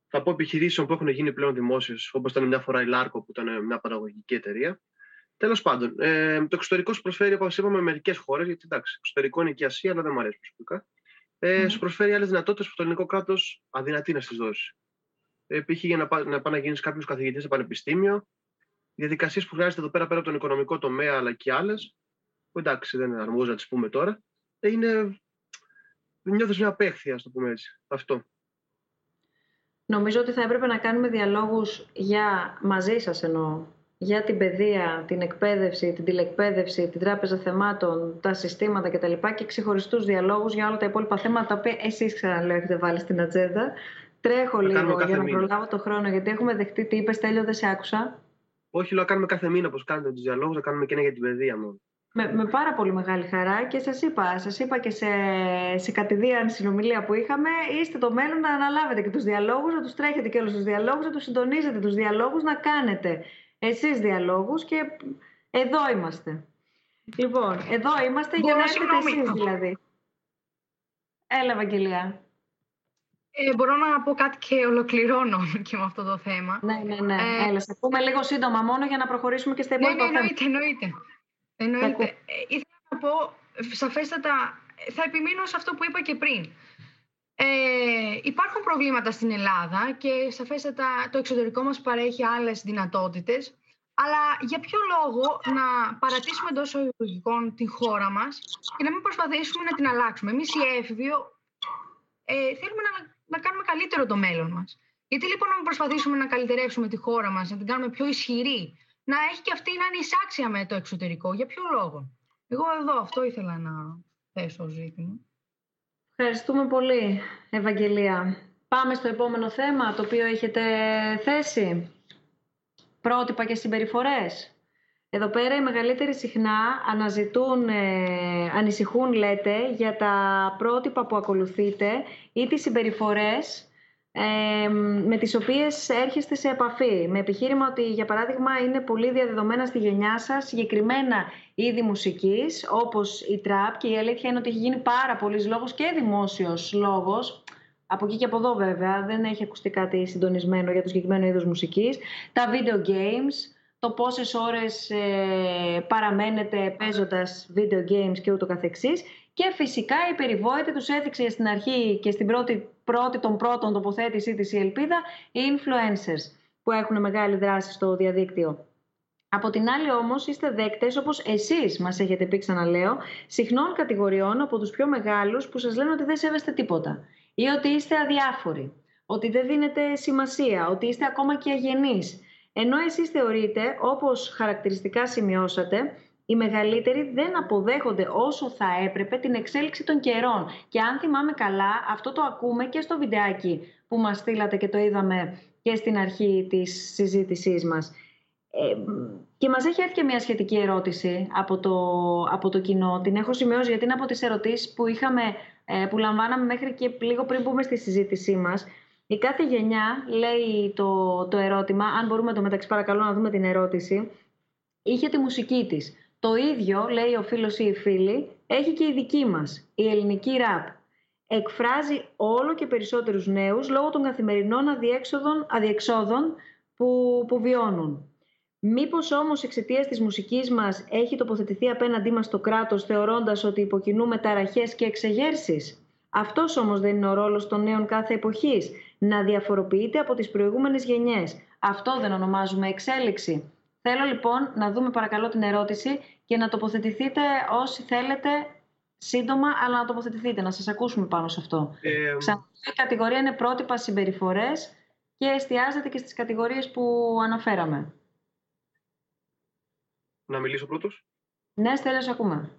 [SPEAKER 16] θα πω επιχειρήσεων που έχουν γίνει πλέον δημόσιες, όπως ήταν μια φορά η Λάρκο, που ήταν μια παραγωγική εταιρεία. Τέλος πάντων, ε, το εξωτερικό σου προσφέρει, όπως είπαμε, μερικές χώρες, γιατί εντάξει, εξωτερικό είναι και η Ασία, αλλά δεν μου αρέσει προσωπικά. Ε, Σου προσφέρει άλλες δυνατότητες που το ελληνικό κράτος αδυνατεί να στις δώσει. Ε, π.χ. για να πάει να, πά να γίνει κάποιο καθηγητή σε πανεπιστήμιο, διαδικασίες που χρειάζεται εδώ πέρα πέρα από τον οικονομικό τομέα, αλλά και άλλες, που εντάξει δεν αρμόζει να τις πούμε τώρα, ε, είναι. Νιώθεις μια απέχθεια, ας το πούμε έτσι. Αυτό.
[SPEAKER 8] Νομίζω ότι θα έπρεπε να κάνουμε διαλόγους για, μαζί σας εννοώ, για την παιδεία, την εκπαίδευση, την τηλεκπαίδευση, την τράπεζα θεμάτων, τα συστήματα κτλ. και ξεχωριστούς διαλόγους για όλα τα υπόλοιπα θέματα τα οποία εσείς ξαναλέω έχετε βάλει στην ατζέντα. Τρέχω
[SPEAKER 16] Θα κάνουμε
[SPEAKER 8] λίγο
[SPEAKER 16] κάθε
[SPEAKER 8] για να
[SPEAKER 16] μήνα.
[SPEAKER 8] προλάβω το χρόνο γιατί έχουμε δεχτεί τι είπες Τέλειο, δεν σε άκουσα.
[SPEAKER 16] Όχι, λέω να κάνουμε κάθε μήνα όπως κάνετε τους διαλόγους, να κάνουμε και ένα για την παιδεία μόνο.
[SPEAKER 8] Με, με πάρα πολύ μεγάλη χαρά και σας είπα, σας είπα και σε, σε κατηδίαν συνομιλία που είχαμε, είστε το μέλλον να αναλάβετε και τους διαλόγους, να τους τρέχετε και όλους τους διαλόγους, να τους συντονίζετε τους διαλόγους, να κάνετε εσείς διαλόγους και εδώ είμαστε. Λοιπόν, εδώ είμαστε για
[SPEAKER 14] Μπορώ,
[SPEAKER 8] να έρθετε
[SPEAKER 14] συγγνώμη.
[SPEAKER 8] εσείς δηλαδή. Έλα, Ευαγγελία.
[SPEAKER 14] Ε, μπορώ να πω κάτι και ολοκληρώνω [LAUGHS] και με αυτό το θέμα.
[SPEAKER 8] Ναι, ναι, ναι.
[SPEAKER 14] Ε,
[SPEAKER 8] Έλα, σε πούμε λίγο σύντομα μόνο για να προχωρήσουμε και στα
[SPEAKER 14] Ναι,
[SPEAKER 8] υπόλοιπα
[SPEAKER 14] ναι,
[SPEAKER 8] θέματα.
[SPEAKER 14] εννοείται, εννοείται.
[SPEAKER 8] ακούω.
[SPEAKER 14] εννοείται. Ε, ήθελα να πω, ε, σαφέστατα, ε, θα επιμείνω σε αυτό που είπα και πριν. Ε, υπάρχουν προβλήματα στην Ελλάδα και σαφέστατα το εξωτερικό μας παρέχει άλλες δυνατότητες, αλλά για ποιο λόγο να παρατήσουμε εντός εισαγωγικών την χώρα μας και να μην προσπαθήσουμε να την αλλάξουμε; Εμείς οι έφηβοι ε, θέλουμε να, να κάνουμε καλύτερο το μέλλον μας. Γιατί λοιπόν να μην προσπαθήσουμε να καλυτερεύσουμε τη χώρα μας, να την κάνουμε πιο ισχυρή, να έχει και αυτή να είναι εισάξια με το εξωτερικό; Για ποιο λόγο; Εγώ εδώ αυτό ήθελα να θέσω ως ζήτημα.
[SPEAKER 8] Ευχαριστούμε πολύ, Ευαγγελία. Πάμε στο επόμενο θέμα, το οποίο έχετε θέσει. Πρότυπα και συμπεριφορές. Εδώ πέρα οι μεγαλύτεροι συχνά αναζητούν, ε, ανησυχούν, λέτε, για τα πρότυπα που ακολουθείτε ή τις συμπεριφορές ε, με τις οποίες έρχεστε σε επαφή. Με επιχείρημα ότι, για παράδειγμα, είναι πολύ διαδεδομένα στη γενιά σας συγκεκριμένα είδη μουσικής, όπως η τραπ και η αλήθεια είναι ότι έχει γίνει πάρα πολλής λόγος και δημόσιος λόγος, από εκεί και από εδώ βέβαια, δεν έχει ακουστεί κάτι συντονισμένο για το συγκεκριμένο είδος μουσικής, τα video games, το πόσες ώρες ε, παραμένετε παίζοντας video games και ούτω καθεξής. Και φυσικά η περιβόητη τους έδειξε στην αρχή και στην πρώτη, πρώτη των πρώτων τοποθέτησή της η ελπίδα οι influencers που έχουν μεγάλη δράση στο διαδίκτυο. Από την άλλη όμως είστε δέκτες όπως εσείς μας έχετε πει ξαναλέω συχνών κατηγοριών από τους πιο μεγάλους που σας λένε ότι δεν σέβεστε τίποτα ή ότι είστε αδιάφοροι, ότι δεν δίνετε σημασία, ότι είστε ακόμα και αγενείς. Ενώ εσείς θεωρείτε, όπως χαρακτηριστικά σημειώσατε, οι μεγαλύτεροι δεν αποδέχονται όσο θα έπρεπε την εξέλιξη των καιρών. Και αν θυμάμαι καλά, αυτό το ακούμε και στο βιντεάκι που μας στείλατε και το είδαμε και στην αρχή της συζήτησής μας. Ε, και μας έχει έρθει και μια σχετική ερώτηση από το, από το κοινό. Την έχω σημειώσει γιατί είναι από τις ερωτήσεις που, είχαμε, ε, που λαμβάναμε μέχρι και λίγο πριν μπούμε στη συζήτησή μας. Η κάθε γενιά λέει το, το ερώτημα, αν μπορούμε το μεταξύ παρακαλώ να δούμε την ερώτηση, είχε τη μουσική της. Το ίδιο, λέει ο φίλος ή η φίλη, έχει και η δική μας, η ελληνική ραπ. Εκφράζει όλο και περισσότερους νέους λόγω των καθημερινών αδιέξοδων, αδιεξόδων που, που βιώνουν. Μήπως όμως εξαιτίας της μουσικής μας έχει τοποθετηθεί απέναντί μας το κράτος θεωρώντας ότι υποκινούμε ταραχές και εξεγέρσεις; Αυτός όμως δεν είναι ο ρόλος των νέων κάθε εποχής, να διαφοροποιείται από τις προηγούμενες γενιές. Αυτό δεν ονομάζουμε εξέλιξη. Θέλω λοιπόν να δούμε παρακαλώ την ερώτηση και να τοποθετηθείτε όσοι θέλετε σύντομα, αλλά να τοποθετηθείτε, να σας ακούσουμε πάνω σε αυτό.
[SPEAKER 16] Ε,
[SPEAKER 8] Ξανά, η κατηγορία είναι πρότυπα συμπεριφορές και εστιάζεται και στις κατηγορίες που αναφέραμε.
[SPEAKER 16] να μιλήσω πρώτος;
[SPEAKER 8] Ναι, Στέλλα, σε ακούμε.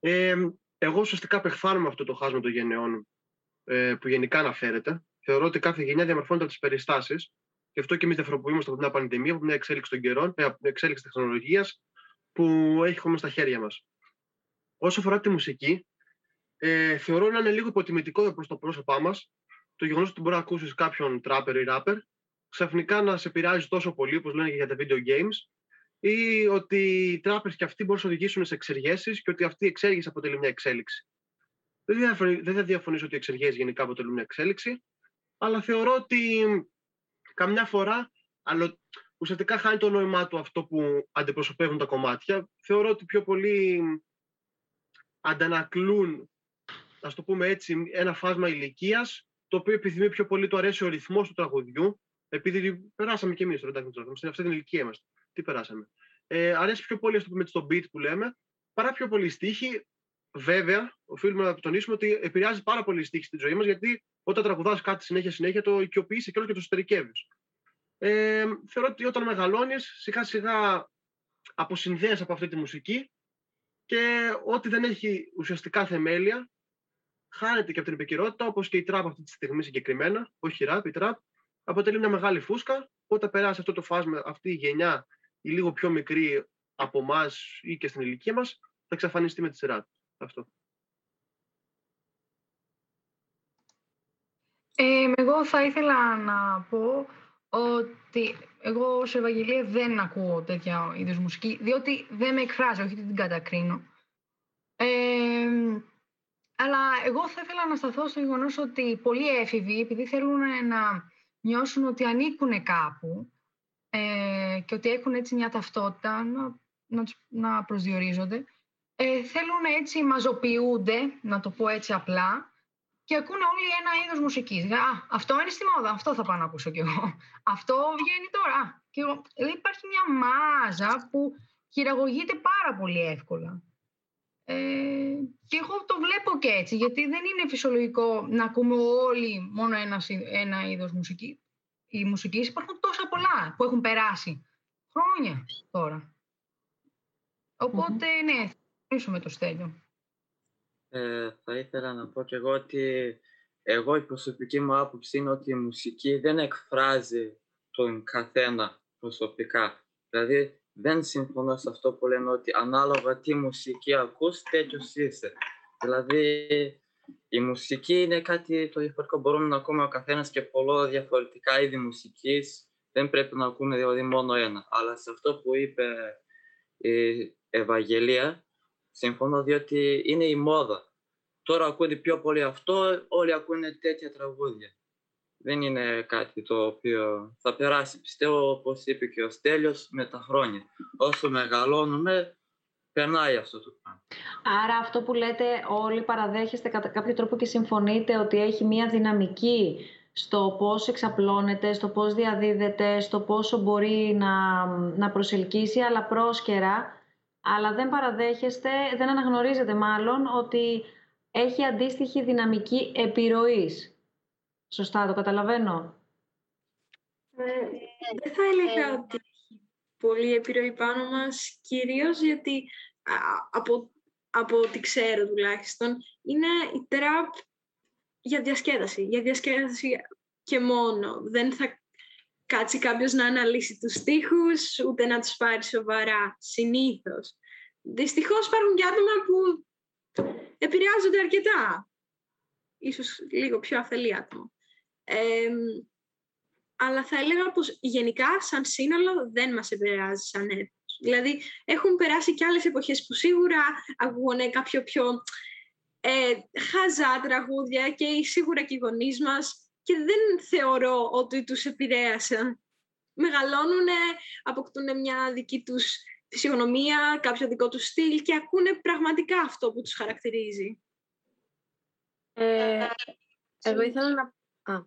[SPEAKER 16] Ε, εγώ ουσιαστικά απεχθάνομαι αυτό το χάσμα των γενεών ε, που γενικά αναφέρεται. Θεωρώ ότι κάθε γενιά διαμορφώνεται από τις περιστάσεις. Γι' αυτό και εμείς διαφοροποιούμαστε από μια πανδημία, από μια εξέλιξη των καιρών, ε, από μια εξέλιξη τεχνολογίας που έχουμε στα χέρια μας. Όσο αφορά τη μουσική, ε, θεωρώ να είναι λίγο υποτιμητικό προς το πρόσωπά μας το γεγονός ότι μπορεί να ακούσεις κάποιον τράπερ ή ράπερ ξαφνικά να σε πειράζει τόσο πολύ, όπως λένε και για τα video games, ή ότι οι τράπερ και αυτοί μπορούν να οδηγήσουν σε εξεργέσεις και ότι αυτή η εξέργεση αποτελεί μια εξέλιξη. Δεν, διαφωνη- δεν θα διαφωνήσω ότι οι εξεργέσεις γενικά αποτελούν μια εξέλιξη, αλλά θεωρώ ότι καμιά φορά αλλά ουσιαστικά χάνει το νόημά του αυτό που αντιπροσωπεύουν τα κομμάτια. Θεωρώ ότι πιο πολύ αντανακλούν, ας το πούμε έτσι, ένα φάσμα ηλικίας, το οποίο επιθυμεί πιο πολύ το αρέσει ο ρυθμός του τραγουδιού, επειδή περάσαμε κι εμείς τώρα, εντάξει, σε αυτή την ηλικία είμαστε. Τι περάσαμε. Ε, αρέσει πιο πολύ, ας το πούμε, έτσι, το beat που λέμε, παρά πιο πολύ η στίχη. Βέβαια, οφείλουμε να τονίσουμε ότι επηρεάζει πάρα πολύ η στίχη στη ζωή μας, γιατί όταν τραγουδάς κάτι συνέχεια συνέχεια, το οικειοποιήσει και όλο και το εσωτερικεύει. Ε, θεωρώ ότι όταν μεγαλώνεις, σιγά σιγά αποσυνδέεσαι από αυτή τη μουσική και ό,τι δεν έχει ουσιαστικά θεμέλια, χάνεται και από την επικαιρότητα, όπως και η τραπ αυτή τη στιγμή συγκεκριμένα, όχι η ραπ, η τραπ, αποτελεί μια μεγάλη φούσκα. Όταν περάσει αυτό το φάσμα, αυτή η γενιά, η λίγο πιο μικρή από εμάς ή και στην ηλικία μας, θα εξαφανιστεί με τη σειρά του. Αυτό.
[SPEAKER 14] Ε, εγώ θα ήθελα να πω ότι εγώ ως Ευαγγελία δεν ακούω τέτοια είδους μουσική, διότι δεν με εκφράζει, όχι ότι την κατακρίνω. Ε, αλλά εγώ θα ήθελα να σταθώ στο γεγονός ότι πολλοί έφηβοι, επειδή θέλουν να νιώσουν ότι ανήκουν κάπου ε, και ότι έχουν έτσι μια ταυτότητα να, να, τους- να προσδιορίζονται, ε, θέλουν έτσι, μαζοποιούνται, να το πω έτσι απλά, και ακούνε όλοι ένα είδος μουσικής. Α, αυτό είναι στη μόδα, αυτό θα πάω να ακούσω κι εγώ. [LAUGHS] Αυτό βγαίνει τώρα. Α, και εγώ. Δηλαδή υπάρχει μια μάζα που χειραγωγείται πάρα πολύ εύκολα. Ε, και εγώ το βλέπω και έτσι, γιατί δεν είναι φυσιολογικό να ακούμε όλοι μόνο ένα, σι- ένα είδος μουσική. Οι μουσικής υπάρχουν τόσα πολλά που έχουν περάσει. Χρόνια τώρα. Οπότε, ναι, θα μιλήσουμε το Στέλιο.
[SPEAKER 11] Ε, θα ήθελα να πω και εγώ ότι εγώ η προσωπική μου άποψη είναι ότι η μουσική δεν εκφράζει τον καθένα προσωπικά. Δηλαδή δεν συμφωνώ σε αυτό που λένε ότι ανάλογα τι μουσική ακούς τέτοιος είσαι. Δηλαδή η μουσική είναι κάτι το διαφορετικό. Μπορούμε να ακούμε ο καθένας και πολλά διαφορετικά είδη μουσικής. Δεν πρέπει να ακούμε δηλαδή μόνο ένα. Αλλά σε αυτό που είπε η Ευαγγελία, συμφωνώ διότι είναι η μόδα. Τώρα ακούνε πιο πολύ αυτό, όλοι ακούνε τέτοια τραγούδια. Δεν είναι κάτι το οποίο θα περάσει. Πιστεύω, όπως είπε και ο Στέλιος, με τα χρόνια. Όσο μεγαλώνουμε, περνάει αυτό το πράγμα.
[SPEAKER 8] Άρα αυτό που λέτε όλοι παραδέχεστε κατά κάποιο τρόπο και συμφωνείτε ότι έχει μία δυναμική στο πώς εξαπλώνεται, στο πώς διαδίδεται, στο πόσο μπορεί να, να προσελκύσει, αλλά πρόσκαιρα, αλλά δεν παραδέχεστε, δεν αναγνωρίζετε μάλλον ότι έχει αντίστοιχη δυναμική επιρροής. Σωστά το καταλαβαίνω.
[SPEAKER 6] Ε, δεν θα έλεγα ότι έχει πολύ επιρροή πάνω μας, κυρίως γιατί α, από, από ό,τι ξέρω τουλάχιστον, είναι η τραπ για διασκέδαση. Για διασκέδαση και μόνο. Δεν θα κάτσει κάποιος να αναλύσει τους στίχους, ούτε να τους πάρει σοβαρά, συνήθως. Δυστυχώς υπάρχουν και άτομα που επηρεάζονται αρκετά. Ίσως λίγο πιο αφελή άτομα. Ε, αλλά θα έλεγα πως γενικά σαν σύνολο δεν μας επηρεάζει σαν έθνος. Δηλαδή έχουν περάσει και άλλες εποχές που σίγουρα ακούγονται κάποιο πιο ε, χαζά τραγούδια και σίγουρα και οι γονείς μας και δεν θεωρώ ότι τους επηρέασαν μεγαλώνουν, αποκτούν μια δική τους φυσιογνωμία, κάποιο δικό τους στυλ και ακούνε πραγματικά αυτό που τους χαρακτηρίζει.
[SPEAKER 12] Ε, εγώ ήθελα να... Α,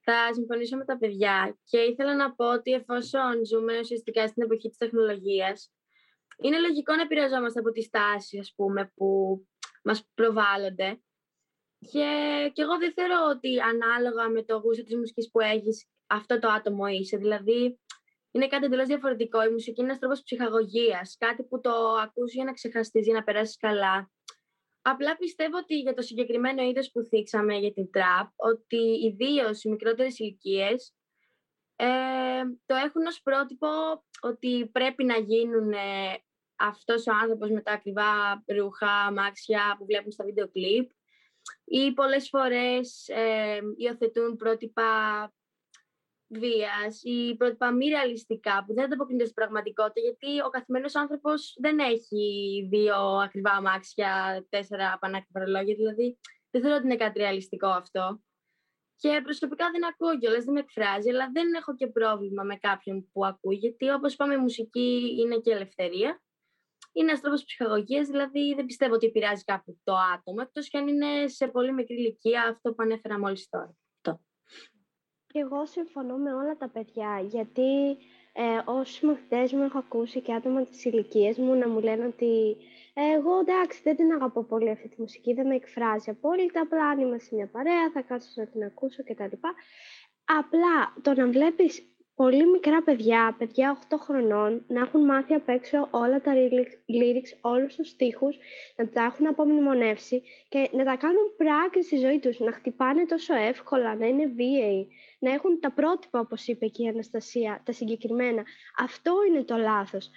[SPEAKER 12] θα συμφωνήσω με τα παιδιά και ήθελα να πω ότι εφόσον ζούμε ουσιαστικά στην εποχή της τεχνολογίας, είναι λογικό να επηρεαζόμαστε από τις τάσεις, ας πούμε, που μας προβάλλονται. Και, και εγώ δεν θεωρώ ότι ανάλογα με το γούστο της μουσικής που έχεις, αυτό το άτομο είσαι. Δηλαδή, είναι κάτι εντελώς διαφορετικό. Η μουσική είναι ένας τρόπος ψυχαγωγίας. Κάτι που το ακούς για να ξεχαστείς, για να περάσεις καλά. Απλά πιστεύω ότι για το συγκεκριμένο είδος που θίξαμε για την τραπ, ότι ιδίω οι μικρότερες ηλικίες ε, το έχουν ως πρότυπο ότι πρέπει να γίνουν ε, αυτός ο άνθρωπος με τα ακριβά ρούχα, αμάξια που βλέπουν στα βίντεο κλιπ ή πολλές φορές ε, υιοθετούν πρότυπα βίας ή πρότυπα μη ρεαλιστικά που δεν ανταποκρίνονται στην πραγματικότητα γιατί ο καθημερινός άνθρωπος δεν έχει δύο ακριβά αμάξια, τέσσερα πανάκριβα ρολόγια, δηλαδή δεν θέλω ότι είναι κάτι ρεαλιστικό αυτό. Και προσωπικά δεν ακούω κιόλας, δεν με εκφράζει, αλλά δεν έχω και πρόβλημα με κάποιον που ακούει, γιατί όπως είπαμε, η μουσική είναι και ελευθερία. Είναι ένας τρόπος ψυχαγωγία, δηλαδή δεν πιστεύω ότι επηρεάζει κάπου το άτομο, εκτός κι αν είναι σε πολύ μικρή ηλικία, αυτό που ανέφερα μόλις τώρα.
[SPEAKER 10] Και εγώ συμφωνώ με όλα τα παιδιά, γιατί ε, όσοι μαθητές μου έχω ακούσει και άτομα της ηλικίας μου να μου λένε ότι εγώ εντάξει δεν την αγαπώ πολύ αυτή τη μουσική, δεν με εκφράζει απόλυτα, απλά αν είμαι σε μια παρέα θα κάτσω να την ακούσω κτλ. Απλά το να βλέπεις πολύ μικρά παιδιά, παιδιά 8 χρονών, να έχουν μάθει απ' έξω όλα τα lyrics, όλους τους στίχους, να τα έχουν απομνημονεύσει και να τα κάνουν πράξη στη ζωή τους, να χτυπάνε τόσο εύκολα, να είναι βίαιοι, να έχουν τα πρότυπα, όπως είπε και η Αναστασία, τα συγκεκριμένα. Αυτό είναι το λάθος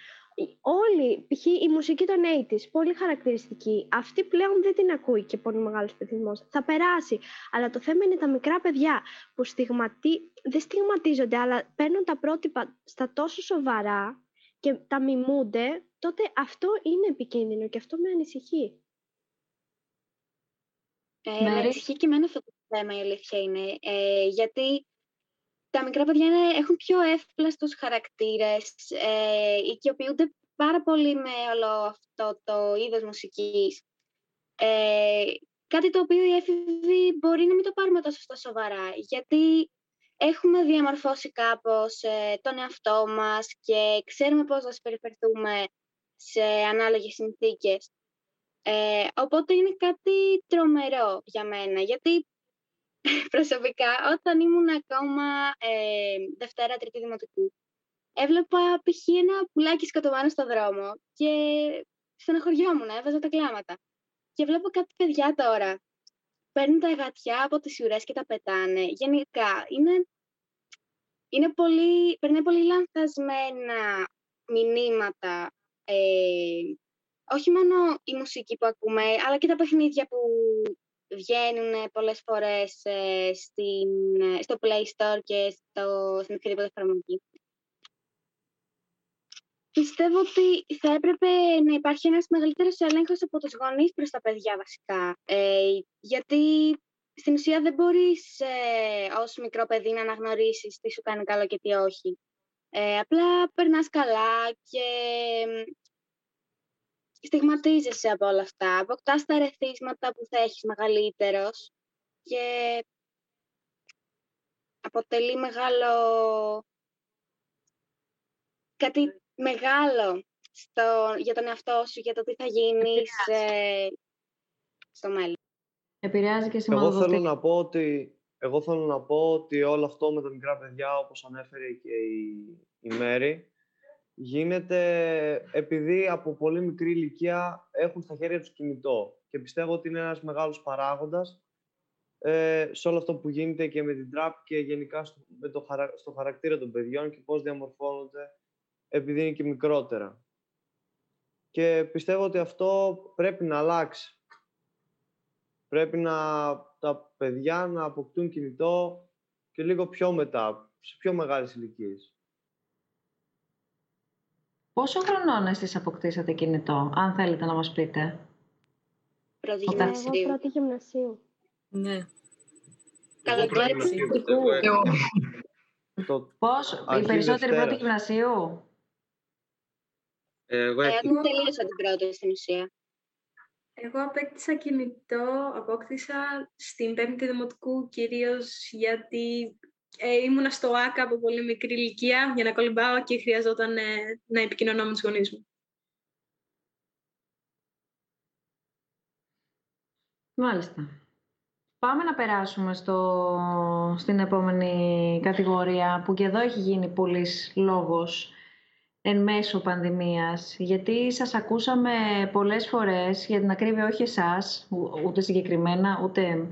[SPEAKER 10] όλοι, π.χ. η μουσική των 80's, πολύ χαρακτηριστική, αυτή πλέον δεν την ακούει και πολύ μεγάλος πληθυσμός. Θα περάσει, αλλά το θέμα είναι τα μικρά παιδιά που στιγματι... δεν στιγματίζονται, αλλά παίρνουν τα πρότυπα στα τόσο σοβαρά και τα μιμούνται, τότε αυτό είναι επικίνδυνο και αυτό με ανησυχεί.
[SPEAKER 13] Ε, με ανησυχεί και εμένα αυτό το θέμα η αλήθεια είναι, ε, γιατί τα μικρά παιδιά είναι, έχουν πιο εύπλαστους χαρακτήρες, ε, οικειοποιούνται πάρα πολύ με όλο αυτό το είδος μουσικής. Ε, κάτι το οποίο οι έφηβοι μπορεί να μην το πάρουμε τόσο στα σοβαρά, γιατί έχουμε διαμορφώσει κάπως ε, τον εαυτό μας και ξέρουμε πώς να συμπεριφερθούμε σε ανάλογες συνθήκες. Ε, οπότε είναι κάτι τρομερό για μένα, γιατί [LAUGHS] προσωπικά, όταν ήμουν ακόμα ε, Δευτέρα, Τρίτη Δημοτικού, έβλεπα π.χ. ένα πουλάκι σκοτωμένο στο δρόμο και στεναχωριόμουν, έβαζα τα κλάματα. Και βλέπω κάτι παιδιά τώρα. Παίρνουν τα εγατιά από τις ουρές και τα πετάνε. Γενικά, είναι, είναι πολύ, παίρνει πολύ λανθασμένα μηνύματα. Ε, όχι μόνο η μουσική που ακούμε, αλλά και τα παιχνίδια που βγαίνουν πολλές φορές ε, στην, ε, στο Play Store και στο, στην οποιαδήποτε εφαρμογή. Πιστεύω ότι θα έπρεπε να υπάρχει ένας μεγαλύτερος έλεγχος από τους γονείς προς τα παιδιά βασικά. Ε, γιατί στην ουσία δεν μπορείς ε, ως μικρό παιδί να αναγνωρίσεις τι σου κάνει καλό και τι όχι. Ε, απλά περνάς καλά και στιγματίζεσαι από όλα αυτά, αποκτάς τα ρεθίσματα που θα έχεις μεγαλύτερος και αποτελεί μεγάλο... κάτι μεγάλο στο... για τον εαυτό σου, για το τι θα γίνεις ε, στο μέλλον.
[SPEAKER 8] Επηρεάζει και
[SPEAKER 3] Εγώ θέλω να πω ότι εγώ θέλω να πω ότι όλο αυτό με τα μικρά παιδιά, όπως ανέφερε και η, η Μέρη, γίνεται επειδή από πολύ μικρή ηλικία έχουν στα χέρια τους κινητό. Και πιστεύω ότι είναι ένας μεγάλος παράγοντας ε, σε όλο αυτό που γίνεται και με την τραπ και γενικά στο, με το, στο χαρακτήρα των παιδιών και πώς διαμορφώνονται επειδή είναι και μικρότερα. Και πιστεύω ότι αυτό πρέπει να αλλάξει. Πρέπει να τα παιδιά να αποκτούν κινητό και λίγο πιο μετά, σε πιο μεγάλες ηλικίες.
[SPEAKER 8] Πόσο χρονών εσείς αποκτήσατε κινητό, αν θέλετε να μας πείτε;
[SPEAKER 10] Πρώτη γυμνασίου. Εγώ πρώτη γυμνασίου.
[SPEAKER 9] Ναι.
[SPEAKER 13] Καλοκαίρι
[SPEAKER 3] Το...
[SPEAKER 8] Πώς, οι
[SPEAKER 3] Αρχή
[SPEAKER 8] περισσότεροι
[SPEAKER 3] Δευτέρας.
[SPEAKER 8] πρώτη γυμνασίου;
[SPEAKER 11] Εγώ
[SPEAKER 13] Ε,
[SPEAKER 11] έκανα-
[SPEAKER 13] δεν τελείωσα την πρώτη στην ουσία.
[SPEAKER 6] Εγώ απέκτησα κινητό, απόκτησα στην πέμπτη δημοτικού κυρίως γιατί ε, ήμουνα στο ΆΚΑ από πολύ μικρή ηλικία για να κολυμπάω και χρειαζόταν ε, να επικοινωνώ με τους γονείς μου.
[SPEAKER 8] Μάλιστα. Πάμε να περάσουμε στο, στην επόμενη κατηγορία που και εδώ έχει γίνει πολλής λόγος εν μέσω πανδημίας γιατί σας ακούσαμε πολλές φορές για την ακρίβεια όχι εσάς ου- ούτε συγκεκριμένα ούτε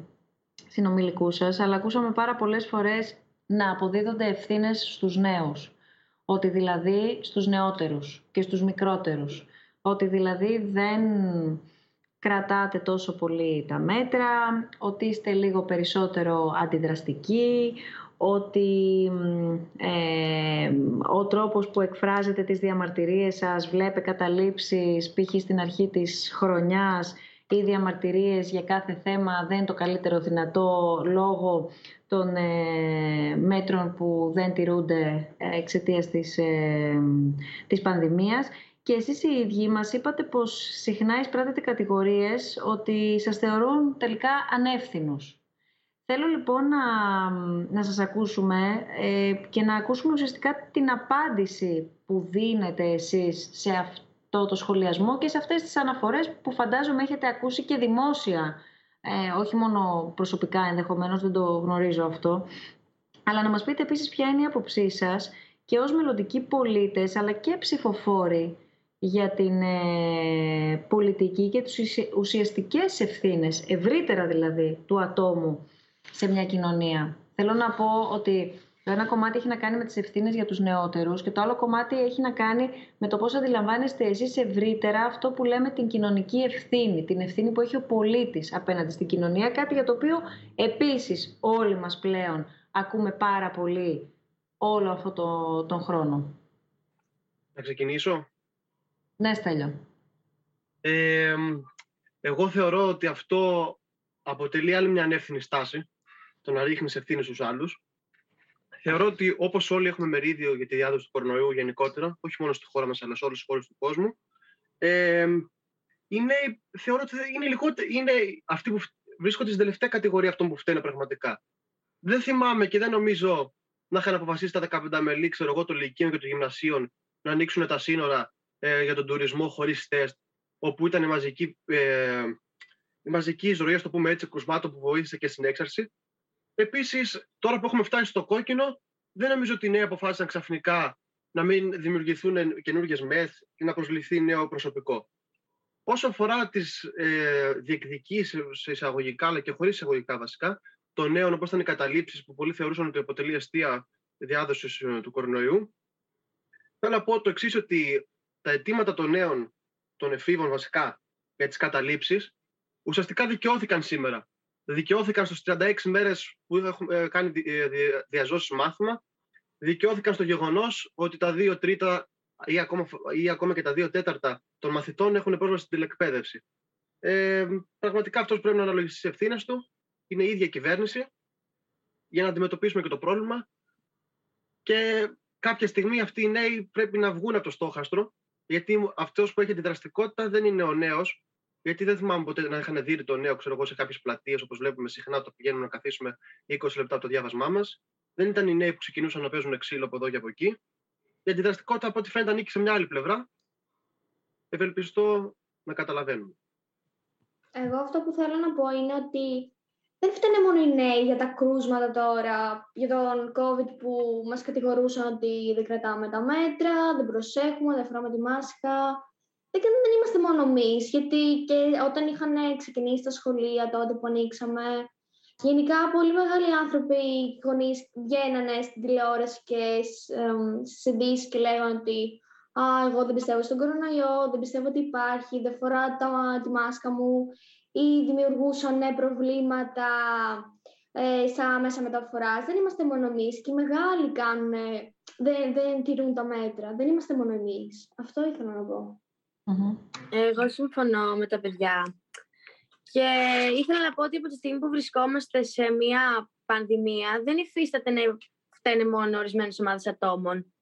[SPEAKER 8] συνομιλικούς σας αλλά ακούσαμε πάρα πολλές φορές να αποδίδονται ευθύνες στους νέους ότι δηλαδή στους νεότερους και στους μικρότερους ότι δηλαδή δεν κρατάτε τόσο πολύ τα μέτρα, ότι είστε λίγο περισσότερο αντιδραστικοί, ότι μ, ε, ο τρόπος που εκφράζετε τις διαμαρτυρίες σας βλέπε καταλήψεις π.χ. στην αρχή της χρονιάς ή διαμαρτυρίες για κάθε θέμα δεν είναι το καλύτερο δυνατό λόγω των ε, μέτρων που δεν τηρούνται ε, εξαιτίας της, ε, της πανδημίας. Και εσείς οι ίδιοι μας είπατε πως συχνά εισπράτετε κατηγορίες ότι σας θεωρούν τελικά ανεύθυνους. Θέλω λοιπόν να, να σας ακούσουμε ε, και να ακούσουμε ουσιαστικά την απάντηση που δίνετε εσείς σε αυτό το σχολιασμό και σε αυτές τις αναφορές που φαντάζομαι έχετε ακούσει και δημόσια, ε, όχι μόνο προσωπικά ενδεχομένως, δεν το γνωρίζω αυτό, αλλά να μας πείτε επίσης ποια είναι η άποψή σας και ως μελλοντικοί πολίτες αλλά και ψηφοφόροι για την ε, πολιτική και τις ουσια- ουσιαστικές ευθύνες, ευρύτερα δηλαδή, του ατόμου σε μια κοινωνία. Θέλω να πω ότι το ένα κομμάτι έχει να κάνει με τις ευθύνες για τους νεότερους και το άλλο κομμάτι έχει να κάνει με το πώς αντιλαμβάνεστε εσείς ευρύτερα αυτό που λέμε την κοινωνική ευθύνη, την ευθύνη που έχει ο πολίτης απέναντι στην κοινωνία, κάτι για το οποίο επίσης όλοι μας πλέον ακούμε πάρα πολύ όλο αυτό το, τον χρόνο.
[SPEAKER 16] Να ξεκινήσω;
[SPEAKER 8] Ναι, Στέλιο.
[SPEAKER 16] Ε, εγώ θεωρώ ότι αυτό αποτελεί άλλη μια ανεύθυνη στάση, το να ρίχνεις ευθύνες στους άλλους. Θεωρώ ότι όπως όλοι έχουμε μερίδιο για τη διάδοση του κορονοϊού γενικότερα, όχι μόνο στη χώρα μας αλλά σε όλες τις χώρε του κόσμου, ε, είναι, θεωρώ ότι είναι, λιγότερο, είναι αυτοί που βρίσκονται στην τελευταία κατηγορία αυτών που φταίνε πραγματικά. Δεν θυμάμαι και δεν νομίζω να είχαν αποφασίσει τα 15 μελή, ξέρω εγώ, των Λυκείων και των Γυμνασίων να ανοίξουν τα σύνορα ε, για τον τουρισμό χωρίς τεστ, όπου ήταν η μαζική, ε, η μαζική εισρωή, ας το πούμε έτσι, κρουσμάτων που βοήθησε και στην έξαρση. Επίσης, τώρα που έχουμε φτάσει στο κόκκινο, δεν νομίζω ότι οι νέοι αποφάσισαν ξαφνικά να μην δημιουργηθούν καινούργιες μεθ και να προσληφθεί νέο προσωπικό. Όσο αφορά τις ε, διεκδικήσεις σε εισαγωγικά, αλλά και χωρίς εισαγωγικά βασικά, των νέων, όπως ήταν οι καταλήψεις που πολλοί θεωρούσαν ότι αποτελεί αιστεία διάδοσης ε, του κορονοϊού, θέλω να πω το εξής, ότι τα αιτήματα των νέων, των εφήβων βασικά, για τις καταλήψεις, ουσιαστικά δικαιώθηκαν σήμερα. Δικαιώθηκαν στις 36 μέρες που έχουμε κάνει δι- δι- διαζώσεις μάθημα, δικαιώθηκαν στο γεγονός ότι τα 2 τρίτα ή ακόμα, ή ακόμα και τα 2 τέταρτα των μαθητών έχουν πρόσβαση στην τηλεκπαίδευση. Ε, πραγματικά αυτός πρέπει να αναλογίσει τις ευθύνες του. Είναι η ίδια κυβέρνηση για να αντιμετωπίσουμε και το πρόβλημα και κάποια στιγμή αυτοί οι νέοι πρέπει να βγουν από το στόχαστρο γιατί αυτός που έχει την δραστικότητα δεν είναι ο νέος γιατί δεν θυμάμαι ποτέ να είχαν δει το νέο ξέρω εγώ, σε κάποιες πλατείες όπως βλέπουμε συχνά το πηγαίνουμε να καθίσουμε 20 λεπτά από το διάβασμά μας. Δεν ήταν οι νέοι που ξεκινούσαν να παίζουν ξύλο από εδώ και από εκεί. Η αντιδραστικότητα, από ό,τι φαίνεται, ανήκει σε μια άλλη πλευρά. Ευελπιστώ να καταλαβαίνουμε.
[SPEAKER 15] Εγώ αυτό που θέλω να πω είναι ότι δεν φταίνε μόνο οι νέοι για τα κρούσματα τώρα, για τον COVID που μας κατηγορούσαν ότι δεν κρατάμε τα μέτρα, δεν προσέχουμε, δεν φοράμε τη μάσκα. Δεν, δεν είμαστε μόνο εμεί, γιατί και όταν είχαν ξεκινήσει τα σχολεία τότε που ανοίξαμε, γενικά πολύ μεγάλοι άνθρωποι, γονείς, βγαίνανε στην τηλεόραση και στις ειδήσεις και λέγανε ότι «Α, εγώ δεν πιστεύω στον κορονοϊό, δεν πιστεύω ότι υπάρχει, δεν φοράω τα, τη μάσκα μου» ή δημιουργούσαν ε, προβλήματα ε, στα μέσα μεταφοράς. Δεν είμαστε μόνο εμείς και οι μεγάλοι κάνουν, ε, δεν, δεν τηρούν τα μέτρα. Δεν είμαστε μόνο εμείς. Αυτό ήθελα να πω.
[SPEAKER 12] Εγώ συμφωνώ με τα παιδιά. Και ήθελα να πω ότι από τη στιγμή που βρισκόμαστε σε μια πανδημία, δεν υφίσταται να φταίνε μόνο ορισμένες ομάδες ατόμων.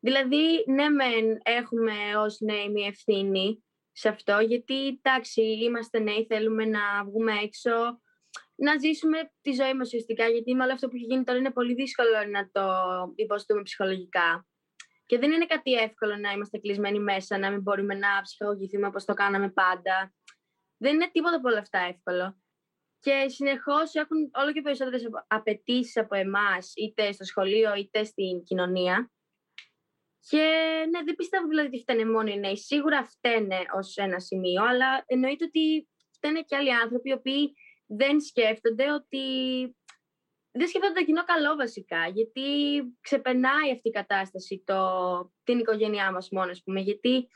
[SPEAKER 12] Δηλαδή, ναι, μεν έχουμε ως νέοι μια ευθύνη σε αυτό, γιατί εντάξει, είμαστε νέοι, θέλουμε να βγούμε έξω, να ζήσουμε τη ζωή μας ουσιαστικά, γιατί με όλο αυτό που έχει γίνει τώρα είναι πολύ δύσκολο να το υποστούμε ψυχολογικά. Και δεν είναι κάτι εύκολο να είμαστε κλεισμένοι μέσα, να μην μπορούμε να ψυχολογηθούμε όπως το κάναμε πάντα. Δεν είναι τίποτα από όλα αυτά εύκολο. Και συνεχώς έχουν όλο και περισσότερες απαιτήσεις από εμάς, είτε στο σχολείο είτε στην κοινωνία. Και ναι, δεν πιστεύω δηλαδή ότι φταίνε μόνο οι νέοι. Σίγουρα φταίνε ως ένα σημείο, αλλά εννοείται ότι φταίνε και άλλοι άνθρωποι οι οποίοι δεν σκέφτονται ότι. Δεν σκέφτονται το κοινό καλό βασικά, γιατί ξεπερνάει αυτή η κατάσταση το, την οικογένειά μας μόνο, ας πούμε, γιατί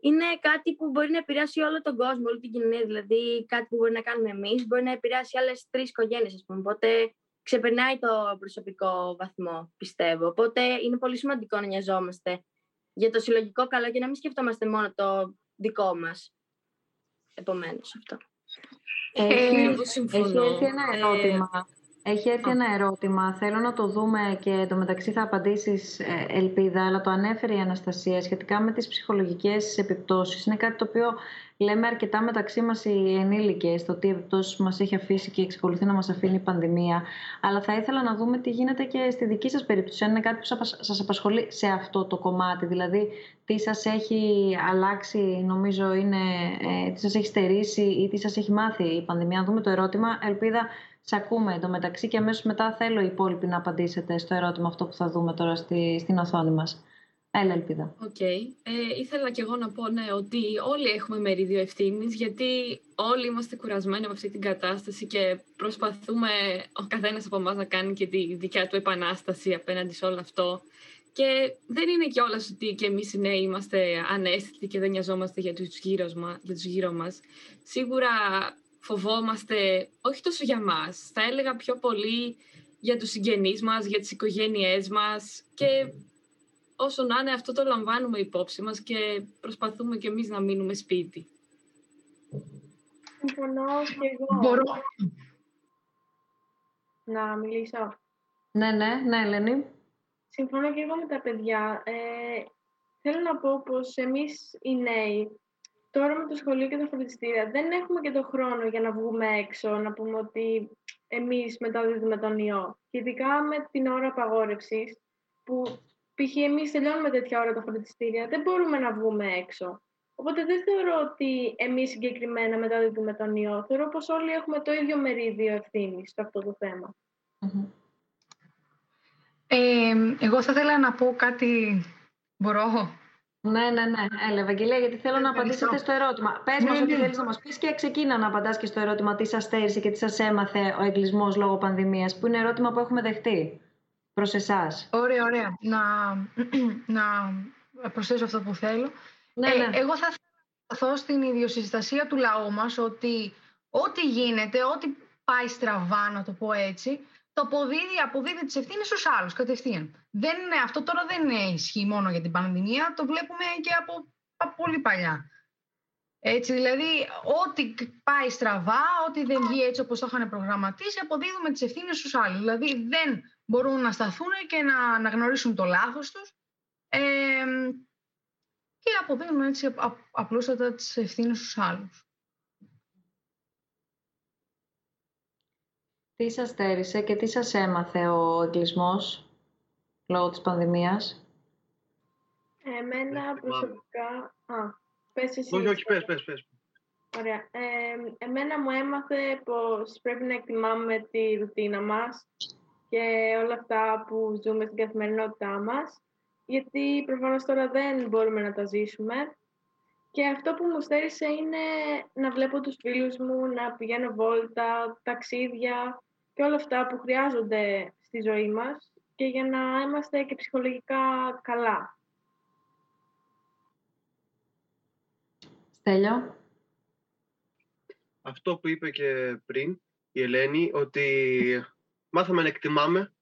[SPEAKER 12] είναι κάτι που μπορεί να επηρεάσει όλο τον κόσμο, όλη την κοινωνία, δηλαδή κάτι που μπορεί να κάνουμε εμείς, μπορεί να επηρεάσει άλλες τρεις οικογένειες, ας πούμε, οπότε ξεπερνάει το προσωπικό βαθμό, πιστεύω. Οπότε είναι πολύ σημαντικό να νοιαζόμαστε για το συλλογικό καλό και να μην σκεφτόμαστε μόνο το δικό μας. Επομένως, αυτό.
[SPEAKER 8] Έχει,
[SPEAKER 9] Ε, εγώ
[SPEAKER 8] έχει
[SPEAKER 9] συμφωνώ.
[SPEAKER 8] έρθει ένα
[SPEAKER 9] Ε,
[SPEAKER 8] ερώτημα. Έχει έρθει ένα ερώτημα. Θέλω να το δούμε και εντωμεταξύ θα απαντήσεις, ε, Ελπίδα, αλλά το ανέφερε η Αναστασία σχετικά με τις ψυχολογικές επιπτώσεις. Είναι κάτι το οποίο λέμε αρκετά μεταξύ μας οι ενήλικες, το τι επιπτώσεις μας έχει αφήσει και εξακολουθεί να μας αφήνει η πανδημία. Αλλά θα ήθελα να δούμε τι γίνεται και στη δική σας περίπτωση, αν είναι κάτι που σας- σας απασχολεί σε αυτό το κομμάτι. Δηλαδή, τι σας έχει αλλάξει, νομίζω είναι, ε, τι σας έχει στερήσει ή τι σας έχει μάθει η πανδημία. Αν δούμε το ερώτημα, ελπίδα, σε ακούμε εντωμεταξύ και αμέσως μετά θέλω οι υπόλοιποι να απαντήσετε στο ερώτημα αυτό που θα δούμε τώρα στη, στην οθόνη μας. Έλα, Ελπίδα.
[SPEAKER 9] Οκ. Ε, ήθελα και εγώ να πω ναι, ότι όλοι έχουμε μερίδιο ευθύνης, γιατί όλοι είμαστε κουρασμένοι από αυτή την κατάσταση και προσπαθούμε ο καθένας από εμάς να κάνει και τη δικιά του επανάσταση απέναντι σε όλο αυτό. Και δεν είναι κιόλας ότι και εμείς οι νέοι είμαστε αναίσθητοι και δεν νοιαζόμαστε για τους γύρω, μα, για τους γύρω μας. Σίγουρα φοβόμαστε, όχι τόσο για μας, θα έλεγα πιο πολύ για τους συγγενείς μας, για τις οικογένειές μας και όσο να είναι αυτό το λαμβάνουμε υπόψη μας και προσπαθούμε και εμείς να μείνουμε σπίτι.
[SPEAKER 2] Συμφωνώ και εγώ.
[SPEAKER 14] Μπορώ.
[SPEAKER 2] Να μιλήσω.
[SPEAKER 8] Ναι, ναι, ναι, Ελένη.
[SPEAKER 2] Συμφωνώ και εγώ με τα παιδιά. Ε, θέλω να πω πως εμείς οι νέοι, τώρα με το σχολείο και τα φροντιστήρια, δεν έχουμε και το χρόνο για να βγούμε έξω, να πούμε ότι εμείς μεταδίδουμε τον ιό. Και ειδικά με την ώρα απαγόρευσης, που π.χ. εμείς τελειώνουμε τέτοια ώρα τα φροντιστήρια, δεν μπορούμε να βγούμε έξω. Οπότε δεν θεωρώ ότι εμείς συγκεκριμένα μεταδίδουμε τον ιό. Θεωρώ πως όλοι έχουμε το ίδιο μερίδιο ευθύνης στο αυτό το θέμα.
[SPEAKER 14] Ε, εγώ θα ήθελα να πω κάτι. Μπορώ.
[SPEAKER 8] Ναι, ναι, ναι. Έλα, Ευαγγελία, γιατί θέλω να απαντήσετε στο ερώτημα. Πες
[SPEAKER 14] Ναι,
[SPEAKER 8] μας ό,τι
[SPEAKER 14] ναι.
[SPEAKER 8] θέλεις να μας πεις και ξεκίνα να απαντάς και στο ερώτημα τι σας στέρισε και τι σας έμαθε ο εγκλισμός λόγω πανδημίας, που είναι ερώτημα που έχουμε δεχτεί προς εσάς.
[SPEAKER 14] Ωραία, ωραία. Να, [CLEARS THROAT] να προσθέσω αυτό που θέλω.
[SPEAKER 8] Ναι,
[SPEAKER 14] Ε,
[SPEAKER 8] ναι.
[SPEAKER 14] εγώ θα ήθελα να σταθώ στην ιδιοσυστασία του λαού μας ότι ό,τι γίνεται, ό,τι πάει στραβά, να το πω έτσι, το αποδίδει, αποδίδει τις ευθύνες στους άλλους κατευθείαν. Δεν, είναι- αυτό τώρα δεν είναι ισχύει μόνο για την πανδημία, το βλέπουμε και από, από πολύ παλιά. Έτσι, δηλαδή, ό,τι πάει στραβά, ό,τι δεν βγει έτσι όπως το είχαν προγραμματίσει, αποδίδουμε τις ευθύνες στους άλλους. Δηλαδή, δεν μπορούν να σταθούν και να, να γνωρίσουν το λάθος τους. Ε, και αποδίδουμε έτσι απ- απ- απλούστατα τις ευθύνες στους άλλους.
[SPEAKER 8] Τι σας στέρισε και τι σας έμαθε ο εγκλισμός λόγω της πανδημίας;
[SPEAKER 2] Εμένα προσωπικά... Α, πες εσύ.
[SPEAKER 16] Όχι, όχι, πες, πες, πες.
[SPEAKER 2] Ωραία. Ε, εμένα μου έμαθε πως πρέπει να εκτιμάμε τη ρουτίνα μας και όλα αυτά που ζούμε στην καθημερινότητά μας, γιατί προφανώς τώρα δεν μπορούμε να τα ζήσουμε. Και αυτό που μου στέρισε είναι να βλέπω τους φίλους μου, να πηγαίνω βόλτα, ταξίδια και όλα αυτά που χρειάζονται στη ζωή μας και για να είμαστε και ψυχολογικά καλά.
[SPEAKER 8] Στέλιο.
[SPEAKER 16] Αυτό που είπε και πριν η Ελένη, ότι μάθαμε να εκτιμάμε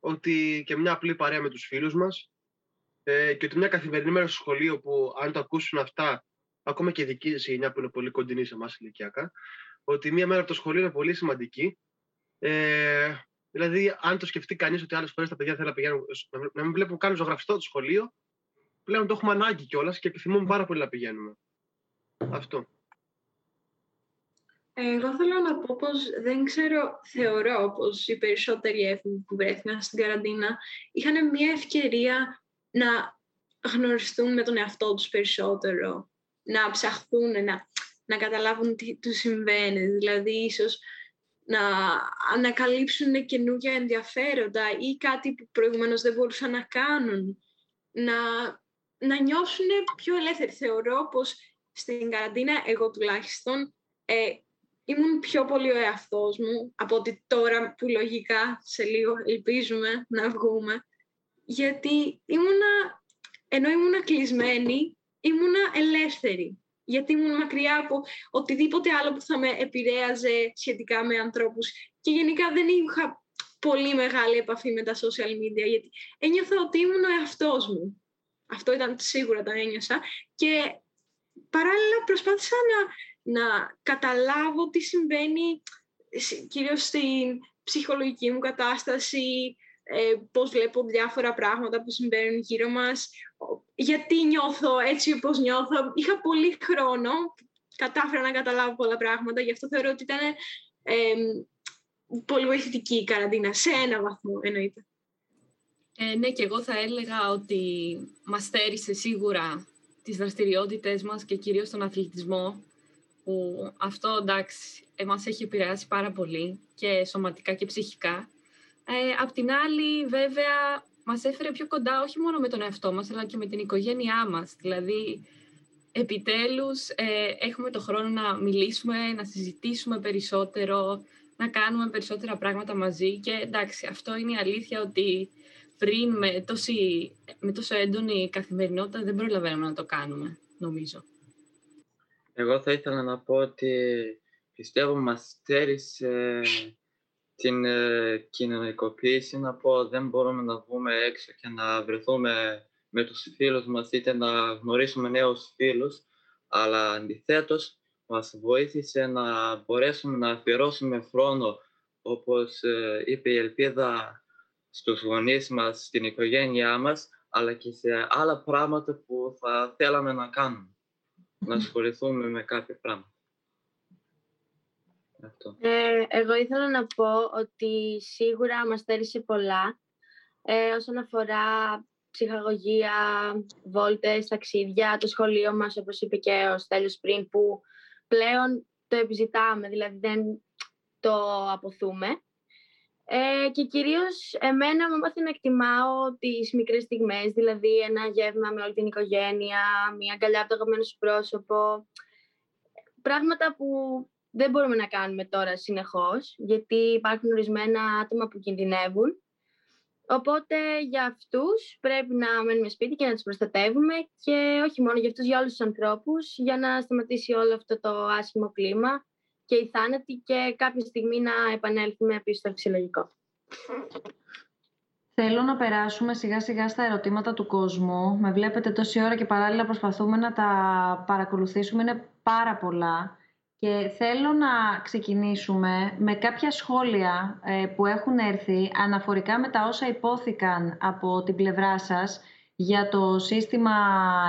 [SPEAKER 16] ότι και μια απλή παρέα με τους φίλους μας ε, και ότι μια καθημερινή μέρα στο σχολείο που αν το ακούσουν αυτά, ακόμα και η δική σας γενιά που είναι πολύ κοντινή σε εμάς ηλικιακά, ότι μια μέρα από το σχολείο είναι πολύ σημαντική ε, Δηλαδή, αν το σκεφτεί κανείς ότι άλλες φορές τα παιδιά θέλουν να πηγαίνουν, να μην βλέπουν καν ζωγραφιστό το σχολείο, πλέον το έχουμε ανάγκη κιόλας και επιθυμούμε πάρα πολύ να πηγαίνουμε. Αυτό.
[SPEAKER 6] Εγώ θέλω να πω πως δεν ξέρω, θεωρώ πως οι περισσότεροι έφηβοι που βρέθηκαν στην καραντίνα είχαν μια ευκαιρία να γνωριστούν με τον εαυτό τους περισσότερο, να ψαχθούν, να, να καταλάβουν τι τους συμβαίνει. Δηλαδή, ίσως να ανακαλύψουν καινούργια ενδιαφέροντα ή κάτι που προηγουμένως δεν μπορούσαν να κάνουν. Να, να νιώσουν πιο ελεύθεροι. Θεωρώ πως στην καραντίνα, εγώ τουλάχιστον, ε, ήμουν πιο πολύ ο εαυτός μου από ότι τώρα που λογικά σε λίγο ελπίζουμε να βγούμε. Γιατί ήμουνα, ενώ ήμουνα κλεισμένη, ήμουνα ελεύθερη. Γιατί ήμουν μακριά από οτιδήποτε άλλο που θα με επηρέαζε σχετικά με ανθρώπους. Και γενικά δεν είχα πολύ μεγάλη επαφή με τα social media, γιατί ένιωθα ότι ήμουν ο εαυτός μου. Αυτό ήταν σίγουρα το ένιωσα. Και παράλληλα προσπάθησα να να καταλάβω τι συμβαίνει κυρίως στην ψυχολογική μου κατάσταση, ε, πώς βλέπω διάφορα πράγματα που συμβαίνουν γύρω μας, γιατί νιώθω έτσι όπως νιώθω. Είχα πολύ χρόνο, κατάφερα να καταλάβω πολλά πράγματα, γι' αυτό θεωρώ ότι ήταν ε, πολύ βοηθητική η καραντίνα, σε ένα βαθμό εννοείται.
[SPEAKER 9] Ε, ναι, και εγώ θα έλεγα ότι μας στέρισε σίγουρα τις δραστηριότητες μας και κυρίως τον αθλητισμό που αυτό εντάξει μας έχει επηρεάσει πάρα πολύ και σωματικά και ψυχικά. Ε, απ' την άλλη βέβαια μας έφερε πιο κοντά όχι μόνο με τον εαυτό μας αλλά και με την οικογένειά μας. Δηλαδή επιτέλους ε, έχουμε το χρόνο να μιλήσουμε, να συζητήσουμε περισσότερο, να κάνουμε περισσότερα πράγματα μαζί και εντάξει αυτό είναι η αλήθεια ότι πριν με, τόση, με τόσο έντονη καθημερινότητα δεν προλαβαίνουμε να το κάνουμε νομίζω.
[SPEAKER 11] Εγώ θα ήθελα να πω ότι πιστεύω μας στέρισε την ε, κοινωνικοποίηση, να πω δεν μπορούμε να βγούμε έξω και να βρεθούμε με τους φίλους μας είτε να γνωρίσουμε νέους φίλους, αλλά αντιθέτως μας βοήθησε να μπορέσουμε να αφιερώσουμε χρόνο, όπως ε, είπε η Ελπίδα, στους γονείς μας, στην οικογένειά μας, αλλά και σε άλλα πράγματα που θα θέλαμε να κάνουμε. Να ασχοληθούμε με κάποια πράγμα.
[SPEAKER 12] Ε, εγώ ήθελα να πω ότι σίγουρα μας στέρισε πολλά ε, όσον αφορά ψυχαγωγία, βόλτες, ταξίδια, το σχολείο μας, όπως είπε και ο Στέλιος πριν, που πλέον το επιζητάμε, δηλαδή δεν το αποθούμε. Ε, και κυρίως εμένα μου μάθει να εκτιμάω τις μικρές στιγμές, δηλαδή ένα γεύμα με όλη την οικογένεια, μια αγκαλιά από το αγαπημένο σου πρόσωπο. Πράγματα που δεν μπορούμε να κάνουμε τώρα συνεχώς, γιατί υπάρχουν ορισμένα άτομα που κινδυνεύουν. Οπότε για αυτούς πρέπει να μένουμε σπίτι και να τους προστατεύουμε και όχι μόνο για αυτούς, για όλους τους ανθρώπους, για να σταματήσει όλο αυτό το άσχημο κλίμα και οι θάνατοι και κάποια στιγμή να επανέλθουμε πίσω στο φυσιολογικό.
[SPEAKER 8] Θέλω να περάσουμε σιγά σιγά στα ερωτήματα του κόσμου. Με βλέπετε τόση ώρα και παράλληλα προσπαθούμε να τα παρακολουθήσουμε. Είναι πάρα πολλά. Και θέλω να ξεκινήσουμε με κάποια σχόλια ε, που έχουν έρθει αναφορικά με τα όσα υπόθηκαν από την πλευρά σας για το σύστημα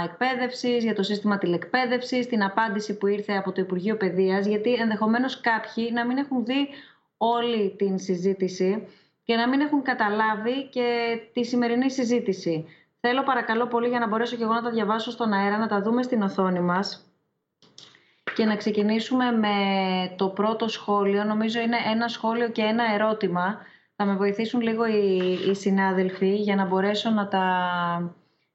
[SPEAKER 8] εκπαίδευσης, για το σύστημα τηλεκπαίδευσης, την απάντηση που ήρθε από το Υπουργείο Παιδείας, γιατί ενδεχομένως κάποιοι να μην έχουν δει όλη την συζήτηση και να μην έχουν καταλάβει και τη σημερινή συζήτηση. Θέλω παρακαλώ πολύ για να μπορέσω και εγώ να τα διαβάσω στον αέρα, να τα δούμε στην οθόνη μας και να ξεκινήσουμε με το πρώτο σχόλιο. Νομίζω είναι ένα σχόλιο και ένα ερώτημα. Θα με βοηθήσουν λίγο οι, οι συνάδελφοι για να μπορέσω να τα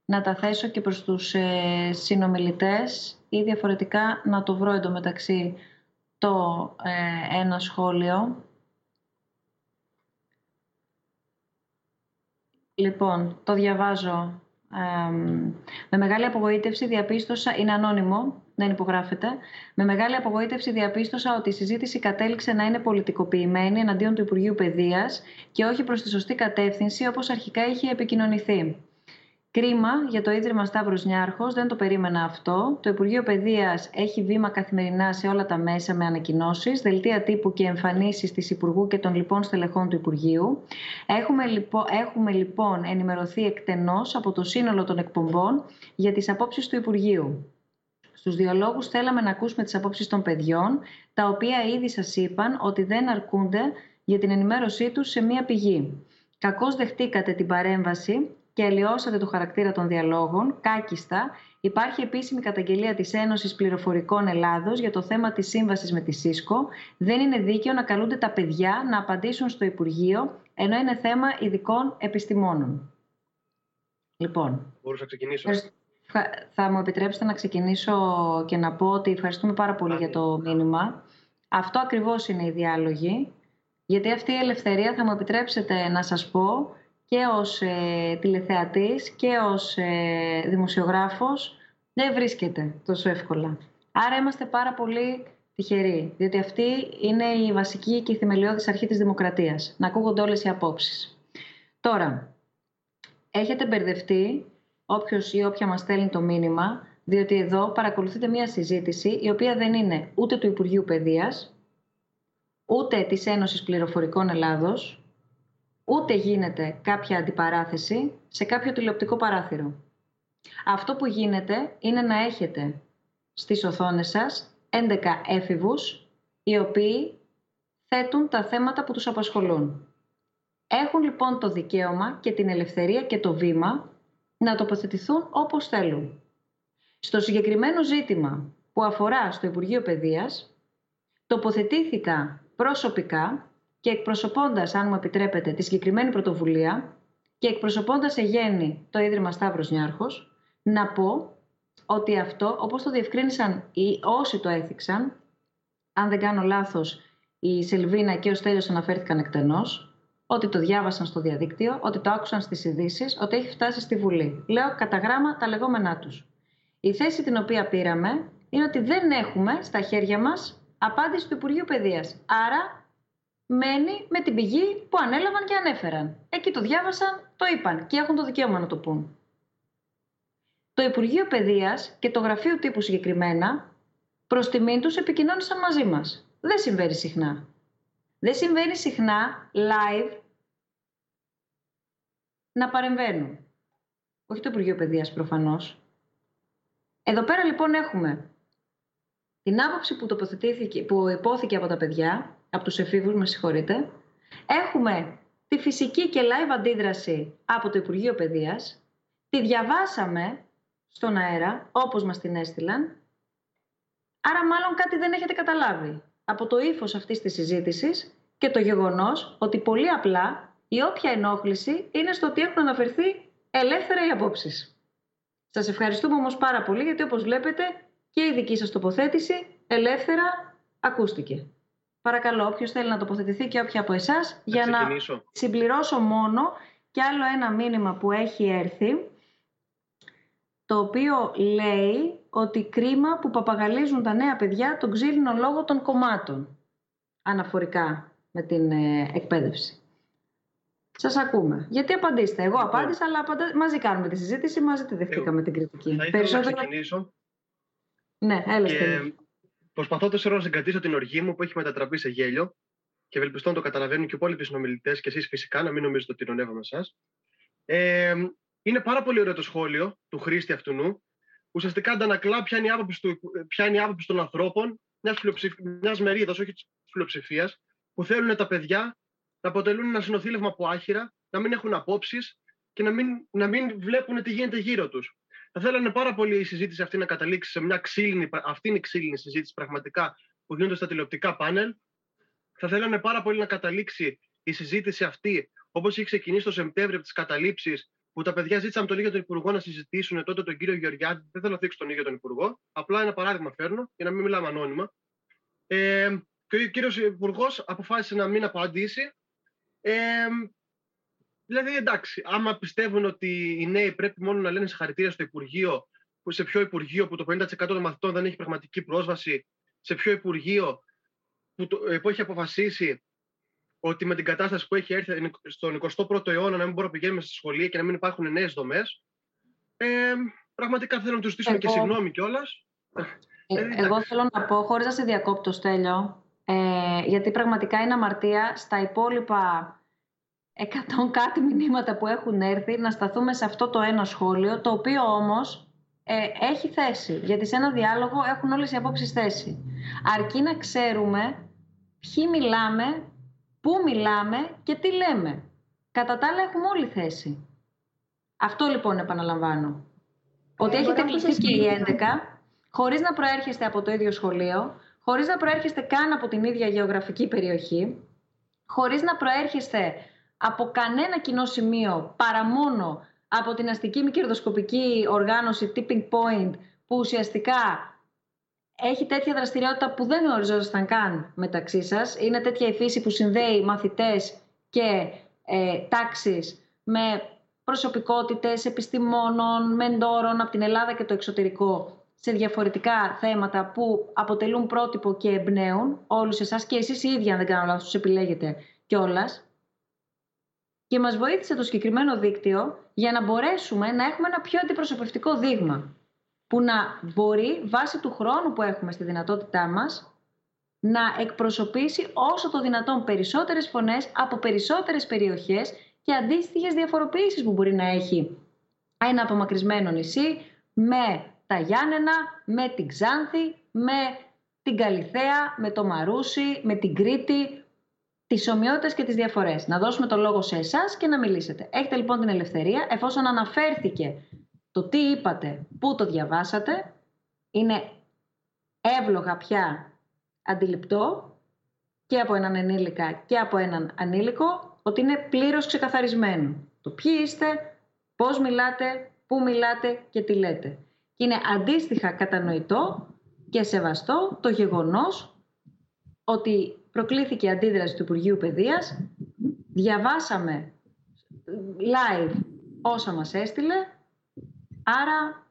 [SPEAKER 8] να τα θέσω και προς τους ε, συνομιλητές ή διαφορετικά να το βρω εντωμεταξύ το ε, ένα σχόλιο. Λοιπόν, το διαβάζω. Με μεγάλη απογοήτευση διαπίστωσα, είναι ανώνυμο, δεν υπογράφεται. Με μεγάλη απογοήτευση διαπίστωσα ότι η συζήτηση κατέληξε να είναι πολιτικοποιημένη εναντίον του Υπουργείου Παιδείας και όχι προς τη σωστή κατεύθυνση όπως αρχικά είχε επικοινωνηθεί. Κρίμα για το Ίδρυμα Σταύρος Νιάρχος, δεν το περίμενα αυτό. Το Υπουργείο Παιδείας έχει βήμα καθημερινά σε όλα τα μέσα με ανακοινώσεις, δελτία τύπου και εμφανίσεις της Υπουργού και των λοιπών στελεχών του Υπουργείου. Έχουμε λοιπόν, έχουμε λοιπόν ενημερωθεί εκτενώς από το σύνολο των εκπομπών για τις απόψεις του Υπουργείου. Στους διαλόγους θέλαμε να ακούσουμε τις απόψεις των παιδιών, τα οποία ήδη σας είπαν ότι δεν αρκούνται για την ενημέρωσή τους σε μία πηγή. Κακώς δεχτήκατε την παρέμβαση και αλλοιώσατε το χαρακτήρα των διαλόγων, κάκιστα, υπάρχει επίσημη καταγγελία της Ένωσης Πληροφορικών Ελλάδος για το θέμα της σύμβασης με τη ΣΥΣΚΟ. Δεν είναι δίκαιο να καλούνται τα παιδιά να απαντήσουν στο Υπουργείο, ενώ είναι θέμα ειδικών επιστημόνων. Λοιπόν,
[SPEAKER 16] Μπορούσα να ξεκινήσω.
[SPEAKER 8] θα μου επιτρέψετε να ξεκινήσω και να πω ότι ευχαριστούμε πάρα πολύ για το μήνυμα. Αυτό ακριβώς είναι η διάλογη, γιατί αυτή η ελευθερία θα μου επιτρέψετε να σας πω και ως ε, τηλεθεατής και ως ε, δημοσιογράφος δεν βρίσκεται τόσο εύκολα. Άρα είμαστε πάρα πολύ τυχεροί, διότι αυτή είναι η βασική και η θεμελιώδης αρχή της δημοκρατίας, να ακούγονται όλες οι απόψεις. Τώρα, έχετε μπερδευτεί όποιος ή όποια μας στέλνει το μήνυμα, διότι εδώ παρακολουθείτε μια συζήτηση η οποία δεν είναι ούτε του Υπουργείου Παιδείας, ούτε της Ένωσης Πληροφορικών Ελλάδος, ούτε γίνεται κάποια αντιπαράθεση σε κάποιο τηλεοπτικό παράθυρο. Αυτό που γίνεται είναι να έχετε στις οθόνες σας 11 έφηβους οι οποίοι θέτουν τα θέματα που τους απασχολούν. Έχουν λοιπόν το δικαίωμα και την ελευθερία και το βήμα να τοποθετηθούν όπως θέλουν. Στο συγκεκριμένο ζήτημα που αφορά στο Υπουργείο Παιδείας, τοποθετήθηκα προσωπικά και εκπροσωπώντας, αν μου επιτρέπετε, τη συγκεκριμένη πρωτοβουλία και εκπροσωπώντας σε γέννη το Ίδρυμα Σταύρος Νιάρχος, να πω ότι αυτό, όπως το διευκρίνησαν οι όσοι το έθιξαν, αν δεν κάνω λάθος, η Σελβίνα και ο Στέλιος αναφέρθηκαν εκτενώς, ότι το διάβασαν στο διαδίκτυο, ότι το άκουσαν στις ειδήσει, ότι έχει φτάσει στη Βουλή. Λέω κατά γράμμα τα λεγόμενά τους. Η θέση την οποία πήραμε είναι ότι δεν έχουμε στα χέρια μας απάντηση του Υπουργείου Παιδείας. Άρα μένει με την πηγή που ανέλαβαν και ανέφεραν. Εκεί το διάβασαν, το είπαν και έχουν το δικαίωμα να το πούν. Το Υπουργείο Παιδείας και το Γραφείο Τύπου συγκεκριμένα προς τιμήν τους επικοινώνησαν μαζί μας. Δεν συμβαίνει συχνά. Δεν συμβαίνει συχνά live να παρεμβαίνουν. Όχι το Υπουργείο Παιδείας προφανώς. Εδώ πέρα λοιπόν έχουμε την άποψη που, τοποθετήθηκε, που υπόθηκε από τα παιδιά, από τους εφήβους, με συγχωρείτε. Έχουμε τη φυσική και live αντίδραση από το Υπουργείο Παιδείας. Τη διαβάσαμε στον αέρα, όπως μας την έστειλαν. Άρα μάλλον κάτι δεν έχετε καταλάβει από το ύφος αυτής της συζήτησης και το γεγονός ότι πολύ απλά η όποια ενόχληση είναι στο ότι έχουν αναφερθεί ελεύθερα οι απόψεις. Σας ευχαριστούμε όμως πάρα πολύ γιατί όπως βλέπετε και η δική σας τοποθέτηση ελεύθερα ακούστηκε. Παρακαλώ, όποιος θέλει να τοποθετηθεί και όποια από εσάς, για να συμπληρώσω μόνο και άλλο ένα μήνυμα που έχει έρθει, το οποίο λέει ότι κρίμα που παπαγαλίζουν τα νέα παιδιά τον ξύλινο λόγο των κομμάτων, αναφορικά με την ε, εκπαίδευση. Σας ακούμε. Γιατί απαντήστε. Εγώ λοιπόν. απάντησα, αλλά μαζί κάνουμε τη συζήτηση, μαζί τη δεχτήκαμε την κριτική.
[SPEAKER 16] Θα ήθελα να ξεκινήσω.
[SPEAKER 8] Ναι, έλα και...
[SPEAKER 16] Προσπαθώ τόσο να συγκρατήσω την οργή μου που έχει μετατραπεί σε γέλιο και ευελπιστώ να το καταλαβαίνουν και οι υπόλοιποι συνομιλητές και εσείς φυσικά, να μην νομίζετε ότι ονεύομαι εσάς. Ε, είναι πάρα πολύ ωραίο το σχόλιο του χρήστη αυτού νου. Ουσιαστικά αντανακλά ποια είναι η άποψη, του, ποια είναι η άποψη των ανθρώπων, μιας μιας μερίδας, όχι της πλειοψηφίας, που θέλουν τα παιδιά να αποτελούν ένα συνοθήλευμα από άχυρα, να μην έχουν απόψεις και να μην, να μην βλέπουν τι γίνεται γύρω τους. Θα θέλανε πάρα πολύ η συζήτηση αυτή να καταλήξει σε μια ξύλινη, αυτή είναι η ξύλινη συζήτηση πραγματικά που γίνονται στα τηλεοπτικά πάνελ. Θα θέλανε πάρα πολύ να καταλήξει η συζήτηση αυτή, όπως είχε ξεκινήσει το Σεπτέμβριο από τις καταλήψεις, που τα παιδιά ζήτησαν τον ίδιο τον Υπουργό να συζητήσουν τότε τον κύριο Γεωργιάδη. Δεν θέλω να δείξω τον ίδιο τον Υπουργό. Απλά ένα παράδειγμα φέρνω για να μην μιλάμε ανώνυμα. Ε, και ο κύριος Υπουργός αποφάσισε να μην απαντήσει. Ε, Δηλαδή, εντάξει, άμα πιστεύουν ότι οι νέοι πρέπει μόνο να λένε συγχαρητήρια στο Υπουργείο, σε ποιο Υπουργείο που το 50% των μαθητών δεν έχει πραγματική πρόσβαση, σε ποιο Υπουργείο που, το, ε, που έχει αποφασίσει ότι με την κατάσταση που έχει έρθει στον 21ο αιώνα να μην μπορούμε να πηγαίνουμε στη σχολεία και να μην υπάρχουν νέες δομές. Ε, πραγματικά θέλω να τους ζητήσουμε και συγγνώμη κιόλας.
[SPEAKER 8] Ε, εγώ θέλω να πω, χωρίς να σε διακόπτω, Στέλιο, ε, γιατί πραγματικά είναι αμαρτία στα υπόλοιπα εκατόν κάτι μηνύματα που έχουν έρθει να σταθούμε σε αυτό το ένα σχόλιο, το οποίο όμως ε, έχει θέση. Γιατί σε ένα διάλογο έχουν όλες οι απόψεις θέση. Αρκεί να ξέρουμε ποιοι μιλάμε, πού μιλάμε και τι λέμε. Κατά τα άλλα έχουμε όλη θέση. Αυτό λοιπόν επαναλαμβάνω. Ότι ε, έχετε κλειστεί και οι 11, χωρίς να προέρχεστε από το ίδιο σχολείο, χωρίς να προέρχεστε καν από την ίδια γεωγραφική περιοχή, χωρίς να προέρχεστε από κανένα κοινό σημείο παρά μόνο από την αστική μη κερδοσκοπική οργάνωση Tipping Point που ουσιαστικά έχει τέτοια δραστηριότητα που δεν γνωριζόσασταν καν μεταξύ σας. Είναι τέτοια η φύση που συνδέει μαθητές και ε, τάξεις με προσωπικότητες, επιστημόνων, μεντόρων από την Ελλάδα και το εξωτερικό σε διαφορετικά θέματα που αποτελούν πρότυπο και εμπνέουν όλους εσάς και εσείς οι ίδιοι αν δεν κάνω λάθος τους επιλέγετε κιόλας και μας βοήθησε το συγκεκριμένο δίκτυο για να μπορέσουμε να έχουμε ένα πιο αντιπροσωπευτικό δείγμα που να μπορεί βάσει του χρόνου που έχουμε στη δυνατότητά μας να εκπροσωπήσει όσο το δυνατόν περισσότερες φωνές από περισσότερες περιοχές και αντίστοιχες διαφοροποιήσεις που μπορεί να έχει ένα απομακρυσμένο νησί με τα Γιάννενα, με την Ξάνθη, με την Καλιθέα, με το Μαρούσι, με την Κρήτη, τις ομοιότητες και τις διαφορές. Να δώσουμε το λόγο σε εσάς και να μιλήσετε. Έχετε λοιπόν την ελευθερία, εφόσον αναφέρθηκε το τι είπατε, πού το διαβάσατε, είναι εύλογα πια αντιληπτό και από έναν ενήλικα και από έναν ανήλικο ότι είναι πλήρως ξεκαθαρισμένο. Το ποιοι είστε, πώς μιλάτε, πού μιλάτε και τι λέτε. Και είναι αντίστοιχα κατανοητό και σεβαστό το γεγονός ότι προκλήθηκε αντίδραση του Υπουργείου Παιδείας, διαβάσαμε live όσα μας έστειλε, άρα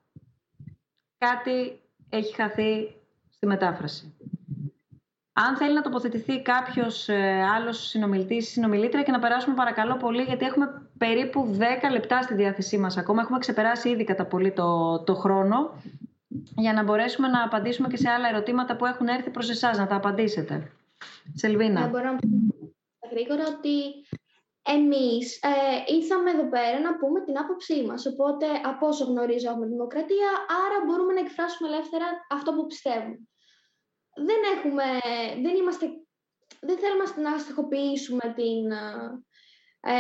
[SPEAKER 8] κάτι έχει χαθεί στη μετάφραση. Αν θέλει να τοποθετηθεί κάποιος ε, άλλος συνομιλητής ή συνομιλήτρια και να περάσουμε παρακαλώ πολύ γιατί έχουμε περίπου 10 λεπτά στη διάθεσή μας ακόμα. Έχουμε ξεπεράσει ήδη κατά πολύ το, το χρόνο για να μπορέσουμε να απαντήσουμε και σε άλλα ερωτήματα που έχουν έρθει προς εσάς, να τα απαντήσετε. Σελβίνα.
[SPEAKER 15] Να μπορώ να πω γρήγορα ότι εμείς ε, ήρθαμε εδώ πέρα να πούμε την άποψή μας. Οπότε, από όσο γνωρίζω έχουμε δημοκρατία, άρα μπορούμε να εκφράσουμε ελεύθερα αυτό που πιστεύουμε. Δεν έχουμε, δεν είμαστε, δεν θέλουμε να στοιχοποιήσουμε την ε,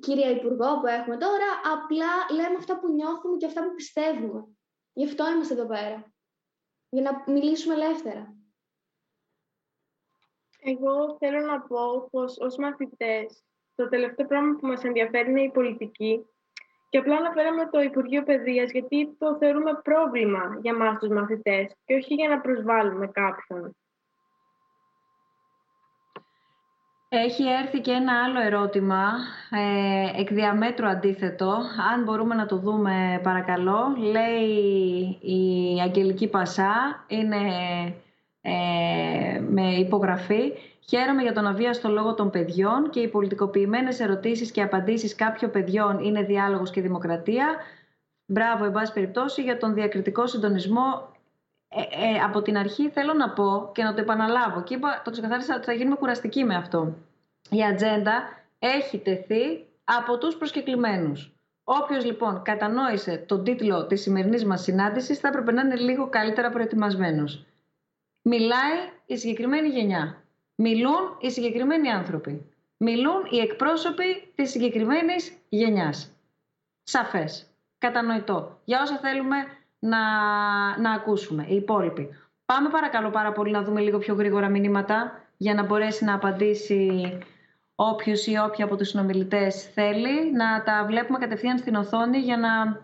[SPEAKER 15] κυρία Υπουργό που έχουμε τώρα, απλά λέμε αυτά που νιώθουμε και αυτά που πιστεύουμε. Γι' αυτό είμαστε εδώ πέρα. Για να μιλήσουμε ελεύθερα.
[SPEAKER 2] Εγώ θέλω να πω πως ως μαθητές το τελευταίο πράγμα που μας ενδιαφέρει είναι η πολιτική και απλά αναφέραμε το Υπουργείο Παιδείας γιατί το θεωρούμε πρόβλημα για μας τους μαθητές και όχι για να προσβάλλουμε κάποιον.
[SPEAKER 8] Έχει έρθει και ένα άλλο ερώτημα, ε, εκ διαμέτρου αντίθετο. Αν μπορούμε να το δούμε παρακαλώ. Λέει η Αγγελική Πασά, είναι ε, με υπογραφή. Χαίρομαι για τον αβίαστο λόγο των παιδιών και οι πολιτικοποιημένες ερωτήσεις και απαντήσεις κάποιων παιδιών είναι διάλογος και δημοκρατία. Μπράβο, εν πάση περιπτώσει, για τον διακριτικό συντονισμό. Ε, ε, από την αρχή θέλω να πω και να το επαναλάβω και είπα, το ξεκαθάρισα ότι θα γίνουμε κουραστικοί με αυτό. Η ατζέντα έχει τεθεί από τους προσκεκλημένους. Όποιος λοιπόν κατανόησε τον τίτλο της σημερινής μας συνάντησης θα έπρεπε να είναι λίγο καλύτερα προετοιμασμένος μιλάει η συγκεκριμένη γενιά. Μιλούν οι συγκεκριμένοι άνθρωποι. Μιλούν οι εκπρόσωποι της συγκεκριμένης γενιάς. Σαφές. Κατανοητό. Για όσα θέλουμε να, να ακούσουμε. Οι υπόλοιποι. Πάμε παρακαλώ πάρα πολύ να δούμε λίγο πιο γρήγορα μηνύματα για να μπορέσει να απαντήσει όποιος ή όποια από τους συνομιλητές θέλει. Να τα βλέπουμε κατευθείαν στην οθόνη για να,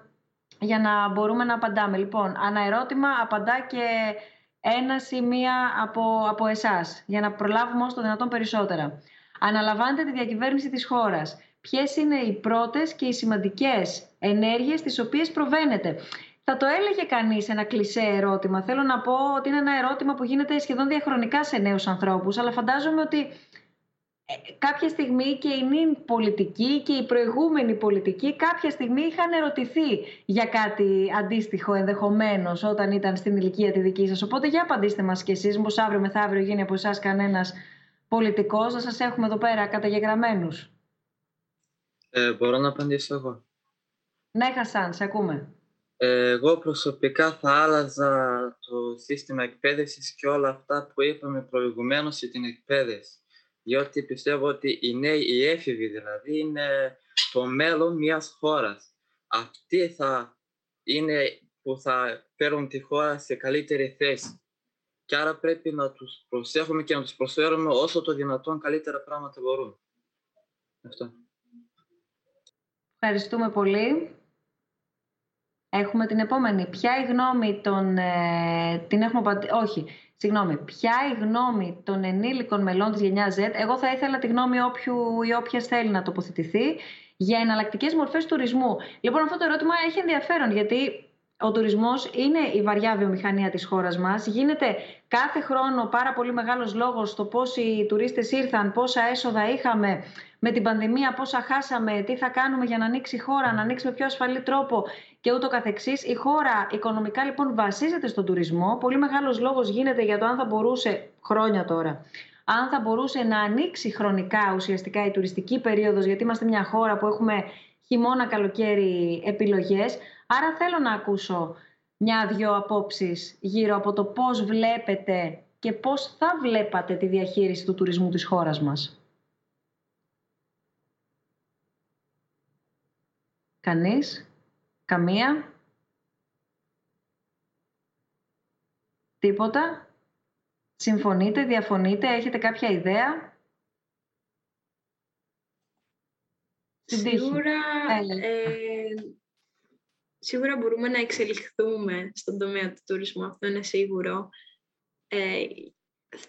[SPEAKER 8] για να μπορούμε να απαντάμε. Λοιπόν, αναερώτημα απαντά και ένα ή μία από, από εσάς, για να προλάβουμε όσο το δυνατόν περισσότερα. Αναλαμβάνετε τη διακυβέρνηση της χώρας. Ποιες είναι οι πρώτες και οι σημαντικές ενέργειες τις οποίες προβαίνετε; Θα το έλεγε κανείς ένα κλισέ ερώτημα. Θέλω να πω ότι είναι ένα ερώτημα που γίνεται σχεδόν διαχρονικά σε νέους ανθρώπους, αλλά φαντάζομαι ότι ε, κάποια στιγμή και η νυν πολιτική και η προηγούμενη πολιτική κάποια στιγμή είχαν ερωτηθεί για κάτι αντίστοιχο ενδεχομένως όταν ήταν στην ηλικία τη δική σας. Οπότε για απαντήστε μας κι εσείς, μήπως αύριο μεθαύριο γίνει από εσάς κανένας πολιτικός, να σας έχουμε εδώ πέρα καταγεγραμμένους.
[SPEAKER 11] Ε, μπορώ να απαντήσω εγώ;
[SPEAKER 8] Ναι, Χασάν, σε ακούμε.
[SPEAKER 11] Ε, εγώ προσωπικά θα άλλαζα το σύστημα εκπαίδευσης και όλα αυτά που είπαμε προηγουμένως για την εκπαίδευση. Διότι πιστεύω ότι οι νέοι, οι έφηβοι δηλαδή, είναι το μέλλον μιας χώρας. Αυτοί θα είναι που θα φέρουν τη χώρα σε καλύτερη θέση. Και άρα πρέπει να τους προσέχουμε και να τους προσφέρουμε όσο το δυνατόν καλύτερα πράγματα μπορούν. Αυτό.
[SPEAKER 8] Ευχαριστούμε πολύ. Έχουμε την επόμενη. Ποια η γνώμη των... Ε, την έχουμε Όχι, συγγνώμη. Ποια η γνώμη των ενήλικων μελών της γενιάς Z. Εγώ θα ήθελα τη γνώμη όποιου ή όποιας θέλει να τοποθετηθεί για εναλλακτικές μορφές τουρισμού. Λοιπόν, αυτό το ερώτημα έχει ενδιαφέρον γιατί ο τουρισμός είναι η βαριά βιομηχανία της χώρας μας. Γίνεται κάθε χρόνο πάρα πολύ μεγάλος λόγος στο πώς οι τουρίστες ήρθαν, πόσα έσοδα είχαμε με την πανδημία, πόσα χάσαμε, τι θα κάνουμε για να ανοίξει η χώρα, να ανοίξει με πιο ασφαλή τρόπο και ούτω καθεξής. Η χώρα οικονομικά λοιπόν βασίζεται στον τουρισμό. Πολύ μεγάλος λόγος γίνεται για το αν θα μπορούσε, χρόνια τώρα, αν θα μπορούσε να ανοίξει χρονικά ουσιαστικά η τουριστική περίοδος, γιατί είμαστε μια χώρα που έχουμε χειμώνα, καλοκαίρι επιλογές. Άρα θέλω να ακούσω μια-δυο απόψεις γύρω από το πώς βλέπετε και πώς θα βλέπατε τη διαχείριση του τουρισμού της χώρας μας. Κανείς; Καμία; Τίποτα; Συμφωνείτε, διαφωνείτε, έχετε κάποια ιδέα;
[SPEAKER 6] Σίγουρα, ε, σίγουρα μπορούμε να εξελιχθούμε στον τομέα του τουρισμού, αυτό είναι σίγουρο. Ε,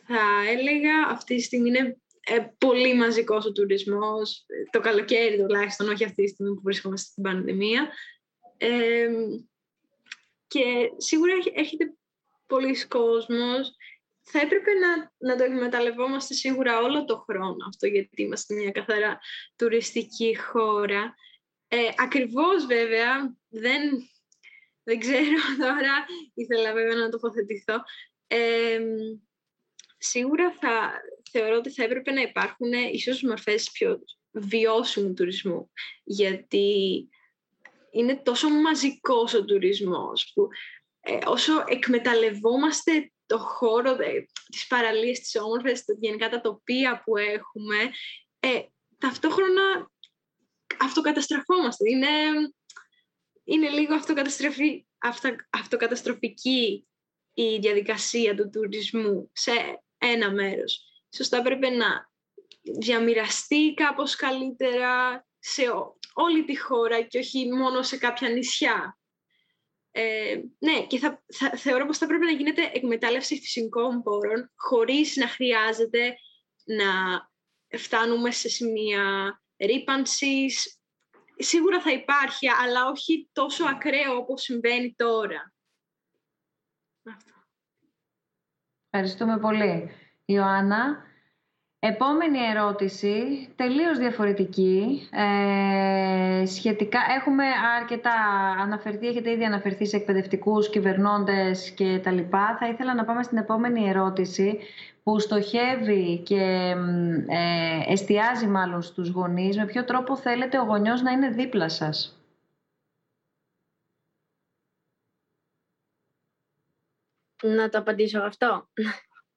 [SPEAKER 6] θα έλεγα αυτή τη στιγμή είναι ε, πολύ μαζικός ο τουρισμός, το καλοκαίρι τουλάχιστον, όχι αυτή τη στιγμή που βρισκόμαστε στην πανδημία. Ε, και σίγουρα έρχεται πολλοί κόσμος. Θα έπρεπε να, να το εκμεταλλευόμαστε σίγουρα όλο το χρόνο αυτό, γιατί είμαστε μια καθαρά τουριστική χώρα. Ε, ακριβώς βέβαια, δεν, δεν ξέρω [LAUGHS] τώρα, ήθελα βέβαια να τοποθετηθώ. Ε, σίγουρα θα, θεωρώ ότι θα έπρεπε να υπάρχουν ίσως μορφές πιο βιώσιμου τουρισμού, γιατί είναι τόσο μαζικός ο τουρισμός που ε, όσο εκμεταλλευόμαστε το χώρο, ε, τις παραλίες, τις όμορφες, γενικά τα τοπία που έχουμε, ε, ταυτόχρονα αυτοκαταστραφόμαστε. Είναι, είναι λίγο αυτοκαταστροφή, αυτοκαταστροφική η διαδικασία του τουρισμού σε ένα μέρος. Σωστά πρέπει να διαμοιραστεί κάπως καλύτερα σε όλη τη χώρα και όχι μόνο σε κάποια νησιά. Ε, ναι, και θα, θα, θεωρώ πως θα πρέπει να γίνεται εκμετάλλευση φυσικών πόρων χωρίς να χρειάζεται να φτάνουμε σε σημεία ρήπανσης. Σίγουρα θα υπάρχει, αλλά όχι τόσο ακραίο όπως συμβαίνει τώρα.
[SPEAKER 8] Ευχαριστούμε πολύ. Ιωάννα, Επόμενη ερώτηση, τελείως διαφορετική. Ε, σχετικά, έχουμε αρκετά αναφερθεί, έχετε ήδη αναφερθεί σε εκπαιδευτικούς, κυβερνώντες και τα λοιπά. Θα ήθελα να πάμε στην επόμενη ερώτηση που στοχεύει και ε, εστιάζει μάλλον στους γονείς. Με ποιο τρόπο θέλετε ο γονιός να είναι δίπλα σας;
[SPEAKER 12] Να το απαντήσω αυτό.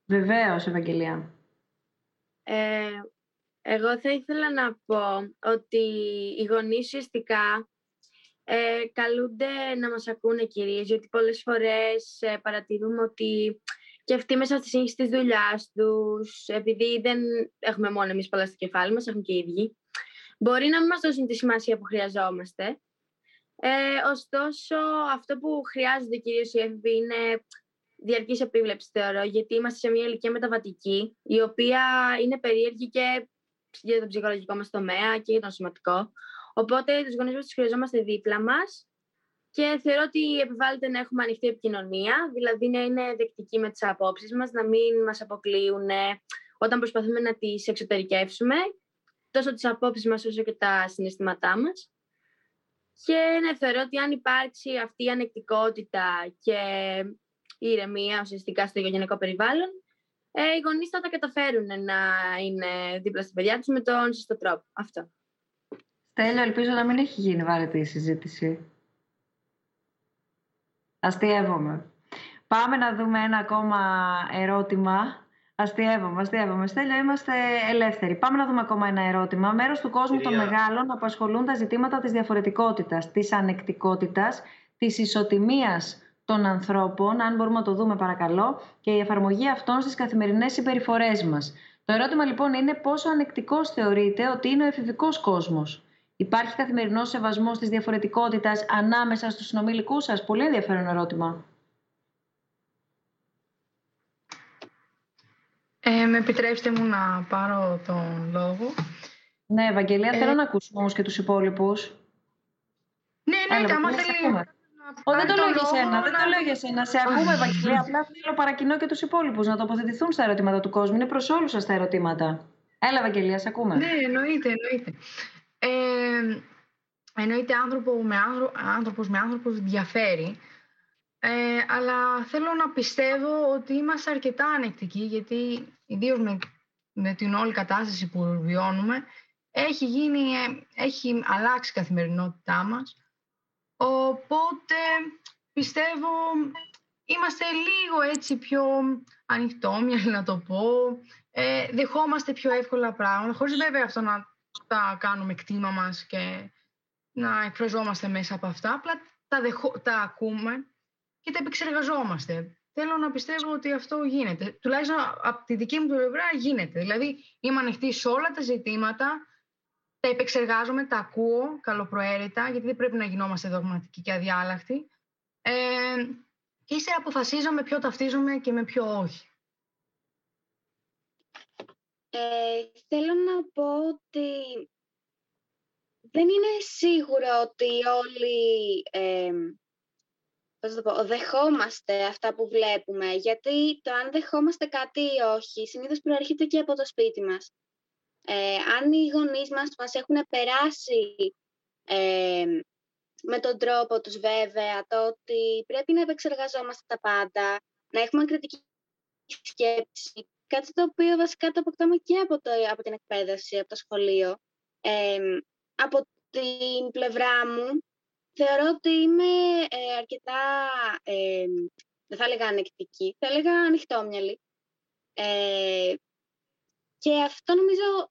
[SPEAKER 8] Βεβαίως, Ευαγγελία.
[SPEAKER 12] Ε, εγώ θα ήθελα να πω ότι οι γονείς ουσιαστικά ε, καλούνται να μας ακούνε κυρίως, γιατί πολλές φορές ε, παρατηρούμε ότι και αυτοί μέσα στη σύγχυση της δουλειάς τους, επειδή δεν έχουμε μόνο εμείς πολλά στο κεφάλι μας, έχουν και οι ίδιοι, μπορεί να μην μας δώσουν τη σημασία που χρειαζόμαστε. Ε, ωστόσο, αυτό που χρειάζονται κυρίως οι έφηβοι είναι διαρκή επίβλεψη, θεωρώ, γιατί είμαστε σε μια ηλικία μεταβατική, η οποία είναι περίεργη και για το ψυχολογικό μας τομέα και για τον σωματικό. Οπότε τους γονείς μας τους χρειαζόμαστε δίπλα μας και θεωρώ ότι επιβάλλεται να έχουμε ανοιχτή επικοινωνία, δηλαδή να είναι δεκτικοί με τις απόψεις μας, να μην μας αποκλείουν όταν προσπαθούμε να τις εξωτερικεύσουμε, τόσο τις απόψεις μας όσο και τα συναισθήματά μας. Και ναι, θεωρώ ότι αν υπάρξει αυτή η ανεκτικότητα και η ηρεμία ουσιαστικά στο οικογενειακό περιβάλλον, ε, οι γονείς θα τα καταφέρουν να είναι δίπλα στην παιδιά τους με τον σωστό τρόπο. Αυτό.
[SPEAKER 8] Στέλιο, ελπίζω να μην έχει γίνει βαρετή η συζήτηση. Αστείευομαι. Πάμε να δούμε ένα ακόμα ερώτημα. Αστείευομαι, αστείευομαι. Στέλιο, είμαστε ελεύθεροι. Πάμε να δούμε ακόμα ένα ερώτημα. Μέρος του κόσμου των μεγάλων απασχολούν τα ζητήματα της διαφορετικότητας, της ανεκτικότητας, της ισοτιμίας των ανθρώπων, αν μπορούμε να το δούμε παρακαλώ, και η εφαρμογή αυτών στις καθημερινές συμπεριφορές μας. Το ερώτημα λοιπόν είναι πόσο ανεκτικός θεωρείτε ότι είναι ο εφηβικός κόσμος. Υπάρχει καθημερινός σεβασμός της διαφορετικότητας ανάμεσα στους συνομιλικούς σας; Πολύ ενδιαφέρον ερώτημα.
[SPEAKER 14] Ε, με επιτρέψτε μου να πάρω τον λόγο.
[SPEAKER 8] Ναι, Ευαγγελία, ε... θέλω να ακούσουμε όμως και τους υπόλοιπους.
[SPEAKER 14] Ναι, ναι, Έλα, άμα θέλει...
[SPEAKER 8] Ω, δεν το λέω για σένα, δεν το λέω για σένα. Σε ακούμε, Ευαγγελία. Απλά θέλω παρακινώ και τους υπόλοιπους να τοποθετηθούν στα ερωτήματα του κόσμου. Είναι προς όλους σας τα ερωτήματα. Έλα, Ευαγγελία, σε ακούμε.
[SPEAKER 14] Ναι, εννοείται, εννοείται. Ε, εννοείται άνθρωπο με άνθρω... άνθρωπος με άνθρωπος διαφέρει. Ε, αλλά θέλω να πιστεύω ότι είμαστε αρκετά ανεκτικοί, γιατί ιδίως με, με την όλη κατάσταση που βιώνουμε, έχει, γίνει, ε, έχει αλλάξει η καθημερινότητά μας Οπότε πιστεύω είμαστε λίγο έτσι πιο ανοιχτόμυαλοι [LAUGHS] να το πω. Ε, δεχόμαστε πιο εύκολα πράγματα, χωρίς βέβαια αυτό να τα κάνουμε κτήμα μας και να εκφραζόμαστε μέσα από αυτά. Απλά τα, τα ακούμε και τα επεξεργαζόμαστε. Θέλω να πιστεύω ότι αυτό γίνεται. Τουλάχιστον από τη δική μου πλευρά γίνεται. Δηλαδή είμαι ανοιχτή σε όλα τα ζητήματα τα επεξεργάζομαι, τα ακούω καλοπροαίρετα, γιατί δεν πρέπει να γινόμαστε δογματικοί και αδιάλακτοι. Ε, και ύστερα αποφασίζω με ποιο ταυτίζομαι και με ποιο όχι.
[SPEAKER 13] Ε, θέλω να πω ότι δεν είναι σίγουρο ότι όλοι ε, πώς το πω, δεχόμαστε αυτά που βλέπουμε, γιατί το αν δεχόμαστε κάτι ή όχι συνήθως προέρχεται και από το σπίτι μας. Ε, αν οι γονείς μας μας έχουν περάσει ε, με τον τρόπο τους βέβαια, το ότι πρέπει να επεξεργαζόμαστε τα πάντα, να έχουμε κριτική σκέψη, κάτι το οποίο βασικά το αποκτάμε και από, το, από την εκπαίδευση, από το σχολείο. Ε, από την πλευρά μου, θεωρώ ότι είμαι ε, αρκετά, ε, δεν θα έλεγα ανεκτική, θα έλεγα ανοιχτόμυαλη. Ε, και αυτό νομίζω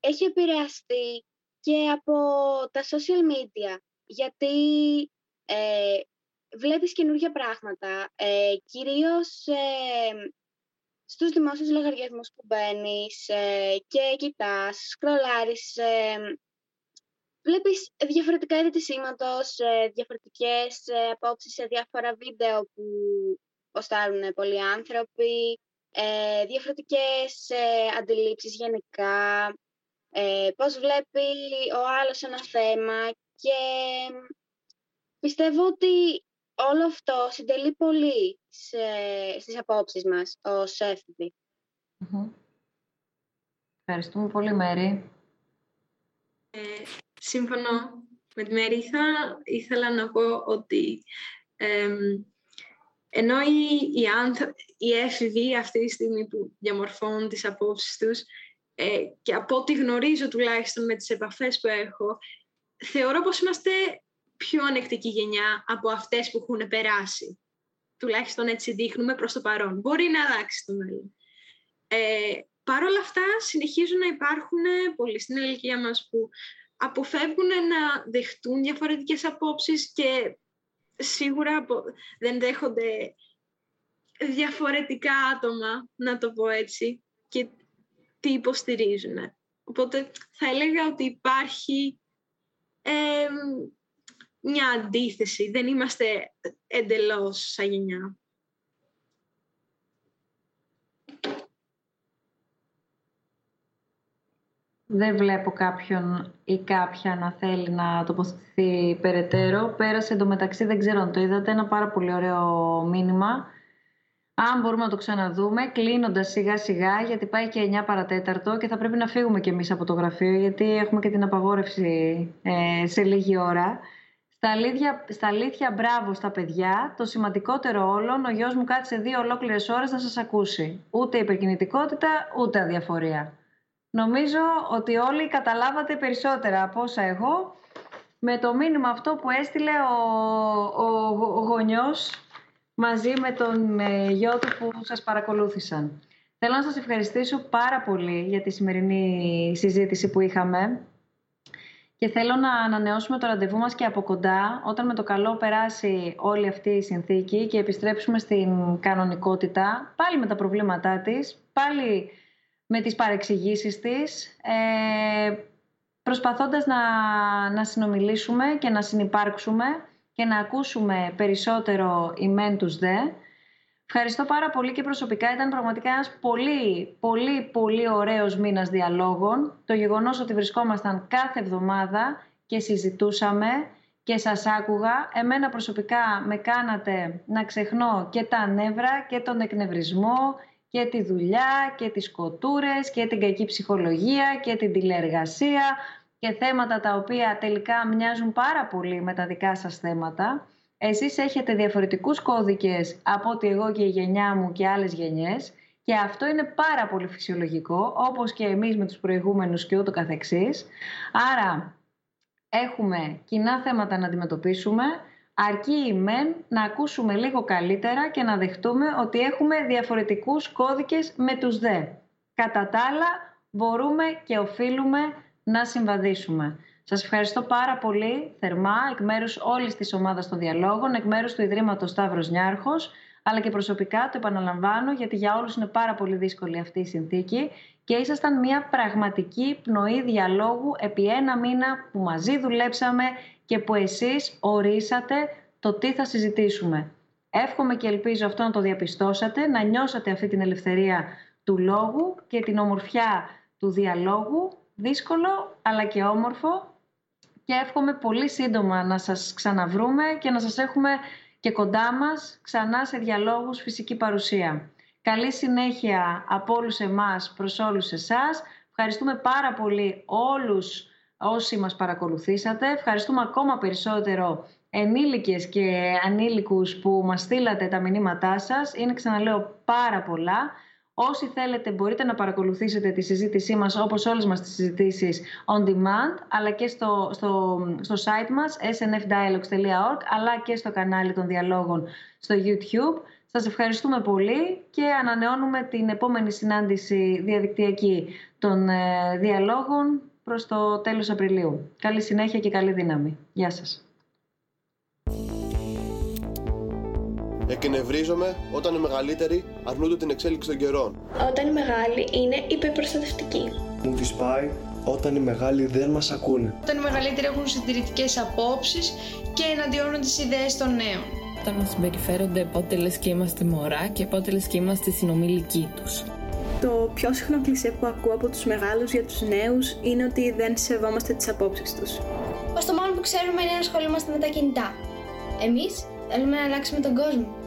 [SPEAKER 13] έχει επηρεαστεί και από τα social media, γιατί ε, βλέπεις καινούργια πράγματα, ε, κυρίως ε, στους δημόσιους λογαριασμούς που μπαίνεις ε, και κοιτάς, σκρολάρεις, ε, βλέπεις διαφορετικά είδη σήματος, ε, διαφορετικές ε, απόψεις σε διάφορα βίντεο που ποστάρουν πολλοί άνθρωποι, ε, διαφορετικές ε, αντιλήψεις γενικά, ε, πώς βλέπει ο άλλος ένα θέμα και πιστεύω ότι όλο αυτό συντελεί πολύ σε, στις απόψεις μας ως έφηβοι.
[SPEAKER 8] Ευχαριστούμε πολύ, Μέρη.
[SPEAKER 6] Ε, σύμφωνο με τη Μέρη. ήθελα να πω ότι ενώ οι, οι, οι έφηβοι αυτή τη στιγμή που διαμορφώνουν τις απόψεις τους ε, και από ό,τι γνωρίζω τουλάχιστον με τις επαφές που έχω, θεωρώ πως είμαστε πιο ανεκτική γενιά από αυτές που έχουν περάσει. Τουλάχιστον έτσι δείχνουμε προς το παρόν. Μπορεί να αλλάξει το μέλλον. Ε, Παρ' όλα αυτά συνεχίζουν να υπάρχουν πολλοί στην ηλικία μας που αποφεύγουν να δεχτούν διαφορετικές απόψεις και σίγουρα δεν δέχονται διαφορετικά άτομα, να το πω έτσι, και τι υποστηρίζουν. Οπότε θα έλεγα ότι υπάρχει μια αντίθεση. Δεν είμαστε εντελώς σαν γενιά.
[SPEAKER 8] Δεν βλέπω κάποιον ή κάποια να θέλει να τοποθετηθεί περαιτέρω. Πέρασε εντωμεταξύ, δεν ξέρω αν το είδατε, ένα πάρα πολύ ωραίο μήνυμα αν μπορούμε να το ξαναδούμε, κλείνοντας σιγά σιγά, γιατί πάει και 9 παρατέταρτο και θα πρέπει να φύγουμε κι εμείς από το γραφείο, γιατί έχουμε και την απαγόρευση ε, σε λίγη ώρα. Στα αλήθεια, στα αλήθεια, μπράβο στα παιδιά. Το σημαντικότερο όλων, ο γιος μου κάτσε δύο ολόκληρες ώρες να σας ακούσει. Ούτε υπερκινητικότητα, ούτε αδιαφορία. Νομίζω ότι όλοι καταλάβατε περισσότερα από όσα εγώ με το μήνυμα αυτό που έστειλε ο, ο, ο γονιός μαζί με τον ε, γιο του που σας παρακολούθησαν. Θέλω να σας ευχαριστήσω πάρα πολύ για τη σημερινή συζήτηση που είχαμε και θέλω να ανανεώσουμε το ραντεβού μας και από κοντά όταν με το καλό περάσει όλη αυτή η συνθήκη και επιστρέψουμε στην κανονικότητα, πάλι με τα προβλήματά της, πάλι με τις παρεξηγήσεις της, ε, προσπαθώντας να, να συνομιλήσουμε και να συνυπάρξουμε και να ακούσουμε περισσότερο οι μεν τους δε. Ευχαριστώ πάρα πολύ και προσωπικά. Ήταν πραγματικά ένας πολύ, πολύ, πολύ ωραίος μήνας διαλόγων. Το γεγονός ότι βρισκόμασταν κάθε εβδομάδα και συζητούσαμε και σας άκουγα. Εμένα προσωπικά με κάνατε να ξεχνώ και τα νεύρα και τον εκνευρισμό και τη δουλειά και τις κοτούρες και την κακή ψυχολογία και την τηλεεργασία και θέματα τα οποία τελικά μοιάζουν πάρα πολύ με τα δικά σας θέματα. Εσείς έχετε διαφορετικούς κώδικες από ότι εγώ και η γενιά μου και άλλες γενιές και αυτό είναι πάρα πολύ φυσιολογικό, όπως και εμείς με τους προηγούμενους και ούτω καθεξής. Άρα έχουμε κοινά θέματα να αντιμετωπίσουμε, αρκεί η μεν να ακούσουμε λίγο καλύτερα και να δεχτούμε ότι έχουμε διαφορετικούς κώδικες με τους δε. Κατά τα άλλα, μπορούμε και οφείλουμε να συμβαδίσουμε. Σας ευχαριστώ πάρα πολύ θερμά εκ μέρους όλης της ομάδας των διαλόγων, εκ μέρους του Ιδρύματος Σταύρος Νιάρχος, αλλά και προσωπικά το επαναλαμβάνω γιατί για όλους είναι πάρα πολύ δύσκολη αυτή η συνθήκη και ήσασταν μια πραγματική πνοή διαλόγου επί ένα μήνα που μαζί δουλέψαμε και που εσείς ορίσατε το τι θα συζητήσουμε. Εύχομαι και ελπίζω αυτό να το διαπιστώσατε, να νιώσατε αυτή την ελευθερία του λόγου και την ομορφιά του διαλόγου, δύσκολο αλλά και όμορφο και εύχομαι πολύ σύντομα να σας ξαναβρούμε και να σας έχουμε και κοντά μας ξανά σε διαλόγους φυσική παρουσία. Καλή συνέχεια από όλους εμάς προς όλους εσάς. Ευχαριστούμε πάρα πολύ όλους όσοι μας παρακολουθήσατε. Ευχαριστούμε ακόμα περισσότερο ενήλικες και ανήλικους που μας στείλατε τα μηνύματά σας. Είναι, ξαναλέω, πάρα πολλά. Όσοι θέλετε μπορείτε να παρακολουθήσετε τη συζήτησή μας όπως όλες μας τις συζητήσεις on demand αλλά και στο, στο, στο site μας snfdialogues.org αλλά και στο κανάλι των διαλόγων στο YouTube. Σας ευχαριστούμε πολύ και ανανεώνουμε την επόμενη συνάντηση διαδικτυακή των ε, διαλόγων προς το τέλος Απριλίου. Καλή συνέχεια και καλή δύναμη. Γεια σας.
[SPEAKER 1] Εκνευρίζομαι όταν οι μεγαλύτεροι αρνούνται την εξέλιξη των καιρών.
[SPEAKER 17] Όταν οι μεγάλοι είναι υπερπροστατευτικοί.
[SPEAKER 18] Μου τη πάει όταν οι μεγάλοι δεν μας ακούνε.
[SPEAKER 4] Όταν οι μεγαλύτεροι έχουν συντηρητικές απόψεις και εναντιώνουν τις ιδέες των νέων.
[SPEAKER 5] Όταν μας συμπεριφέρονται πότε λες και είμαστε μωρά και πότε λες και είμαστε συνομιλικοί τους.
[SPEAKER 9] Το πιο συχνό κλισέ που ακούω από τους μεγάλους για τους νέους είναι ότι δεν σεβόμαστε τις απόψεις τους.
[SPEAKER 15] Πως το μόνο που ξέρουμε είναι να ασχολούμαστε με τα κινητά. Εμείς θέλουμε να αλλάξουμε τον κόσμο.